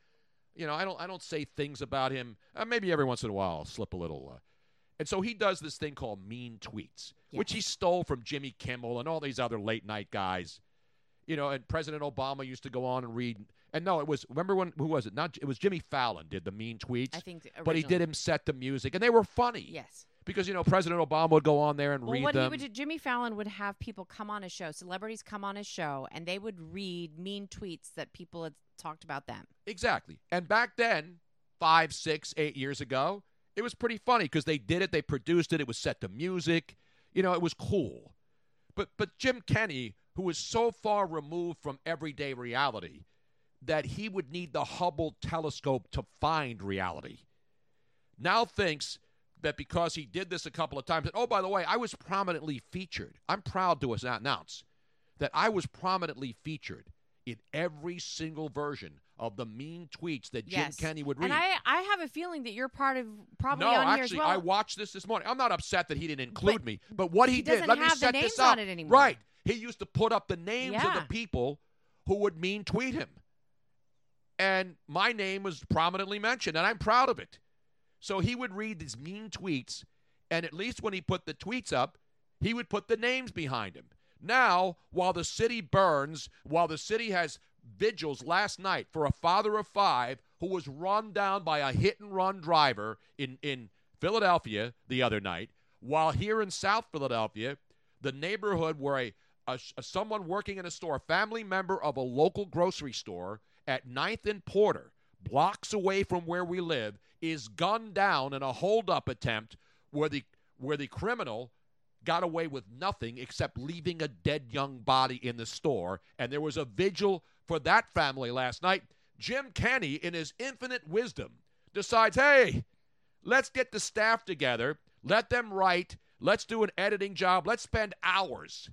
You know, I don't I don't say things about him. Uh, maybe every once in a while I'll slip a little uh, and so he does this thing called mean tweets, which he stole from Jimmy Kimmel and all these other late night guys. You know, and President Obama used to go on and read. And no, it was remember when who was it? Not it was Jimmy Fallon did the mean tweets. I think but he did him set the music, and they were funny. Yes. Because you know President Obama would go on there and Well, read what them. he would do, Jimmy Fallon would have people come on his show, celebrities come on his show, and they would read mean tweets that people had talked about them. Exactly. And back then, five, six, eight years ago, it was pretty funny because they did it, they produced it, it was set to music. You know, it was cool. But but Jim Kenney, who was so far removed from everyday reality that he would need the Hubble telescope to find reality, now thinks that because he did this a couple of times, and oh, by the way, I was prominently featured. I'm proud to announce that I was prominently featured in every single version of the mean tweets that yes. Jim Kenney would read. And I, I have a feeling that you're part of probably no, on actually, here as well. I watched this this morning. I'm not upset that he didn't include But me, but what he, he did, let me set this up. on it anymore. Right, he used to put up the names of the people who would mean tweet him, and my name was prominently mentioned, and I'm proud of it. So he would read these mean tweets, and at least when he put the tweets up, he would put the names behind him. Now, while the city burns, while the city has vigils last night for a father of five who was run down by a hit and run driver in, in Philadelphia the other night, while here in South Philadelphia, the neighborhood where a, a, a someone working in a store, a family member of a local grocery store at 9th and Porter, blocks away from where we live, is gunned down in a holdup attempt where the where the criminal got away with nothing except leaving a dead young body in the store. And there was a vigil for that family last night. Jim Kenney, in his infinite wisdom, decides, hey, let's get the staff together, let them write, let's do an editing job, let's spend hours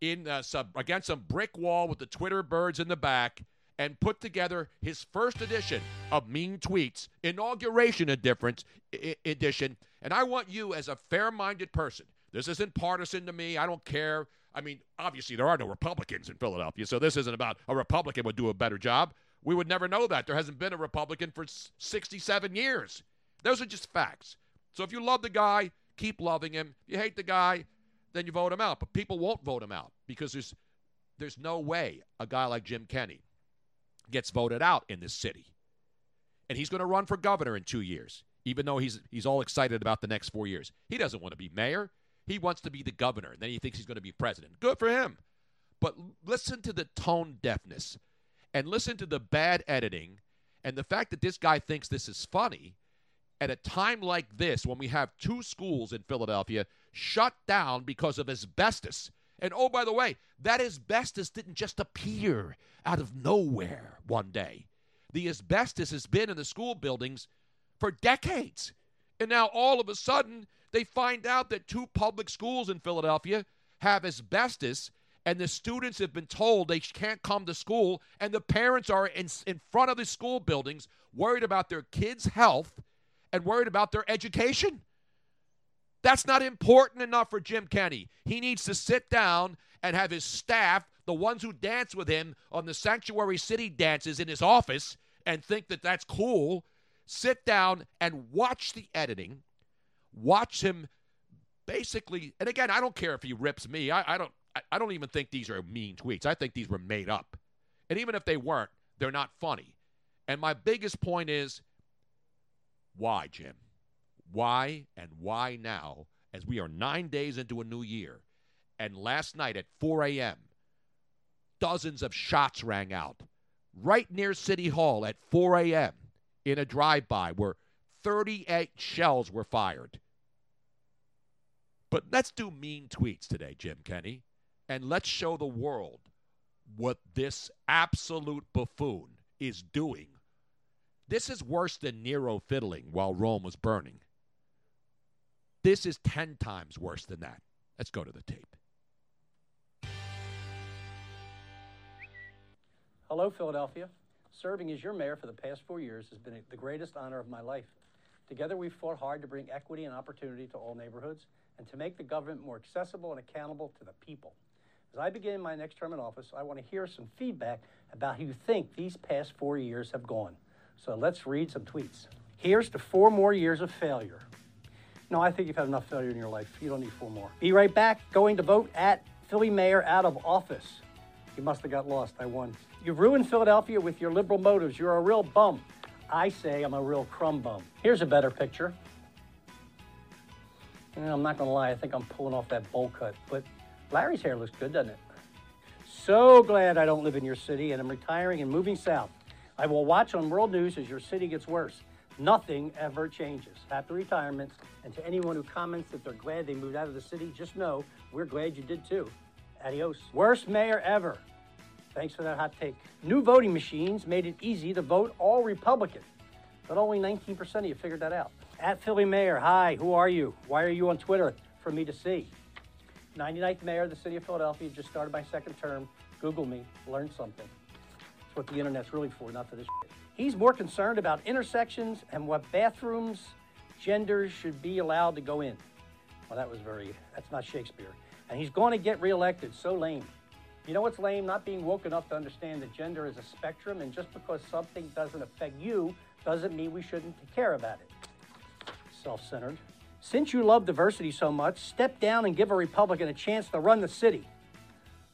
in uh, some, against some brick wall with the Twitter birds in the back and put together his first edition of Mean Tweets, inauguration difference, I- edition. And I want you, as a fair minded person, this isn't partisan to me. I don't care. I mean, obviously, there are no Republicans in Philadelphia, so this isn't about a Republican would do a better job. We would never know that. There hasn't been a Republican for 67 years. Those are just facts. So if you love the guy, keep loving him. If you hate the guy, then you vote him out. But people won't vote him out because there's there's no way a guy like Jim Kenney gets voted out in this city. And he's going to run for governor in 2 years, even though he's he's all excited about the next 4 years. He doesn't want to be mayor. He wants to be the governor, and then he thinks he's going to be president. Good for him. But listen to the tone deafness and listen to the bad editing and the fact that this guy thinks this is funny at a time like this when we have two schools in Philadelphia shut down because of asbestos. And oh, by the way, that asbestos didn't just appear out of nowhere one day. The asbestos has been in the school buildings for decades. And now all of a sudden, they find out that two public schools in Philadelphia have asbestos, and the students have been told they can't come to school, and the parents are in, in front of the school buildings worried about their kids' health and worried about their education. That's not important enough for Jim Kenney. He needs to sit down and have his staff, the ones who dance with him on the Sanctuary City dances in his office, and think that that's cool, sit down and watch the editing, watch him basically. And again, I don't care if he rips me. I, I don't. I, I don't even think these are mean tweets. I think these were made up. And even if they weren't, they're not funny. And my biggest point is why, Jim? Why and why now, as we are nine days into a new year? And last night at 4 a.m., dozens of shots rang out right near City Hall at 4 a.m. in a drive by where 38 shells were fired. But let's do mean tweets today, Jim Kenney, and let's show the world what this absolute buffoon is doing. This is worse than Nero fiddling while Rome was burning. This is 10 times worse than that. Let's go to the tape. Hello, Philadelphia. Serving as your mayor for the past four years has been the greatest honor of my life. Together, we've fought hard to bring equity and opportunity to all neighborhoods and to make the government more accessible and accountable to the people. As I begin my next term in office, I want to hear some feedback about how you think these past four years have gone. So let's read some tweets. Here's to four more years of failure. No, I think you've had enough failure in your life. You don't need four more. Be right back. Going to vote at Philly Mayor out of office. You must have got lost. I won. You've ruined Philadelphia with your liberal motives. You're a real bum. I say I'm a real crumb bum. Here's a better picture. Know, I'm not going to lie. I think I'm pulling off that bowl cut. But Larry's hair looks good, doesn't it? So glad I don't live in your city and I'm retiring and moving south. I will watch on World News as your city gets worse. Nothing ever changes. Happy retirement. And to anyone who comments that they're glad they moved out of the city, just know we're glad you did too. Adios. Worst mayor ever. Thanks for that hot take. New voting machines made it easy to vote all Republican, but only 19% of you figured that out. At Philly Mayor, hi, who are you? Why are you on Twitter for me to see? 99th Mayor of the City of Philadelphia, just started my second term. Google me, learn something. That's what the internet's really for, not for this shit. He's more concerned about intersections and what bathrooms genders should be allowed to go in. Well, that was very, that's not Shakespeare. And he's going to get reelected. So lame. You know what's lame? Not being woke enough to understand that gender is a spectrum, and just because something doesn't affect you doesn't mean we shouldn't care about it. Self centered. Since you love diversity so much, step down and give a Republican a chance to run the city.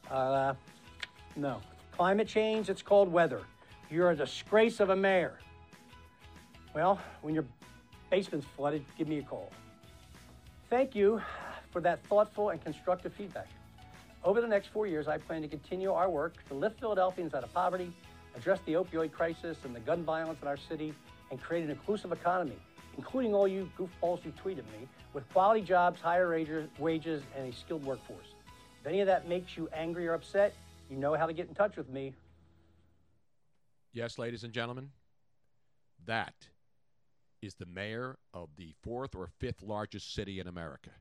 Uh, no. Climate change, it's called weather. You're a disgrace of a mayor. Well, when your basement's flooded, give me a call. Thank you for that thoughtful and constructive feedback. Over the next four years, I plan to continue our work to lift Philadelphians out of poverty, address the opioid crisis and the gun violence in our city, and create an inclusive economy, including all you goofballs who tweeted me, with quality jobs, higher wages, and a skilled workforce. If any of that makes you angry or upset, you know how to get in touch with me. Yes, ladies and gentlemen, that is the mayor of the fourth or fifth largest city in America.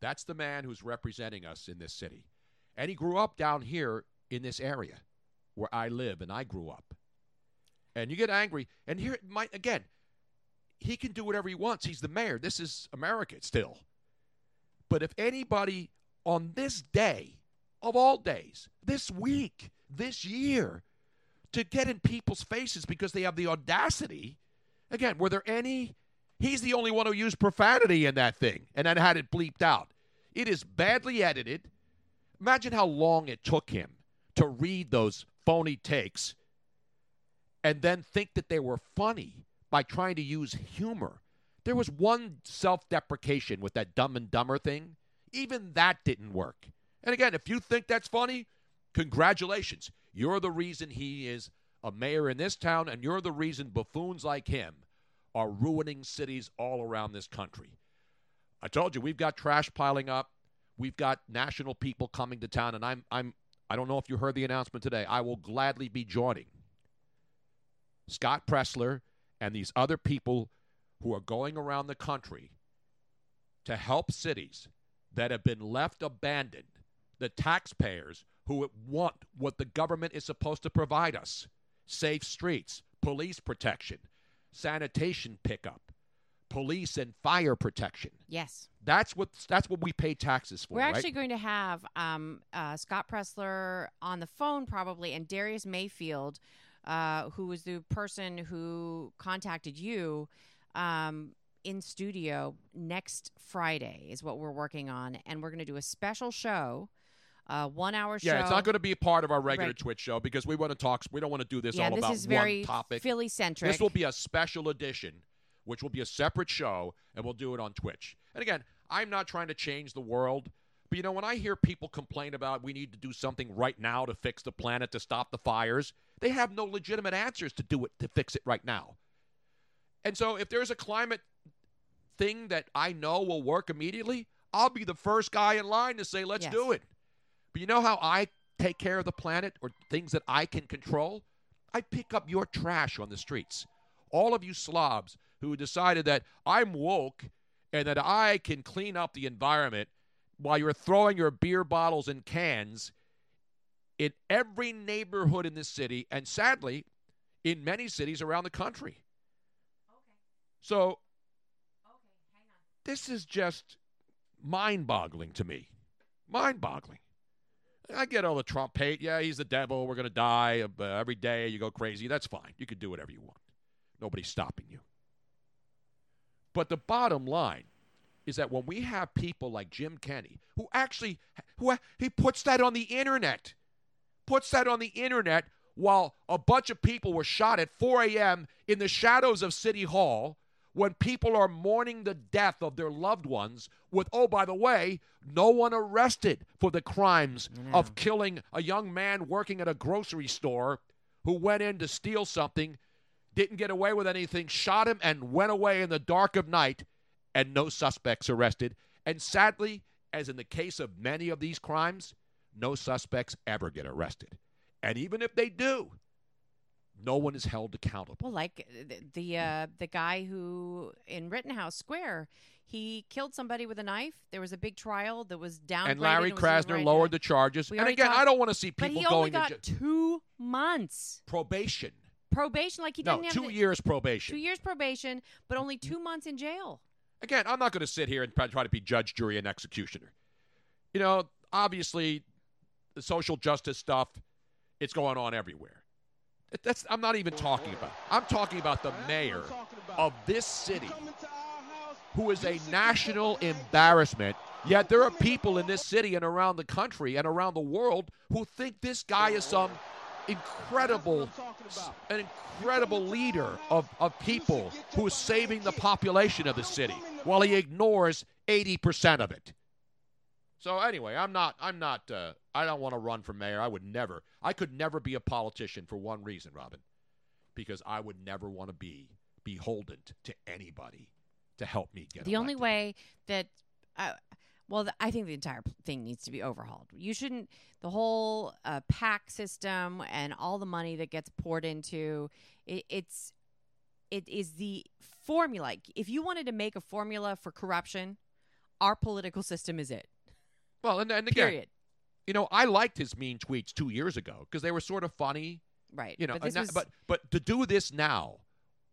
That's the man who's representing us in this city. And he grew up down here in this area where I live and I grew up. And you get angry. And here, my, again, he can do whatever he wants. He's the mayor. This is America still. But if anybody on this day, of all days, this week, this year, to get in people's faces because they have the audacity, again, were there any? He's the only one who used profanity in that thing and then had it bleeped out. It is badly edited. Imagine how long it took him to read those phony takes and then think that they were funny by trying to use humor. There was one self deprecation with that dumb and dumber thing. Even that didn't work. And again, if you think that's funny, congratulations. You're the reason he is a mayor in this town, and you're the reason buffoons like him are ruining cities all around this country. I told you we've got trash piling up. We've got national people coming to town, and I'm I'm I don't know if you heard the announcement today. I will gladly be joining Scott Presler and these other people who are going around the country to help cities that have been left abandoned, the taxpayers who want what the government is supposed to provide us safe streets, police protection, sanitation pickup, police and fire protection. Yes. That's what that's what we pay taxes for. We're right? actually going to have um, uh, Scott Presler on the phone probably, and Darius Mayfield, uh, who was the person who contacted you, um, in studio next Friday is what we're working on, and we're going to do a special show, uh, one hour show. Yeah, it's not going to be a part of our regular Right. Twitch show because we want to talk. We don't want to do this Yeah, all this about is very one topic. Philly-centric. This will be a special edition, which will be a separate show, and we'll do it on Twitch. And again, I'm not trying to change the world, but you know, when I hear people complain about we need to do something right now to fix the planet to stop the fires, they have no legitimate answers to do it to fix it right now. And so, if there's a climate thing that I know will work immediately, I'll be the first guy in line to say, let's Yes. do it. But you know how I take care of the planet or things that I can control? I pick up your trash on the streets. All of you slobs who decided that I'm woke and that I can clean up the environment while you're throwing your beer bottles and cans in every neighborhood in this city and sadly in many cities around the country. Okay. So okay, this is just mind boggling to me. Mind boggling. I get all the Trump hate. Yeah, he's the devil. We're going to die uh, every day. You go crazy. That's fine. You can do whatever you want. Nobody's stopping you. But the bottom line is that when we have people like Jim Kenney, who actually who he puts that on the internet, puts that on the internet while a bunch of people were shot at 4 a.m. in the shadows of City Hall when people are mourning the death of their loved ones with, oh, by the way, no one arrested for the crimes mm. of killing a young man working at a grocery store who went in to steal something, didn't get away with anything, shot him, and went away in the dark of night, and no suspects arrested. And sadly, as in the case of many of these crimes, no suspects ever get arrested. And even if they do, no one is held accountable. Well, like uh, the the, uh, the guy who in Rittenhouse Square, he killed somebody with a knife. There was a big trial that was down. and Larry Krasner overridden. lowered the charges. We And again, talked- I don't want to see but people he only going got to two months probation. probation. Like he No, didn't have two years probation. Two years probation, but only two months in jail. Again, I'm not going to sit here and try try to be judge, jury, and executioner. You know, obviously, the social justice stuff, it's going on everywhere. That- That's I'm not even talking about. I'm talking about the mayor of this city, who is a national embarrassment. Yet there are people in this city and around the country and around the world who think this guy is some incredible, an incredible leader of, of people who is saving the population of the city while he ignores 80% of it. So anyway, I'm not. I'm not. Uh, I don't want to run for mayor. I would never. I could never be a politician for one reason, Robin, because I would never want to be beholden to anybody to help me get. the only way that uh, well th- i think the entire thing needs to be overhauled you shouldn't the whole uh, pac system and all the money that gets poured into it, it's it is the formula if you wanted to make a formula for corruption our political system is it Well, and, and again, period You know, I liked his mean tweets two years ago because they were sort of funny. Right. You know, But this and was- but but to do this now,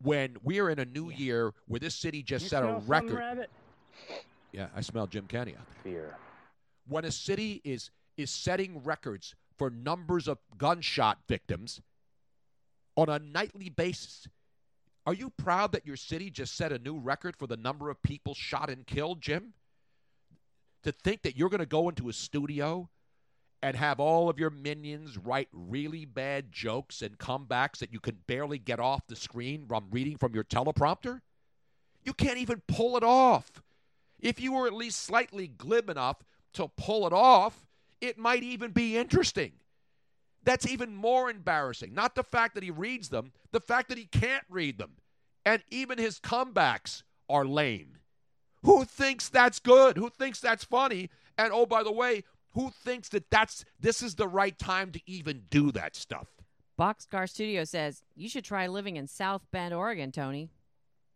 when we're in a new year where this city just set a record. Yeah, I smell Jim Kenney out there. Fear. When a city is is setting records for numbers of gunshot victims on a nightly basis, are you proud that your city just set a new record for the number of people shot and killed, Jim? To think that you're going to go into a studio and have all of your minions write really bad jokes and comebacks that you can barely get off the screen from reading from your teleprompter? You can't even pull it off. If you were at least slightly glib enough to pull it off, it might even be interesting. That's even more embarrassing. Not the fact that he reads them, the fact that he can't read them. And even his comebacks are lame. Who thinks that's good? Who thinks that's funny? And oh, by the way, who thinks that that's this is the right time to even do that stuff? Boxcar Studio says you should try living in South Bend, Oregon, Tony.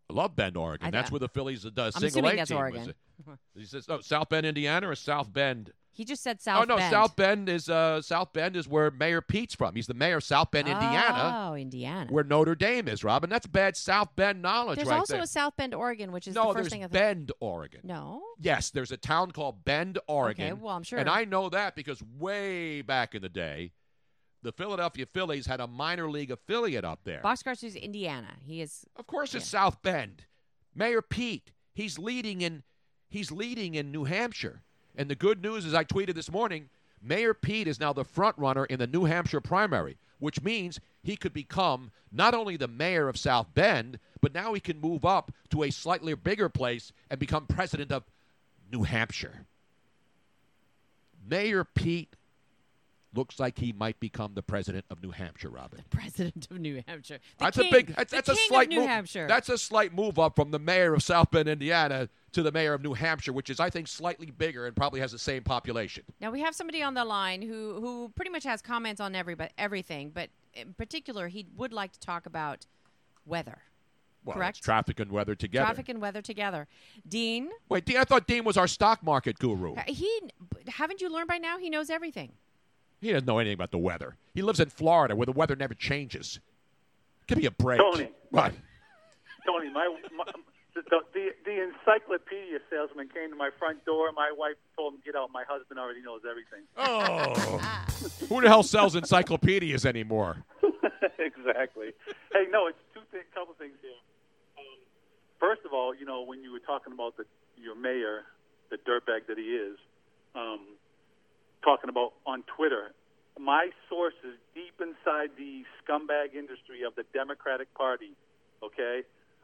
I love Bend, Oregon. I that's where the Phillies uh, I'm single A that's team was. Oregon. He says, "Oh, South Bend, Indiana, or South Bend." He just said South Bend. oh no, Bend. South Bend is uh, South Bend is where Mayor Pete's from. He's the mayor of South Bend, Indiana, Oh, Indiana. where Notre Dame is. Robin, that's bad South Bend knowledge There's right also there. a South Bend, Oregon, which is no, the first there's thing I thought. Bend, Oregon. No. Yes, there's a town called Bend, Oregon. Okay, well, I'm sure. And I know that because way back in the day, the Philadelphia Phillies had a minor league affiliate up there. Boxcar Studio's Indiana. He is. Of course, it's South Bend. Mayor Pete, he's leading in he's leading in New Hampshire. And the good news is I tweeted this morning, Mayor Pete is now the front runner in the New Hampshire primary, which means he could become not only the mayor of South Bend, but now he can move up to a slightly bigger place and become president of New Hampshire. Mayor Pete looks like he might become the president of New Hampshire, Robin. The President of New Hampshire. The That's king- a big. That's, that's a slight move. Hampshire. That's a slight move up from the mayor of South Bend, Indiana, to the mayor of New Hampshire, which is, I think, slightly bigger and probably has the same population. Now we have somebody on the line who who pretty much has comments on every but everything, but in particular, he would like to talk about weather. Well, Correct. it's traffic and weather together. Traffic and weather together. Dean, Wait, Dean, I thought Dean was our stock market guru. Uh, he haven't you learned by now? He knows everything. He doesn't know anything about the weather. He lives in Florida, where the weather never changes. Give me a break. Tony. What? Tony, my, my the, the the encyclopedia salesman came to my front door. My wife told him get out. My husband already knows everything. Oh, who the hell sells encyclopedias anymore? exactly. Hey, no, it's two th- couple things here. Um, first of all, you know, when you were talking about the your mayor, the dirtbag that he is, um, talking about on Twitter, my sources deep inside the scumbag industry of the Democratic Party, okay,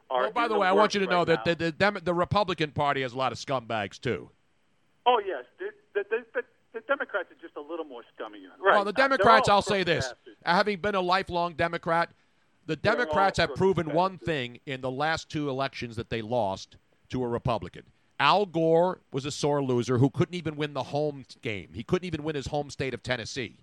are. Oh, by in the way, I want you to right know that the, the, Dem- the Republican Party has a lot of scumbags, too. Oh yes, the the, the, the, the Democrats are just a little more scummier. Right. Well, the Democrats, I'll say this. bastards. Having been a lifelong Democrat, the Democrats have proven one thing in the last two elections that they lost to a Republican. Al Gore was a sore loser who couldn't even win the home game. He couldn't even win his home state of Tennessee.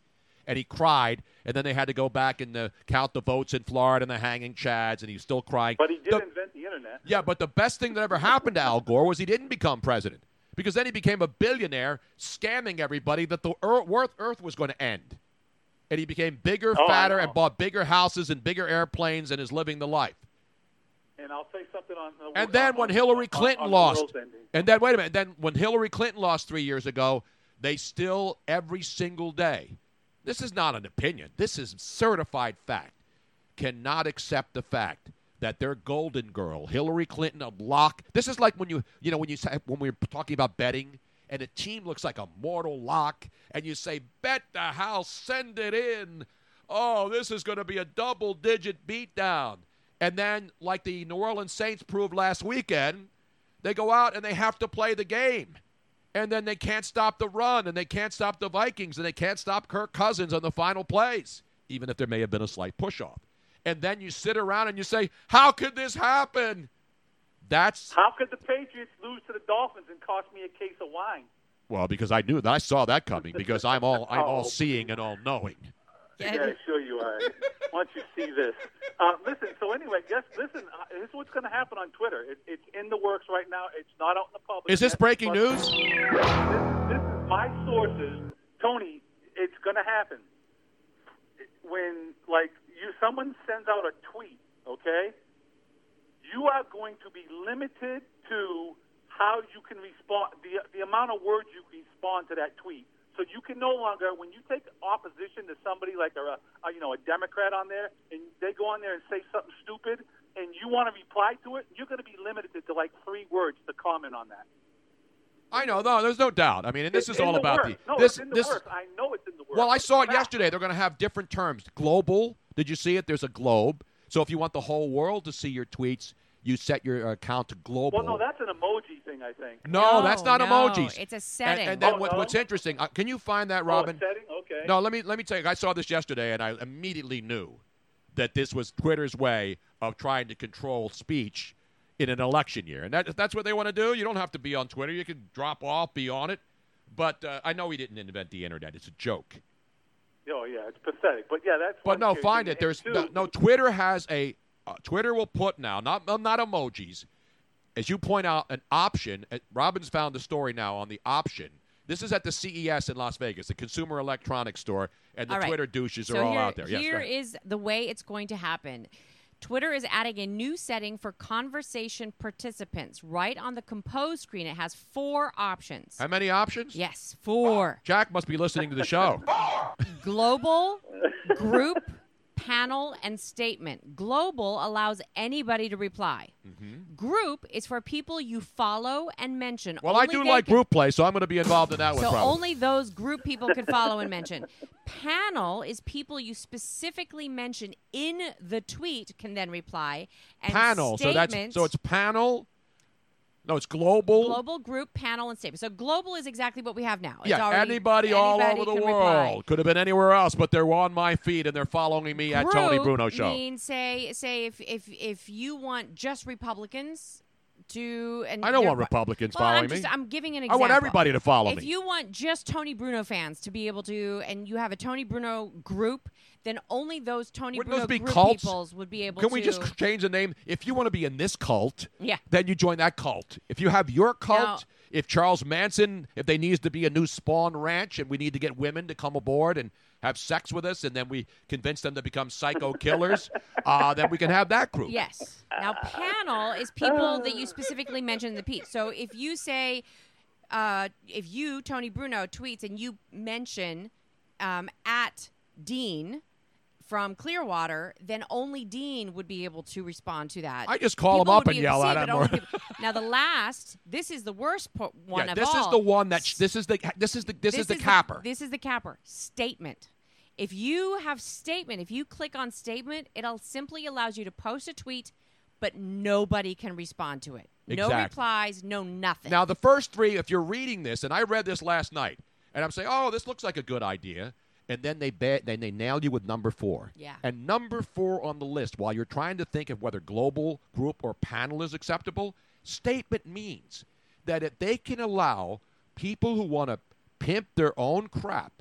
And he cried, and then they had to go back and uh, count the votes in Florida and the hanging chads, and he was still crying. But he did The- invent the internet. yeah, but the best thing that ever happened to Al Gore was he didn't become president because then he became a billionaire scamming everybody that the earth, earth was going to end. And he became bigger, Oh, fatter, and bought bigger houses and bigger airplanes and is living the life. And I'll say something on. The, And then when Hillary Clinton on the lost, and then wait a minute, then when Hillary Clinton lost three years ago, they still every single day. This is not an opinion. This is certified fact. Cannot accept the fact that their golden girl, Hillary Clinton, a lock. This is like when you, you know, when you say when we were talking about betting, and a team looks like a mortal lock, and you say, "Bet the house, send it in." Oh, this is going to be a double-digit beatdown. And then, like the New Orleans Saints proved last weekend, they go out and they have to play the game. And then they can't stop the run, and they can't stop the Vikings, and they can't stop Kirk Cousins on the final plays, even if there may have been a slight push off. And then you sit around and you say, How could this happen? That's, How could the Patriots lose to the Dolphins and cost me a case of wine? well, because I knew that. I saw that coming because I'm all, I'm all Oh. seeing and all knowing. Yeah, sure you are. Once you see this, uh, listen. So anyway, guess listen. Uh, this is what's going to happen on Twitter. It, it's in the works right now. It's not out in the public. Is this yet, breaking news? This, this is my sources. Tony, It's going to happen when like you someone sends out a tweet, okay? You are going to be limited to how you can respond, the the amount of words you can respond to that tweet. So you can no longer, when you take opposition to somebody like a, a you know a Democrat on there, and they go on there and say something stupid, and you want to reply to it, you're going to be limited to like three words to comment on that. I know, no, there's no doubt. I mean, and this It's is all the about the No, this it's in the this. works. I know it's in the works. Well, I saw it yesterday. They're going to have different terms. Global. Did you see it? There's a globe. So if you want the whole world to see your tweets, you set your account to global. Well, no, that's an emoji thing, I think. No, that's not no, emojis. it's a setting. And, then Oh, what, no? what's interesting? Uh, can you find that, Oh, a Robin? setting? Okay. No, let me let me tell you. I saw this yesterday, and I immediately knew that this was Twitter's way of trying to control speech in an election year, and that, if that's what they want to do. You don't have to be on Twitter. You can drop off, be on it. But uh, I know he didn't invent the internet. It's a joke. Oh yeah, it's pathetic. But yeah, that's. But no, find it. There's no, no. Twitter has a. Uh, Twitter will put now, not not emojis, as you point out, an option. Uh, Robin's found the story now on the option. This is at the CES in Las Vegas, the Consumer Electronics Store, and the right. Twitter douches so are all here, out there. Yes, Here is the way it's going to happen. Twitter is adding a new setting for conversation participants. Right on the compose screen, it has four options. How many options? Yes, four. Jack must be listening to the show. Global, group, panel, and statement. Global allows anybody to reply. Mm-hmm. Group is for people you follow and mention. Well, I Only do like can- group play, so I'm going to be involved in that one. So only those group people can follow and mention. Panel is people you specifically mention in the tweet can then reply. And panel. So that's so it's panel. No, it's global. global group panel and statement. So global is exactly what we have now. It's yeah, already- anybody, all over the world reply. could have been anywhere else, but they're on my feed and they're following me at Tony Bruno Show. Means say say if if if you want just Republicans to and I don't want Republicans well, following I'm just, me. I'm giving an example. I want everybody to follow if me. If you want just Tony Bruno fans to be able to, and you have a Tony Bruno group, then only those Tony Wouldn't Bruno those be group cults? peoples would be able to. Can to. we just change the name? If you want to be in this cult, Yeah. then you join that cult. If you have your cult, Now- if Charles Manson, if they needs to be a new Spahn Ranch and we need to get women to come aboard and have sex with us, and then we convince them to become psycho killers, uh, then we can have that group. Yes. Now, panel is people that you specifically mentioned in the piece. So if you say, uh, if you, Tony Bruno, tweets and you mention um, at Dean from Clearwater, then only Dean would be able to respond to that. I just call him up and yell at him but or- only people- now, the last, this is the worst po- one yeah, of this all. This is the one that sh- this is the this is the this, is the capper. this is the capper. Statement. If you have statement, if you click on statement, it'll simply allows you to post a tweet, but nobody can respond to it. No replies, no nothing. Now, the first three, if you're reading this, and I read this last night, and I'm saying, oh, this looks like a good idea, and then they bet, then they nail you with number four. Yeah. And number four on the list, while you're trying to think of whether global, group, or panel is acceptable, statement means that if they can allow people who want to pimp their own crap,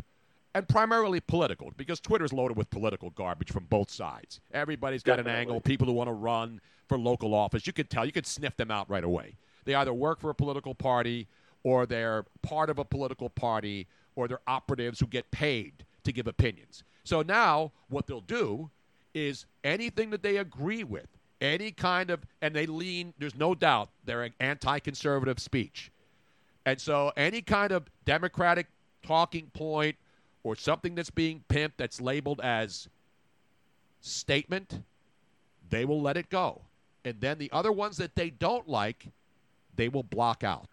and primarily political, because Twitter's loaded with political garbage from both sides. Everybody's got an angle. People who want to run for local office, you could tell, you could sniff them out right away. They either work for a political party, or they're part of a political party, or they're operatives who get paid to give opinions. So now what they'll do is anything that they agree with, any kind of, and they lean, there's no doubt they're an anti conservative speech. And so any kind of Democratic talking point or something that's being pimped that's labeled as statement, they will let it go. And then the other ones that they don't like, they will block out.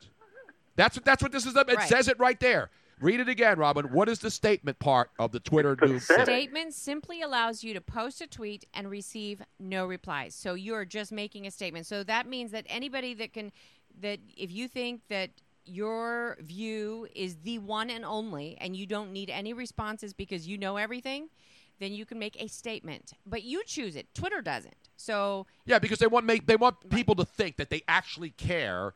That's what that's what this is. It Right. says it right there. Read it again, Robin. What is the statement part of the Twitter news? thing? Statement simply allows you to post a tweet and receive no replies. So you're just making a statement. So that means that anybody that can, that if you think that your view is the one and only and you don't need any responses because you know everything, then you can make a statement. But you choose it. Twitter doesn't. So Yeah, because they want make they want people to think that they actually care,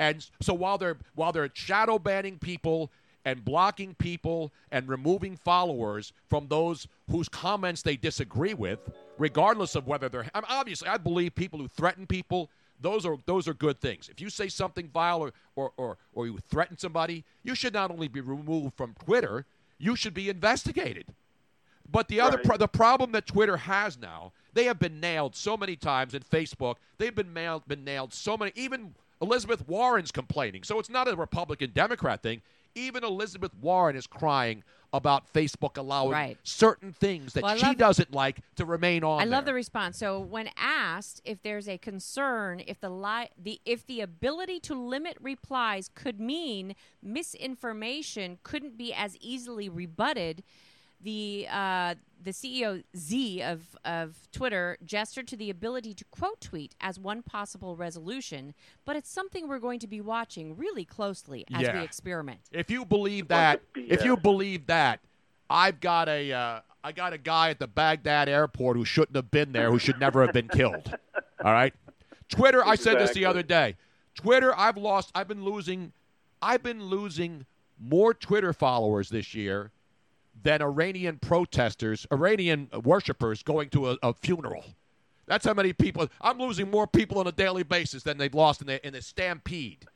and so while they're while they're shadow banning people and blocking people and removing followers from those whose comments they disagree with, regardless of whether they're I mean, obviously I believe people who threaten people. Those are those are good things. If you say something vile or, or, or, or you threaten somebody, you should not only be removed from Twitter, you should be investigated. But the other Right. pro- the problem that Twitter has now, they have been nailed so many times in Facebook. They've been nailed been nailed so many even Elizabeth Warren's complaining. So it's not a Republican Democrat thing. Even Elizabeth Warren is crying about Facebook allowing Right. certain things that Well, she love- doesn't like to remain on. I love the response. So when asked if there's a concern if the li- the if the ability to limit replies could mean misinformation couldn't be as easily rebutted, the uh, the CEO Z of of Twitter gestured to the ability to quote tweet as one possible resolution, but it's something we're going to be watching really closely as Yeah. we experiment. If you believe that, if you believe that, I've got a uh, I got a guy at the Baghdad airport who shouldn't have been there, who should never have been killed. All right, Twitter. I said this the other day. Twitter. I've lost. I've been losing. I've been losing more Twitter followers this year than Iranian protesters, Iranian worshippers going to a, a funeral. That's how many people. I'm losing more people on a daily basis than they've lost in the in the stampede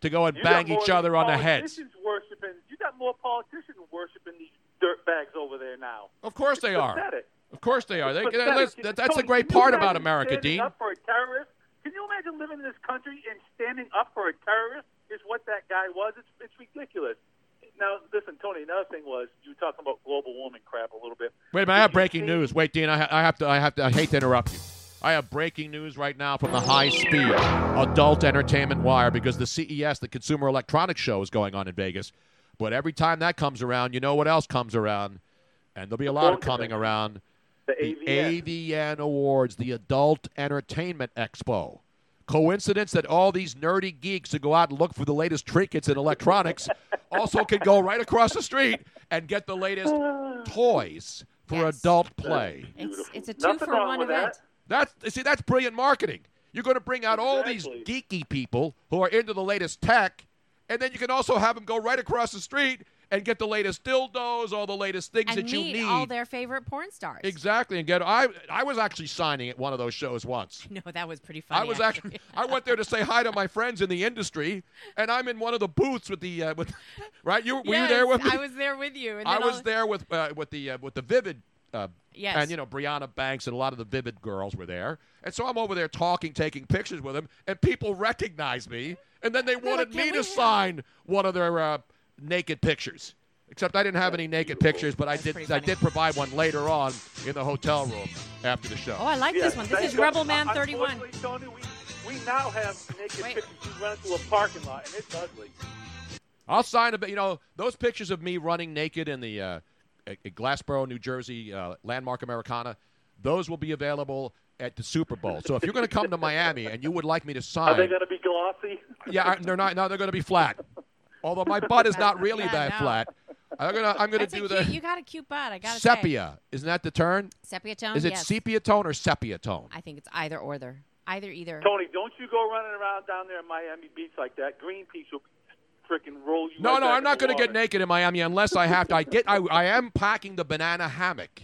to go and You bang each other on the heads. Worshiping. You got more politicians worshiping these dirt bags over there now. Of course they It's are. pathetic. Of course they are. They, that- that's, that- that's the Tony, great part about America, Dean. Up for a terrorist? Can you imagine living in this country and standing up for a terrorist? Is what that guy was. It's it's ridiculous. Now, listen, Tony. Another thing was you were talking about global warming crap a little bit. Wait a minute, I have breaking news. Wait, Dean, I, ha- I have to. I have to. I hate to interrupt you. I have breaking news right now from the high speed adult entertainment wire because the CES, the Consumer Electronics Show, is going on in Vegas. But every time that comes around, you know what else comes around, and there'll be a lot of coming around. The the AVN. AVN Awards, the Adult Entertainment Expo. Coincidence that all these nerdy geeks who go out and look for the latest trinkets in electronics also can go right across the street and get the latest toys for adult play. It's it's a two Nothing for one with event. That's see, that's brilliant marketing. You're going to bring out all these geeky people who are into the latest tech, and then you can also have them go right across the street and get the latest dildos, all the latest things And that you need. all their favorite porn stars. Exactly, and get. I I was actually signing at one of those shows once. No, that was pretty funny. I was actually I went there to say hi to my friends in the industry, and I'm in one of the booths with the uh, with right. You were you there with me? I was there with you. And I was all- there with uh, with the uh, with the Vivid. Uh, Yes. And you know Briana Banks and a lot of the Vivid girls were there, and so I'm over there talking, taking pictures with them, and people recognize me, and then they wanted me to sign one of their uh, naked pictures. Except I didn't have any naked pictures, but I did. I did provide one later on in the hotel room after the show. Oh, I like Yeah, this one. This is Rebel Man Uh, 31. unfortunately, Tony, we, we now have naked pictures. You run into a parking lot, and it's ugly. I'll sign a bit. You know, those pictures of me running naked in the uh, at at Glassboro, New Jersey, uh, Landmark Americana, those will be available at the Super Bowl. So if you're going to come to Miami and you would like me to sign Are they sign, going to be glossy? yeah, I- they're not. No, they're going to be flat. Although my butt is not really Yeah, that no. flat. I'm gonna. I'm gonna That's a do cute, the You got a cute butt. I gotta sepia. Isn't that the turn? Sepia tone. Is it yes. sepia tone or sepia tone? I think it's either or. There. Either either. Tony, don't you go running around down there in Miami Beach like that. Greenpeace will freaking roll you. No, right no, back I'm not going to get naked in Miami unless I have to. I get. I, I am packing the banana hammock.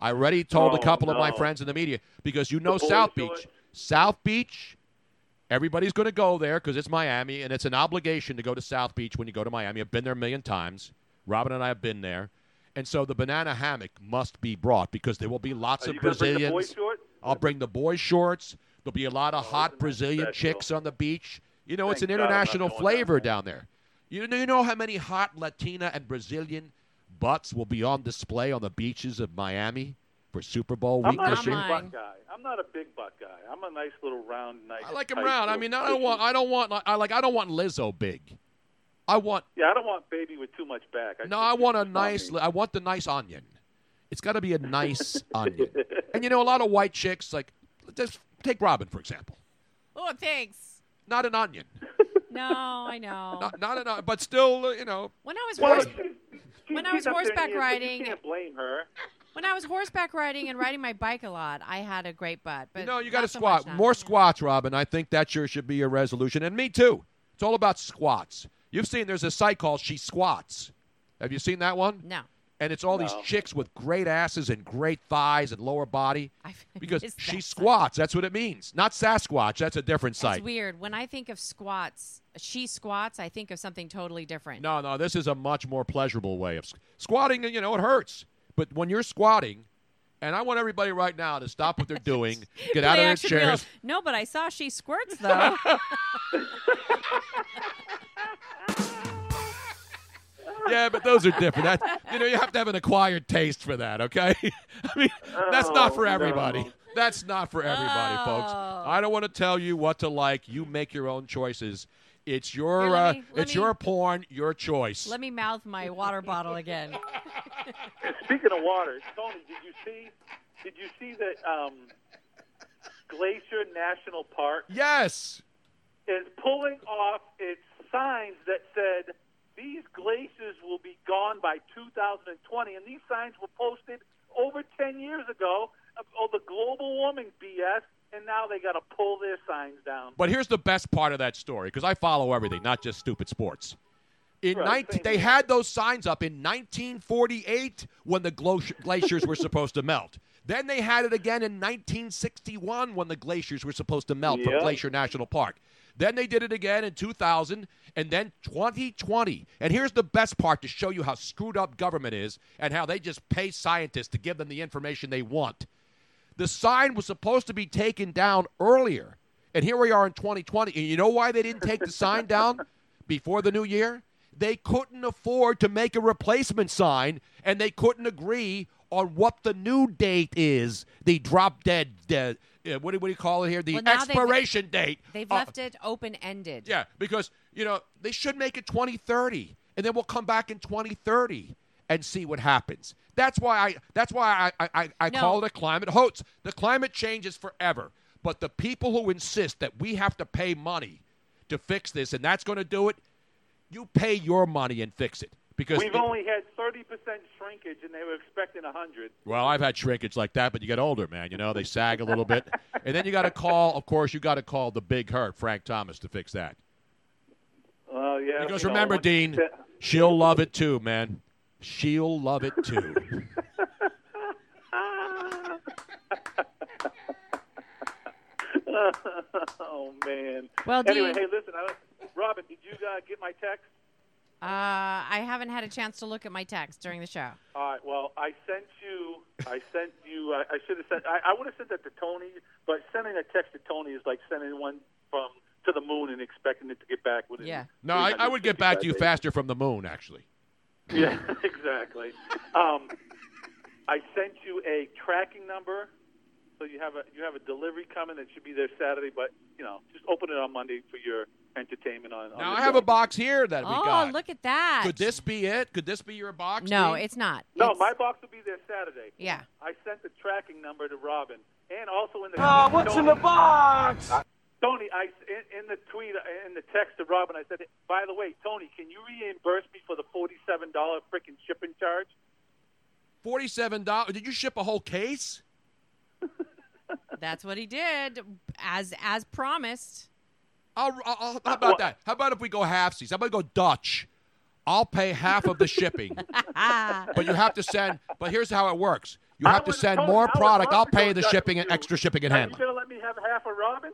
I already told a Oh, couple of my friends in the media because you know The South short. Beach. South Beach. Everybody's going to go there because it's Miami, and it's an obligation to go to South Beach when you go to Miami. I've been there a million times. Robin and I have been there, and so the banana hammock must be brought because there will be lots Are of gonna bring Brazilians. I'll bring the boy shorts. There'll be a lot of oh, hot Brazilian special. chicks on the beach. You know, it's an Thank God international flavor down there. You know, you know how many hot Latina and Brazilian butts will be on display on the beaches of Miami for Super Bowl week, I'm week not a big year? butt guy. I'm not a big butt guy. I'm a nice little round, nice. I like him round. I mean, I don't want. I don't want. I like. I don't want Lizzo big. I want. Yeah, I don't want baby with too much back. I No, I want a nice. I want the nice onion. It's got to be a nice onion. And you know, a lot of white chicks like. Just take Robin for example. Oh, thanks. Not an onion. No, I know. Not, not an. But still, uh, you know. When I was Well, horse, she- when I was up there in horseback riding, You can't blame her. When I was horseback riding and riding my bike a lot, I had a great butt. But No, you got to so squat. much now. More squats, Robin. I think that sure should be your resolution. And me too. It's all about squats. You've seen there's a site called She Squats. Have you seen that one? No. And it's all these chicks with great asses and great thighs and lower body. Because she that squats. That's what it means. Not Sasquatch. That's a different site. It's weird. When I think of squats, she squats, I think of something totally different. No, no, this is a much more pleasurable way of s- squatting. You know, it hurts, but when you're squatting, and I want everybody right now to stop what they're doing, get out of Play their action reel. chairs. No, but I saw she squirts though. Yeah, but those are different. That you know, you have to have an acquired taste for that. Okay, I mean, that's not for Oh, everybody. no. That's not for everybody, folks. Oh. I don't want to tell you what to like. You make your own choices. It's your Here, let uh, me- it's me- your porn, your choice. Let me mouth my water bottle again. Speaking of water, Tony, did you see? Did you see that um, Glacier National Park yes. is pulling off its signs that said these glaciers will be gone by 2020, and these signs were posted over 10 years ago of oh, the global warming BS, and now they got to pull their signs down. But here's the best part of that story because I follow everything, not just stupid sports. In Right, 19, they had those signs up in 1948 when the glacier, glaciers were supposed to melt. Then they had it again in 1961 when the glaciers were supposed to melt from Glacier National Park. Then they did it again in 2000 and then 2020. And here's the best part to show you how screwed up government is and how they just pay scientists to give them the information they want. The sign was supposed to be taken down earlier. And here we are in 2020. And you know why they didn't take the sign down before the new year? They couldn't afford to make a replacement sign, and they couldn't agree on what the new date is. The drop dead, uh, uh, what, do, what do you call it here? The Well, now they've- expiration date. They've Uh, left it open ended. yeah, because you know they should make it 2030, and then we'll come back in 2030 and see what happens. That's why I. That's why I. I, I, I No. call it a climate hoax. The climate change is forever, but the people who insist that we have to pay money to fix this, and that's going to do it, you pay your money and fix it. Because We've only had 30% shrinkage, and they were expecting 100. well, I've had shrinkage like that, but you get older, man. You know, they sag a little bit, and then you got to call. Of course, you got to call the big hurt, Frank Thomas, to fix that. Well, yeah. Because you know, remember, Dean, she'll love it too, man. She'll love it too. oh man. Well, anyway, Dean- hey, listen, I, Robin, did you uh, get my text? Uh, I haven't had a chance to look at my text during the show. All right. Well, I sent you. I sent you. I, I should have sent. I, I would have sent that to Tony, but sending a text to Tony is like sending one from to the moon and expecting it to get back within. Yeah. No, I, I would get back to you days. faster from the moon, actually. Yeah, exactly. Um, I sent you a tracking number, so you have a you have a delivery coming that should be there Saturday. But you know, just open it on Monday for your entertainment on. on Now I have show. a box here that we oh, got. Oh, look at that. Could this be it? Could this be your box? No, Dean? it's not. No, It's- my box will be there Saturday. Yeah. I sent the tracking number to Robin, and also in the. Oh, what's in the box? Tony, I in, in the tweet in the text to Robin, I said, by the way, Tony, can you reimburse me for the forty-seven dollar freaking shipping charge? Forty-seven dollars. Did you ship a whole case? That's what he did, as as promised. I'll, I'll, I'll- how uh, about that? How about if we go halfsies? How about we go Dutch? I'll pay half of the shipping, but you have to send. But here's how it works: you have to send more product. I'll pay the shipping and extra shipping and Are you handling. gonna let me have half of Robin?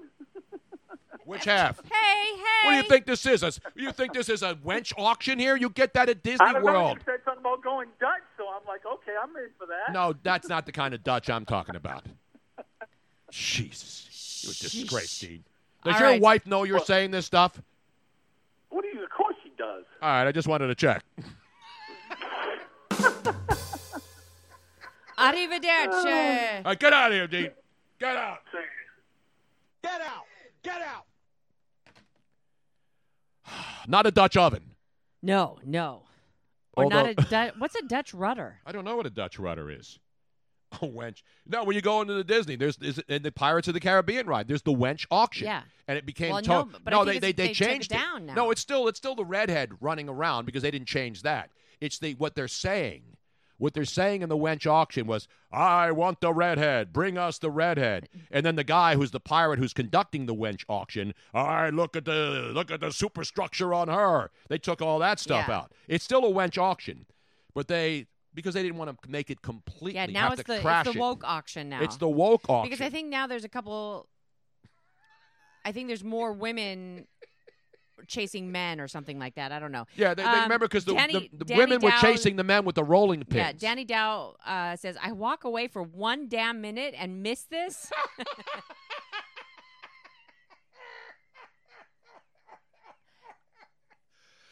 Which half? Hey, hey. What do you think this is? A, you think this is a wench auction here? You get that at Disney I Disney don't know. World. You said something about going Dutch, so I'm like, okay, I'm in for that. No, that's not the kind of Dutch I'm talking about. Jesus, you're a disgrace, Dean. Does All your right. wife know you're saying this stuff? What do you? Of course she does. All right, I just wanted to check. Arrivederci. All right, get out of here, Dean. Get out. Get out! Get out! Not a Dutch oven. No, no. Or Although- not a Du- what's a Dutch rudder? I don't know what a Dutch rudder is. A wench. No, when you go into the Disney, there's, there's in the Pirates of the Caribbean ride. There's the wench auction. Yeah. and it became Well, to- no, I they they, they took it changed down now. No, it's still it's still the redhead running around because they didn't change that. It's the what they're saying. What they're saying in the wench auction was, "I want the redhead. Bring us the redhead." And then the guy who's the pirate who's conducting the wench auction, "I look at the look at the superstructure on her." They took all that stuff Yeah. out. It's still a wench auction, but they because they didn't want to make it completely Yeah, now have it's the it's the it. woke auction now. It's the woke auction. Because I think now there's a couple. I think there's more women chasing men or something like that. I don't know. Yeah, they, they Um, remember because the, Danny- the, the women were chasing the men with the rolling pins. Yeah, Danny Dow uh, says, I walk away for one damn minute and miss this.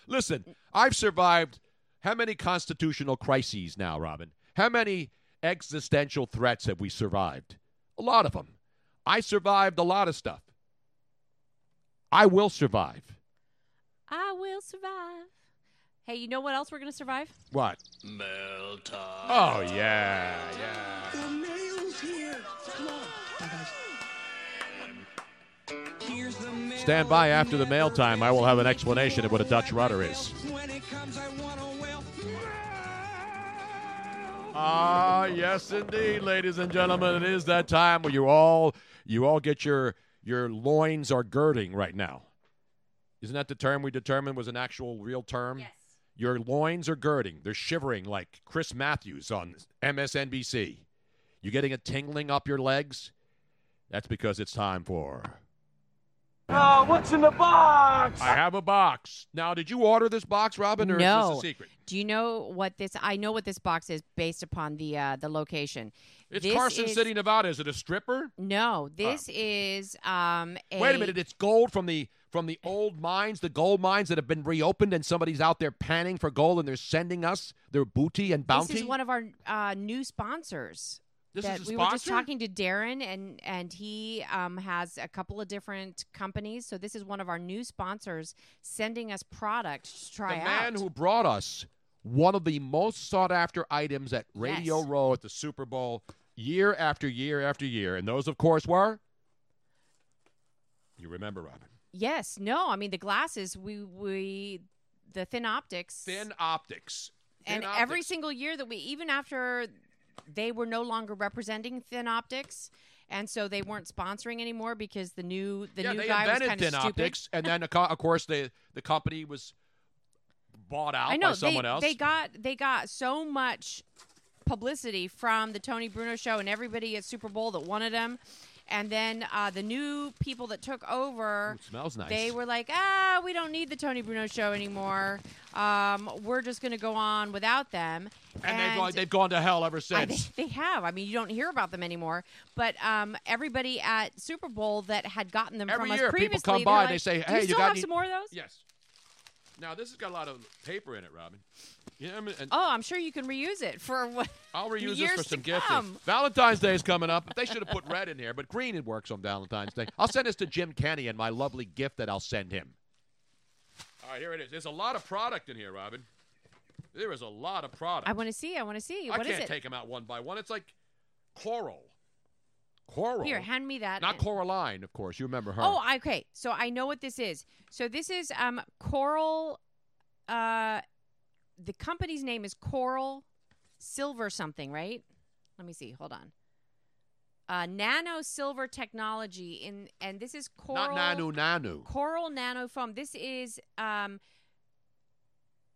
Listen, I've survived how many constitutional crises now, Robin? How many existential threats have we survived? A lot of them. I survived a lot of stuff. I will survive. I will survive. Hey, you know what else we're going to survive? What? Mail time. Oh, yeah, yeah. The mail's here. Come on. Here's the mail. Stand by after the mail time. I will have an explanation of what a Dutch rudder is. When it comes, I want a well. Ah, yes, indeed, ladies and gentlemen. It is that time where you all you all get your your loins are girding right now. Isn't that the term we determined was an actual real term? Yes. Your loins are girding. They're shivering like Chris Matthews on MSNBC. You're getting a tingling up your legs? That's because it's time for. Oh, what's in the box? I have a box. Now, did you order this box, Robin, or no. is this a secret? Do you know what this? I know what this box is based upon the uh, the location. It's This Carson is- City, Nevada. Is it a stripper? No, this is um. A, Wait a minute, it's gold from the from the old mines, the gold mines that have been reopened, and somebody's out there panning for gold, and they're sending us their booty and bounty. This is one of our uh, new sponsors. This that is a we were just talking to Darren, and and he um, has a couple of different companies. So this is one of our new sponsors sending us product to try the out. man who brought us one of the most sought after items at Radio Yes. Row at the Super Bowl year after year after year, and those, of course, were. You remember, Robin? Yes, no, I mean the glasses. We we the thin optics. Thin optics. Thin and every single year that we, even after they were no longer representing Thin Optics, and so they weren't sponsoring anymore because the new the yeah, new guy was kind thin of stupid. optics, and then of of course the the company was bought out I know by someone they, else. they got they got so much publicity from the Tony Bruno show and everybody at Super Bowl that wanted them. And then uh, the new people that took over, Ooh, smells nice. they were like, ah, we don't need the Tony Bruno show anymore. Um, we're just going to go on without them. and they've gone, they've gone to hell ever since. think they have. I mean, you don't hear about them anymore. But um, everybody at Super Bowl that had gotten them Every from year, us people previously, come they're by and they say, "Hey, you you still got have any-" some more of those?" Yes. Now this has got a lot of paper in it, Robin. Yeah, I mean, and Oh, I'm sure you can reuse it for what? I'll reuse this years for to some gifting. come. Valentine's Day is coming up. They should have put red in here, but green it works on Valentine's Day. I'll send this to Jim Kenney and my lovely gift that I'll send him. All right, here it is. There's a lot of product in here, Robin. There is a lot of product. I want to see. I want to see. I What is can't it? take them out one by one. It's like coral. Coral. Here, hand me that. Not Coraline, of course. You remember her. Oh, okay. So I know what this is. So this is um Coral. Uh, the company's name is Coral Silver something, right? Let me see. Hold on. Uh, nano silver technology in, and this is coral. Not nano Nanu. Coral nano foam. This is um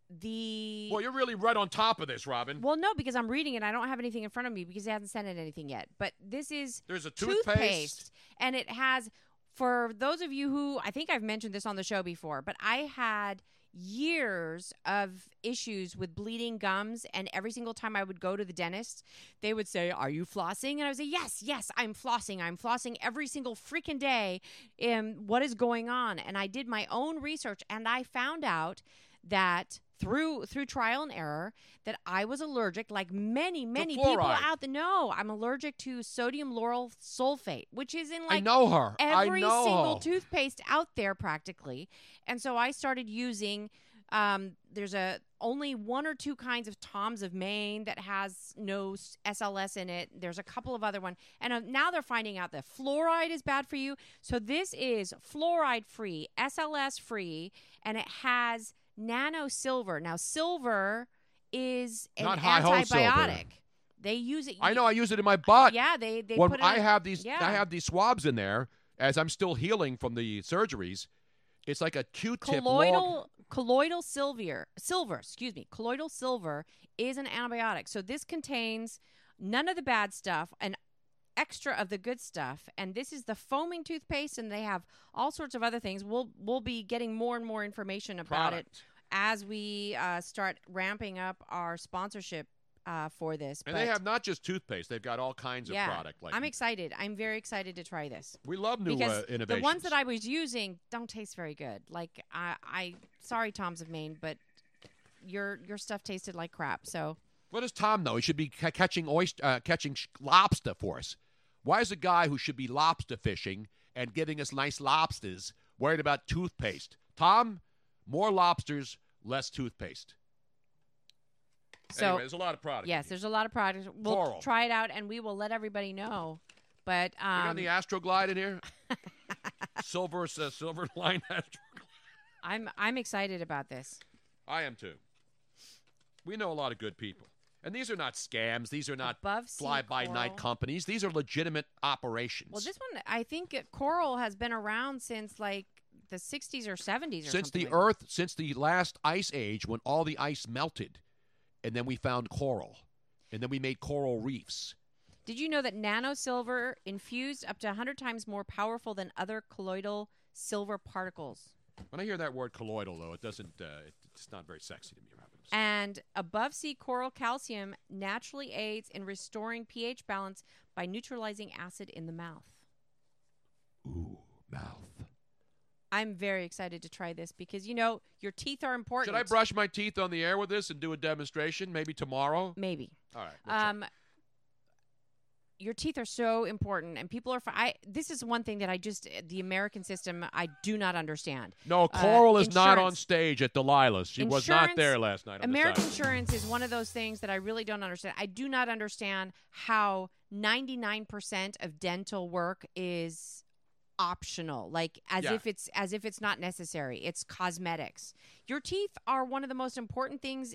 the. Well, you're really right on top of this, Robin. Well, no, because I'm reading it. I don't have anything in front of me because he hasn't sent it anything yet. But this is There's a toothpaste. and it has. For those of you who I think I've mentioned this on the show before, but I had years of issues with bleeding gums and every single time I would go to the dentist they would say are you flossing and I would say yes yes I'm flossing I'm flossing every single freaking day and what is going on and I did my own research and I found out that through through trial and error that I was allergic like many many people out there know I'm allergic to sodium lauryl sulfate which is in I like know her. I every know single her. toothpaste out there practically and so I started using um, there's a only one or two kinds of Tom's of Maine that has no SLS in it. There's a couple of other one, and uh, now they're finding out that fluoride is bad for you. So this is fluoride free, SLS free, and it has nano silver. Now silver is an Not antibiotic. They use it. I know. I use it in my butt. Yeah, they they when put it I in- have these, Yeah. I have these swabs in there as I'm still healing from the surgeries. It's like a Q-tip. long- colloidal colloidal silver silver excuse me colloidal silver is an antibiotic so this contains none of the bad stuff and extra of the good stuff, and this is the foaming toothpaste, and they have all sorts of other things. We'll we'll be getting more and more information about it as we uh, start ramping up our sponsorship uh, for this. And but they have not just toothpaste; they've got all kinds yeah, of product. Like I'm excited. I'm very excited to try this. we love new because uh, innovations. the ones that I was using don't taste very good. Like I, I sorry, Tom's of Maine, but your your stuff tasted like crap. So What does Tom know? He should be ca- catching oyster, uh, catching sh- lobster for us. Why is a guy who should be lobster fishing and giving us nice lobsters worried about toothpaste? Tom, more lobsters, less toothpaste. so anyway, there's a lot of product. yes, there's a lot of products. We'll Coral. try it out and we will let everybody know. But We got um, the Astroglide in here. silver, uh, silver line Astro. I'm I'm excited about this. I am too. We know a lot of good people. And these are not scams. These are not fly by night companies. These are legitimate operations. Well, this one I think coral has been around since like the 60s or 70s or since the like that. Earth, since the last ice age, when all the ice melted, and then we found coral, and then we made coral reefs. Did you know that nano silver infused up to 100 times more powerful than other colloidal silver particles? When I hear that word colloidal, though, it doesn't. Uh, it's not very sexy to me. And above sea coral calcium naturally aids in restoring pH balance by neutralizing acid in the mouth. Ooh, mouth. I'm very excited to try this because you know your teeth are important. Should I brush my teeth on the air with this and do a demonstration? Maybe tomorrow. Maybe. All right. we'll. Um, your teeth are so important, and people are. fi- I this is one thing that I just the American system I do not understand. no, Uh, Coral is not on stage at Delilah's. She was not there last night. American insurance is one of those things that I really don't understand. I do not understand how 99% of dental work is optional like as Yeah. if it's as if it's not necessary it's cosmetics your teeth are one of the most important things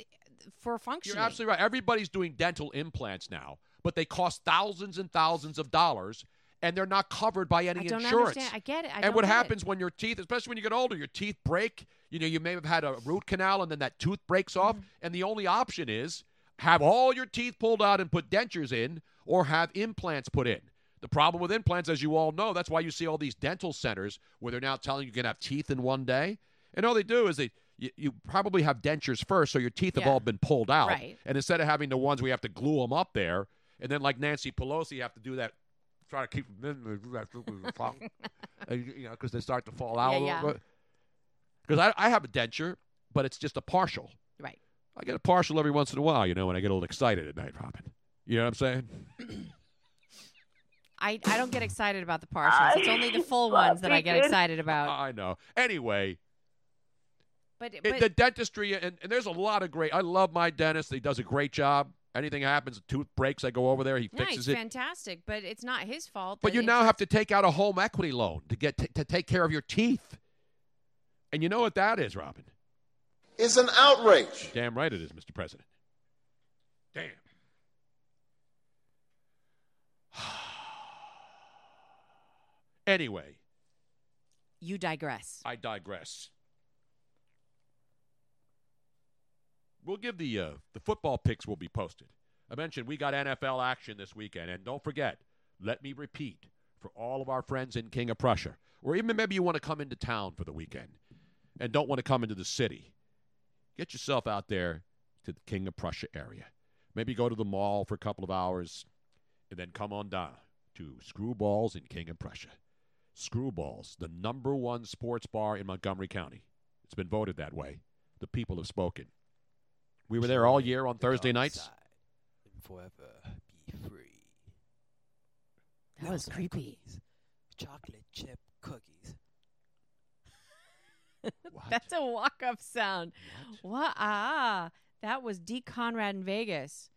for functioning You're absolutely right. Everybody's doing dental implants now, but they cost thousands and thousands of dollars, and they're not covered by any I don't insurance. understand. I get it. I and what get it. happens when your teeth, especially when you get older, your teeth break. You know, you may have had a root canal, and then that tooth breaks off, Mm-hmm. and the only option is have all your teeth pulled out and put dentures in, or have implants put in. The problem with implants, as you all know, that's why you see all these dental centers where they're now telling you you can have teeth in one day. And all they do is they you, you probably have dentures first, so your teeth have all been pulled out. Right. And instead of having the ones we have to glue them up there, and then like Nancy Pelosi, you have to do that, try to keep them in, you know, because they start to fall out Yeah, a yeah. little bit. Because I, I have a denture, but it's just a partial. Right. I get a partial every once in a while, you know, when I get a little excited at night, Robin. You know what I'm saying? I, I don't get excited about the partials it's only the full ones that i get excited about I know. Anyway, but, it, the dentistry, and, and there's a lot of great. I love my dentist. He does a great job. Anything happens, a tooth breaks, I go over there. He no, fixes it's it. fantastic but it's not his fault But you it's- now have to take out a home equity loan to get t- to take care of your teeth. And you know what that is, Robin? It's an outrage. Damn right it is, Mr. President. Damn. anyway, you digress I digress. We'll give the uh, the football picks will be posted. I mentioned we got NFL action this weekend, and don't forget. Let me repeat for all of our friends in King of Prussia, or even maybe you want to come into town for the weekend and don't want to come into the city. Get yourself out there to the King of Prussia area. Maybe go to the mall for a couple of hours, and then come on down to Screwballs in King of Prussia. Screwballs, the number one sports bar in Montgomery County. It's been voted that way. The people have spoken. We were there all year on Thursday nights. Forever be free. That was creepy. Chocolate chip cookies. That's a walk up sound. What? Ah, that was D. Conrad in Vegas.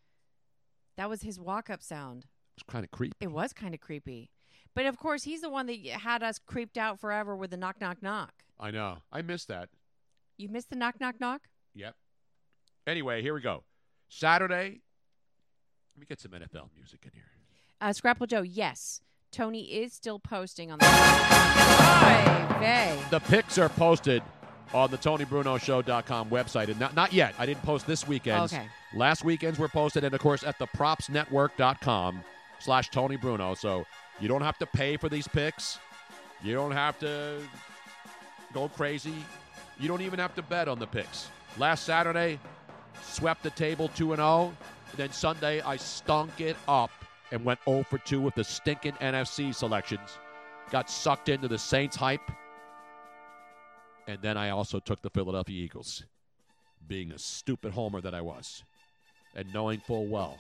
That was his walk up sound. It's kind of creepy. It was kind of creepy. But of course, he's the one that had us creeped out forever with the knock, knock, knock. I know. I missed that. You missed the knock, knock, knock? Yep. Anyway, here we go. Saturday. Let me get some NFL music in here. Uh, Scrapple Joe, yes. Tony is still posting on the. The picks are posted on the TonyBrunoShow.com website. And not, not yet. I didn't post this weekend's. Okay. Last weekend's were posted, and of course at the PropsNetwork.com. slash Tony Bruno. So you don't have to pay for these picks. You don't have to go crazy. You don't even have to bet on the picks. Last Saturday, swept the table 2 and 0. Then Sunday, I stunk it up and went 0 for 2 with the stinking NFC selections. Got sucked into the Saints hype. And then I also took the Philadelphia Eagles, being a stupid homer that I was, and knowing full well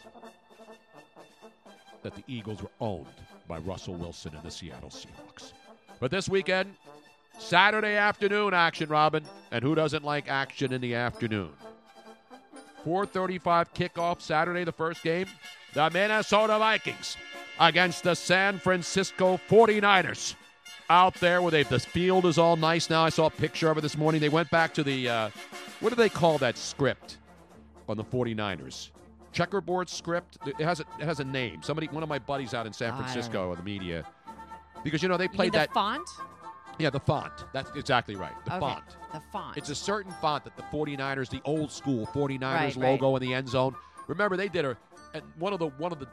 that the Eagles were owned by Russell Wilson and the Seattle Seahawks. But this weekend, Saturday afternoon action, Robin. And who doesn't like action in the afternoon? 4:35 kickoff Saturday, the first game. The Minnesota Vikings against the San Francisco 49ers. Out there where they the field is all nice now. I saw a picture of it this morning. They went back to the uh, what do they call that script on the 49ers? Checkerboard script. It has a, it has a name. Somebody, one of my buddies out in San Francisco in the media, because you know they played the that font? Yeah, the font. That's exactly right. The Okay, font. The font. It's a certain font that the 49ers, the old school 49ers Right, logo in the end zone. Remember they did a one of the one of the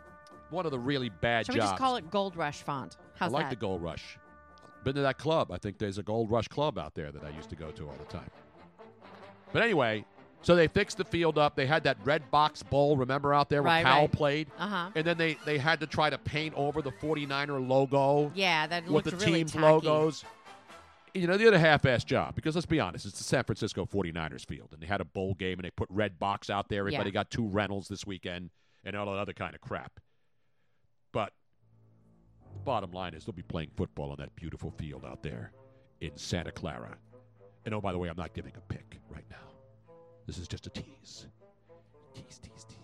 one of the really bad Should we just call it Gold Rush font? How's I like that? the Gold Rush. Been to that club. I think there's a Gold Rush club out there that I used to go to all the time. But anyway, so they fixed the field up. They had that Redbox Bowl, remember out there where Right, Cal right. played? Uh-huh. And then they, they had to try to paint over the 49er logo Yeah, that with the really team's tacky. logos you know, the other half-ass job, because let's be honest, it's the San Francisco 49ers field, and they had a bowl game, and they put Redbox out there. Everybody yeah. got two rentals this weekend and all that other kind of crap. But the bottom line is they'll be playing football on that beautiful field out there in Santa Clara. And oh, by the way, I'm not giving a pick right now. This is just a tease. Tease, tease, tease.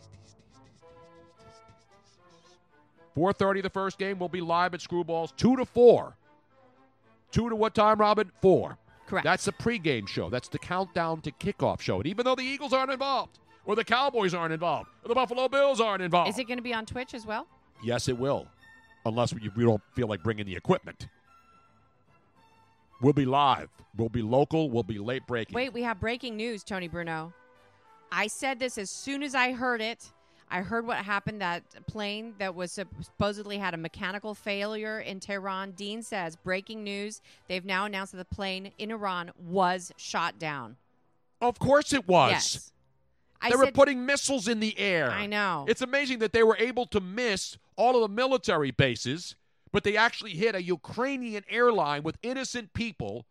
4.30 the first game will be live at screwballs 2 to 4 2 to what time, Robin? 4. Correct. That's the pregame show. That's the countdown to kickoff show. And even though the Eagles aren't involved, or the Cowboys aren't involved, or the Buffalo Bills aren't involved. Is it going to be on Twitch as well? Yes, it will. Unless we, we don't feel like bringing the equipment. We'll be live. We'll be local. We'll be late breaking. Wait, we have breaking news, Tony Bruno. I said this as soon as I heard it. I heard what happened that plane that was supposedly had a mechanical failure in Tehran. Dean says breaking news. They've now announced that the plane in Iran was shot down. Of course it was. Yes. I they were said- putting missiles in the air. I know. It's amazing that they were able to miss all of the military bases, but they actually hit a Ukrainian airline with innocent people,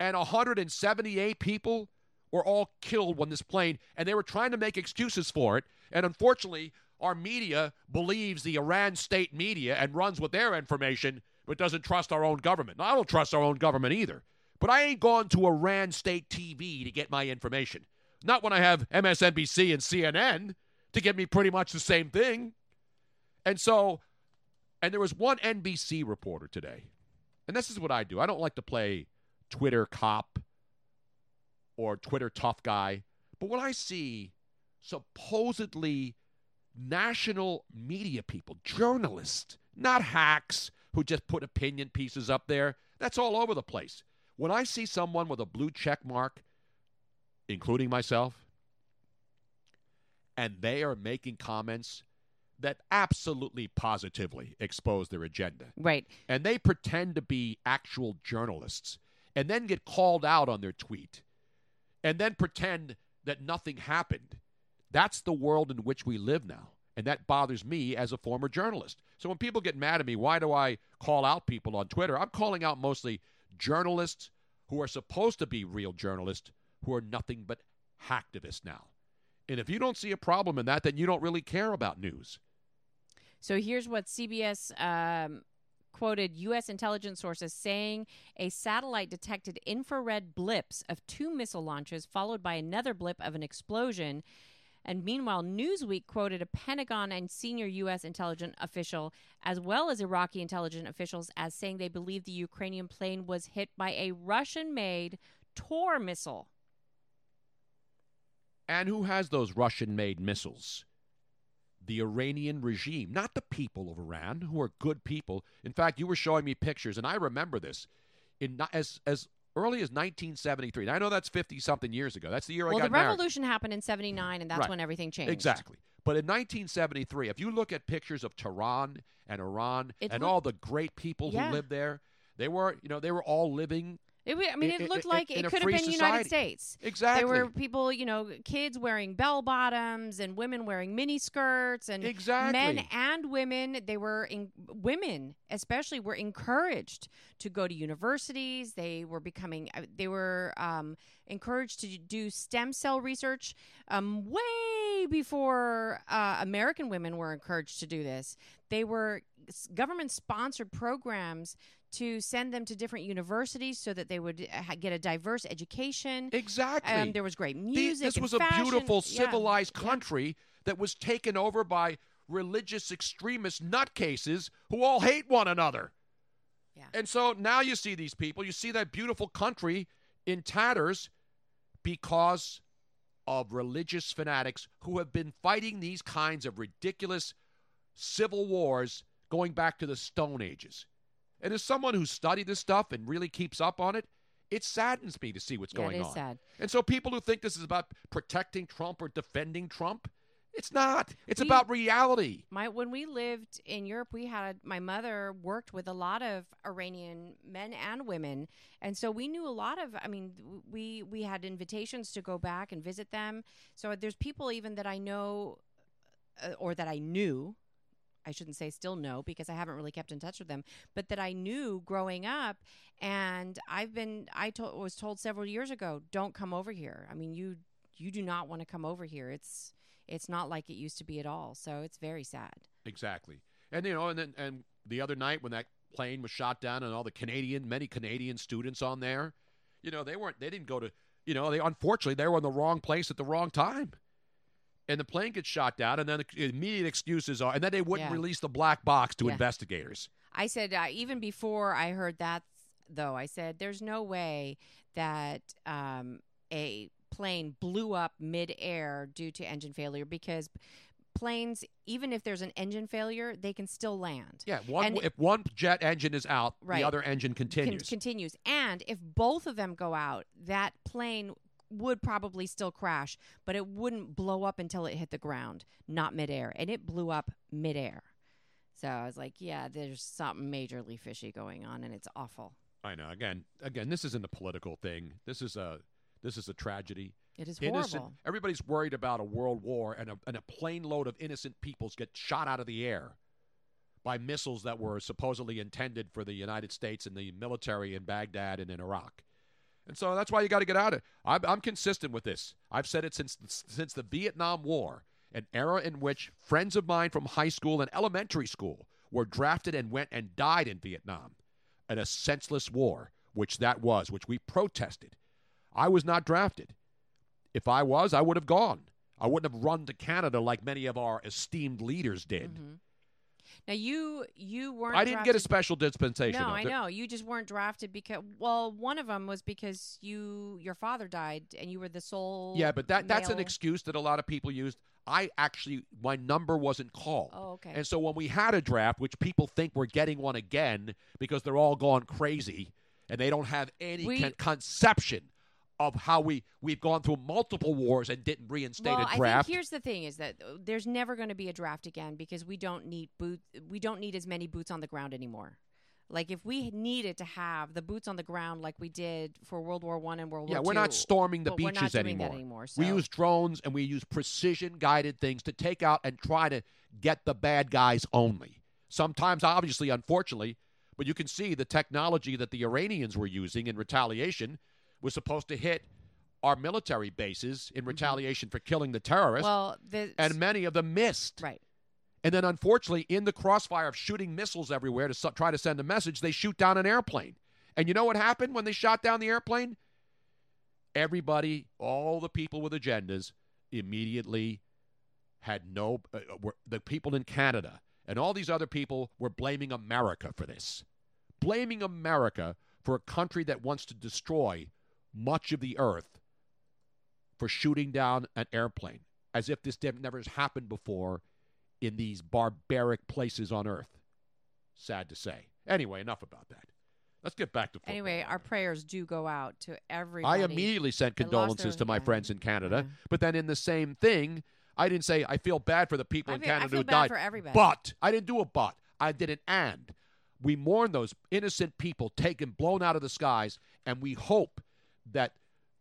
and 178 people were all killed when this plane, and they were trying to make excuses for it. And unfortunately, our media believes the Iran state media and runs with their information, but doesn't trust our own government. Now, I don't trust our own government either. But I ain't gone to Iran state TV to get my information. Not when I have MSNBC and CNN to give me pretty much the same thing. And so, and there was one NBC reporter today, and this is what I do. I don't like to play Twitter cop or Twitter tough guy, but when I see supposedly national media people, journalists, not hacks who just put opinion pieces up there, that's all over the place. When I see someone with a blue check mark, including myself, and they are making comments that absolutely positively expose their agenda. Right. And they pretend to be actual journalists and then get called out on their tweet and then pretend that nothing happened. That's the world in which we live now. And that bothers me as a former journalist. So when people get mad at me, why do I call out people on Twitter? I'm calling out mostly journalists who are supposed to be real journalists who are nothing but hacktivists now. And if you don't see a problem in that, then you don't really care about news. So here's what CBS um, quoted U.S. intelligence sources saying a satellite detected infrared blips of two missile launches, followed by another blip of an explosion. And meanwhile, Newsweek quoted a Pentagon and senior U.S. intelligence official, as well as Iraqi intelligence officials, as saying they believe the Ukrainian plane was hit by a Russian made Tor missile. And who has those Russian made missiles? The Iranian regime, not the people of Iran, who are good people. In fact, you were showing me pictures, and I remember this. In, as, as early as 1973. Now, I know that's 50 something years ago. That's the year I got. well, got the married. revolution happened in 79 and that's Right. when everything changed. Exactly. But in 1973, if you look at pictures of Tehran and Iran It and looked- all the great people Yeah. who lived there, they were, you know, they were all living. It, I mean, i- it looked i- like it could have been United. States. Exactly. There were people, you know, kids wearing bell bottoms and women wearing mini skirts and Exactly. men and women. They were in, women, especially, were encouraged to go to universities. They were becoming. uh, They were um, encouraged to do stem cell research um, way before uh, American women were encouraged to do this. They were government sponsored programs to send them to different universities so that they would uh, ha- get a diverse education. Exactly. Um, there was great The- music. this and was a fashion. beautiful, Yeah. civilized country that was taken over by religious extremist nutcases who all hate one another. Yeah. And so now you see these people, you see that beautiful country in tatters because of religious fanatics who have been fighting these kinds of ridiculous civil wars going back to the Stone Ages. And as someone who studied this stuff and really keeps up on it, it saddens me to see what's Yeah, going is on. sad. And so people who think this is about protecting Trump or defending Trump, it's not. It's We- about reality. My when we lived in Europe, we had my mother worked with a lot of Iranian men and women, and so we knew a lot of. I mean, we we had invitations to go back and visit them. So there's people even that I know, uh, or that I knew. I shouldn't say still know because I haven't really kept in touch with them, but that I knew growing up, and I've been I to- was told several years ago, don't come over here. I mean, you you do not want to come over here. It's it's not like it used to be at all. So it's very sad. Exactly. And you know, and then and the other night when that plane was shot down and all the Canadian, many Canadian students on there, you know, they weren't they didn't go to you know, they unfortunately they were in the wrong place at the wrong time. And the plane gets shot down, and then the immediate excuses are, and then they wouldn't Yeah. release the black box to Yeah. investigators. I said uh, even before I heard that though, I said there's no way that um, a plane blew up midair due to engine failure because planes, even if there's an engine failure, they can still land. Yeah, one And- if one jet engine is out, Right. the other engine Con- continues. continues. And if both of them go out, that plane would probably still crash, but it wouldn't blow up until it hit the ground, not midair. And it blew up midair. So I was like, yeah, there's something majorly fishy going on, and it's awful. I know. Again, again, this isn't a political thing. This is a this is a tragedy. It is innocent, horrible. Everybody's worried about a world war and a, and a plane load of innocent peoples get shot out of the air by missiles that were supposedly intended for the United States and the military in Baghdad and in Iraq. And so that's why you got to get out of it. I'm, I'm consistent with this. I've said it since since the Vietnam War, an era in which friends of mine from high school and elementary school were drafted and went and died in Vietnam, in a senseless war, which that was, which we protested. I was not drafted. If I was, I would have gone. I wouldn't have run to Canada like many of our esteemed leaders did. Mm-hmm. Now you you weren't. I didn't get a special dispensation. No. I know you just weren't drafted because well, one of them was because you your father died and you were the sole. Yeah, but that that's an excuse that a lot of people used. I actually my number wasn't called. Oh, okay. And so when we had a draft, which people think we're getting one again because they're all gone crazy and they don't have any We- con- conception of how we we've gone through multiple wars and didn't reinstate well, a draft. I think here's the thing: is that uh, there's never going to be a draft again because we don't need boot. We don't need as many boots on the ground anymore. Like if we needed to have the boots on the ground like we did for World War One and World yeah, War we're not storming the beaches anymore. Anymore We use drones and we use precision guided things to take out and try to get the bad guys only. Sometimes, obviously, unfortunately, but you can see the technology that the Iranians were using in retaliation was supposed to hit our military bases in retaliation for killing the terrorists. Mm-hmm. Well, the, and many of them missed. Right. And then, unfortunately, in the crossfire of shooting missiles everywhere to su- try to send a message, they shoot down an airplane. And you know what happened when they shot down the airplane? Everybody, all the people with agendas, immediately had no. Uh, were, the people in Canada and all these other people were blaming America for this, blaming America for a country that wants to destroy much of the earth for shooting down an airplane, as if this never has happened before in these barbaric places on earth. Sad to say. Anyway, enough about that. Let's get back to football. Anyway, our prayers do go out to everybody. I immediately sent condolences to my yeah. friends in Canada, but then in the same thing, I didn't say I feel bad for the people I in feel- I Canada feel who bad died. for everybody. But I didn't do a but. I did an and. We mourn those innocent people taken, blown out of the skies, and we hope that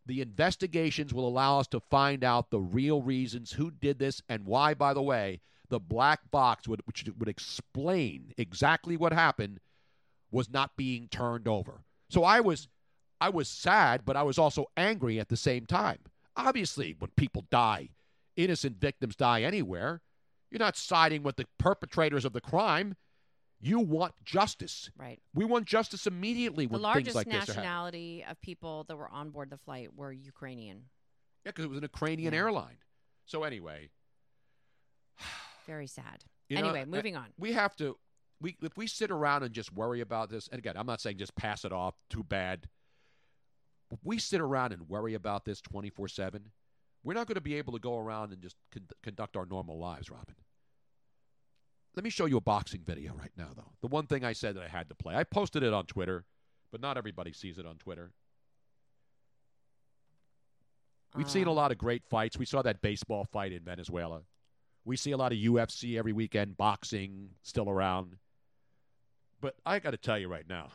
the investigations will allow us to find out the real reasons who did this and why. By the way, the black box would, which would explain exactly what happened was not being turned over. So I was I was sad, but I was also angry at the same time. Obviously, when people die, innocent victims die anywhere. You're not siding with the perpetrators of the crime. You want justice. Right. We want justice immediately The when largest things like this are happening. nationality of people that were on board the flight were Ukrainian. Yeah, because it was an Ukrainian airline. So anyway, Very sad. You know, anyway, moving on. We have to. We if we sit around and just worry about this, and again, I'm not saying just pass it off. Too bad. If we sit around and worry about this 24 seven, we're not going to be able to go around and just con- conduct our normal lives, Robin. Let me show you a boxing video right now, though. The one thing I said that I had to play. I posted it on Twitter, but not everybody sees it on Twitter. We've seen a uh-huh. lot of great fights. We saw that baseball fight in Venezuela. We see a lot of UFC every weekend, boxing still around. But I got to tell you right now,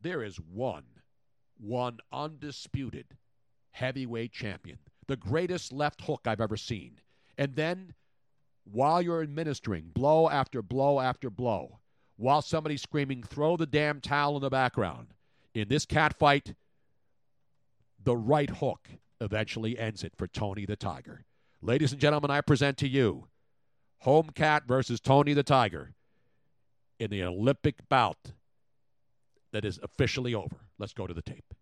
there is one, one undisputed heavyweight champion, the greatest left hook I've ever seen. And then, while you're administering blow after blow after blow, while somebody's screaming, throw the damn towel in the background, in this cat fight, the right hook eventually ends it for Tony the Tiger. Ladies and gentlemen, I present to you Home Cat versus Tony the Tiger in the Olympic bout that is officially over. Let's go to the tape.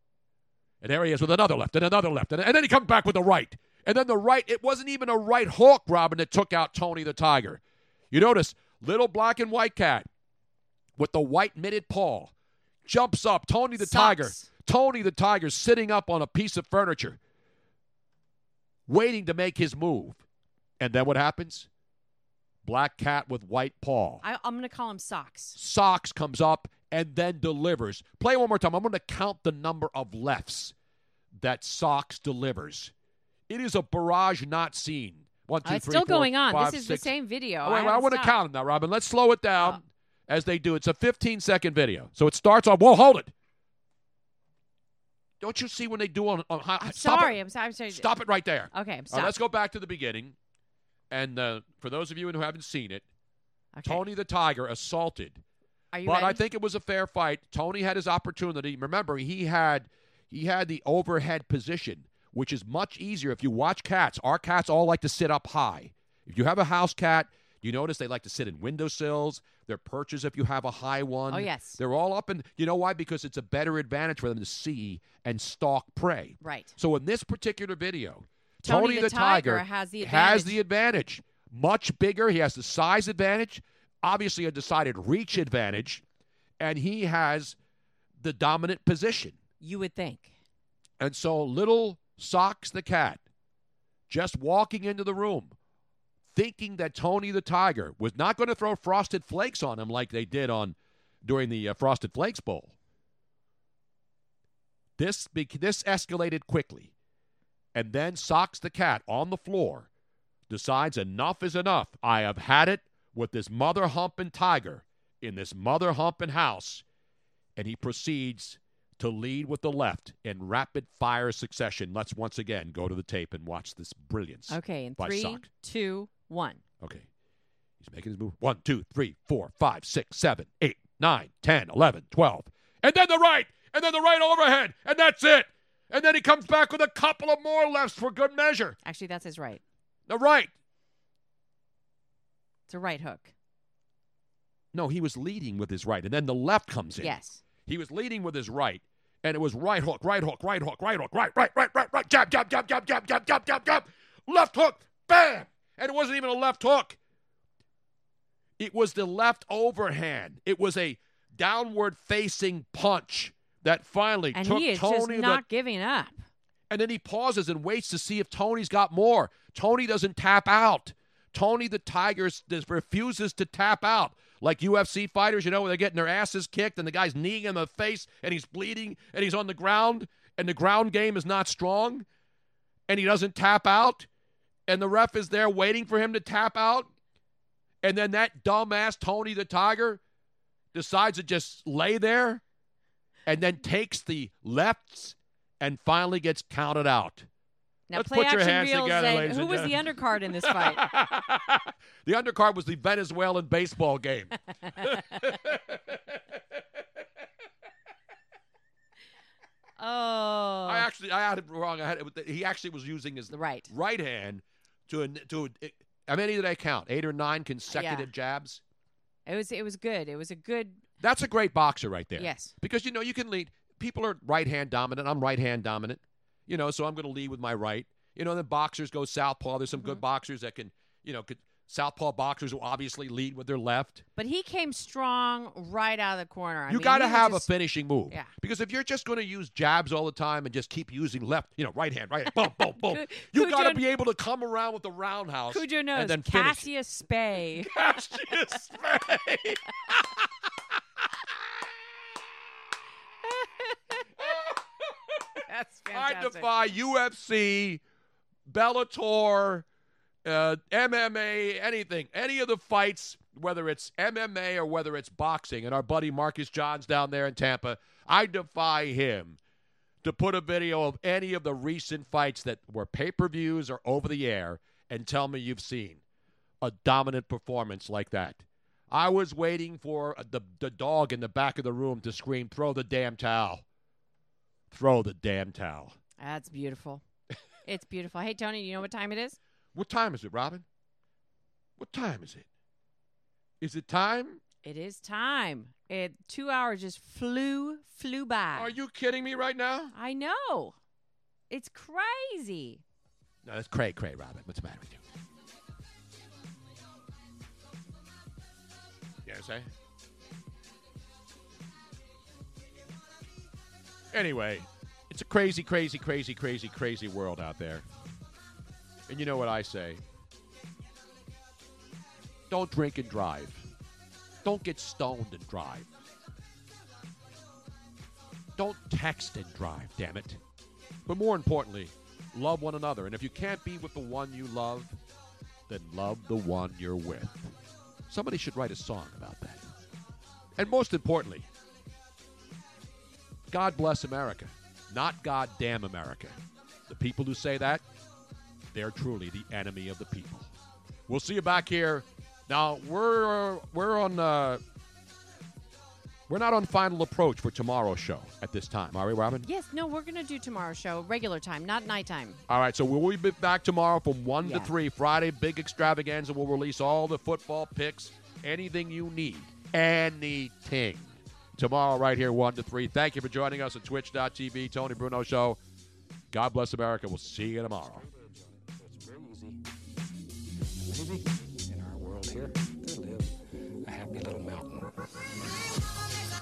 And there he is with another left and another left. And, and then he comes back with the right. And then the right, it wasn't even a right hook, Robin, that took out Tony the Tiger. You notice, little black and white cat with the white mitted paw jumps up. Tony the Tiger. Tony the Tiger sitting up on a piece of furniture, waiting to make his move. And then what happens? Black cat with white paw. I, I'm going to call him Socks. Socks comes up and then delivers. Play one more time. I'm going to count the number of lefts that Socks delivers. It is a barrage not seen. One, two, Uh, it's three, still four, going on. five, this is six. the same video. Oh, wait, I I want to count them now, Robin. Let's slow it down as they do. It's a 15 second video. So it starts on. Whoa, hold it. Don't you see when they do on, on high? I'm sorry. It. I'm sorry. I'm sorry. Stop it right there. Okay, I'm right, stopped. let's go back to the beginning. And uh, for those of you who haven't seen it, Okay. Tony the Tiger assaulted. Are you but I think it was a fair fight. Tony had his opportunity. Remember, he had he had the overhead position, which is much easier if you watch cats. Our cats all like to sit up high. If you have a house cat, you notice they like to sit in windowsills. Their perches, if you have a high one. Oh, yes. They're all up in. You know why? Because it's a better advantage for them to see and stalk prey. Right. So in this particular video, Tony Tony, the Tiger has the advantage. has the advantage. Much bigger. He has the size advantage, obviously a decided reach advantage, and he has the dominant position. You would think. And so little Socks the cat just walking into the room thinking that Tony the Tiger was not going to throw frosted flakes on him like they did on during the uh, Frosted Flakes Bowl. This this escalated quickly. And then Socks the cat on the floor decides enough is enough. I have had it with this mother humping tiger in this mother humping house. And he proceeds to lead with the left in rapid fire succession. Let's once again go to the tape and watch this brilliance. Okay, in three, Sock. two, one. Okay. He's making his move. One, two, three, four, five, six, seven, eight, nine, ten, eleven, twelve. And then the right. And then the right overhead. And that's it. And then he comes back with a couple of more lefts for good measure. Actually, that's his right. The right. It's a right hook. No, he was leading with his right. And then the left comes in. Yes. He was leading with his right. And it was right hook, right hook, right hook, right hook, right, right, right, right, right, jab, jab, jab, jab, jab, jab, jab, jab, jab. Left hook, bam! And it wasn't even a left hook. It was the left overhand. It was a downward facing punch that finally And took he is Tony just the not giving up. and then he pauses and waits to see if Tony's got more. Tony doesn't tap out. Tony the Tiger refuses to tap out. Like UFC fighters, you know, where they're getting their asses kicked and the guy's kneeing in the face and he's bleeding and he's on the ground and the ground game is not strong and he doesn't tap out and the ref is there waiting for him to tap out and then that dumbass Tony the Tiger decides to just lay there and then takes the lefts and finally gets counted out. Now Let's play put your action hands reels. together, and ladies who and was the gentlemen. undercard in this fight? the undercard was the Venezuelan baseball game. oh. I actually I had it wrong. I had it, he actually was using his right right hand to to. How many did I count? Eight or nine consecutive jabs. It was it was good. It was a good That's a great boxer right there. Yes. Because you know you can lead. People are right hand dominant. I'm right hand dominant. You know, so I'm going to lead with my right. You know, then boxers go southpaw. There's some Mm-hmm. good boxers that can, you know, could southpaw boxers will obviously lead with their left. but he came strong right out of the corner. I you got to have just- a finishing move. Yeah. Because if you're just going to use jabs all the time and just keep using left, you know, right hand, right hand, boom, boom, boom, you got to be able to come around with the roundhouse Cujo knows and then finish. Cassius Spay. Cassius Spay. That's I defy UFC, Bellator, uh, MMA, anything, any of the fights, whether it's MMA or whether it's boxing. And our buddy Marcus Johns down there in Tampa, I defy him to put a video of any of the recent fights that were pay per views or over the air and tell me you've seen a dominant performance like that. I was waiting for the, the dog in the back of the room to scream, throw the damn towel. Throw the damn towel. That's beautiful. It's beautiful. Hey Tony, you know what time it is? What time is it, Robin? What time is it? Is it time? It is time. It two hours just flew flew by. Are you kidding me right now? I know. It's crazy. No, that's cray cray, Robin. What's the matter with you? You know Anyway, it's a crazy, crazy, crazy, crazy, crazy world out there. And you know what I say? Don't drink and drive. Don't get stoned and drive. Don't text and drive, damn it. But more importantly, love one another. And if you can't be with the one you love, then love the one you're with. Somebody should write a song about that. And most importantly, God bless America, not God damn America. The people who say that, they're truly the enemy of the people. We'll see you back here. Now we're we're on uh, we're not on final approach for tomorrow's show at this time, are we, Robin? Yes, no, we're gonna do tomorrow's show regular time, not nighttime. All right, so we'll be back tomorrow from 1 Yeah. to 3. Friday, big extravaganza. We'll release all the football picks, anything you need. Anything. Tomorrow, right here, 1 to 3. Thank you for joining us at twitch.tv. Tony Bruno Show. God bless America. We'll see you tomorrow. In our world here, there live a happy little mountain.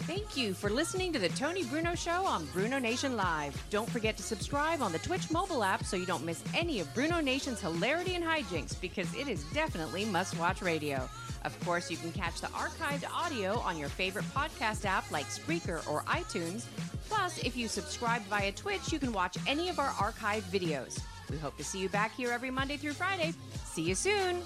Thank you for listening to the Tony Bruno Show on Bruno Nation Live. Don't forget to subscribe on the Twitch mobile app so you don't miss any of Bruno Nation's hilarity and hijinks because it is definitely must watch radio. Of course, you can catch the archived audio on your favorite podcast app like Spreaker or iTunes. Plus, if you subscribe via Twitch, you can watch any of our archived videos. We hope to see you back here every Monday through Friday. See you soon.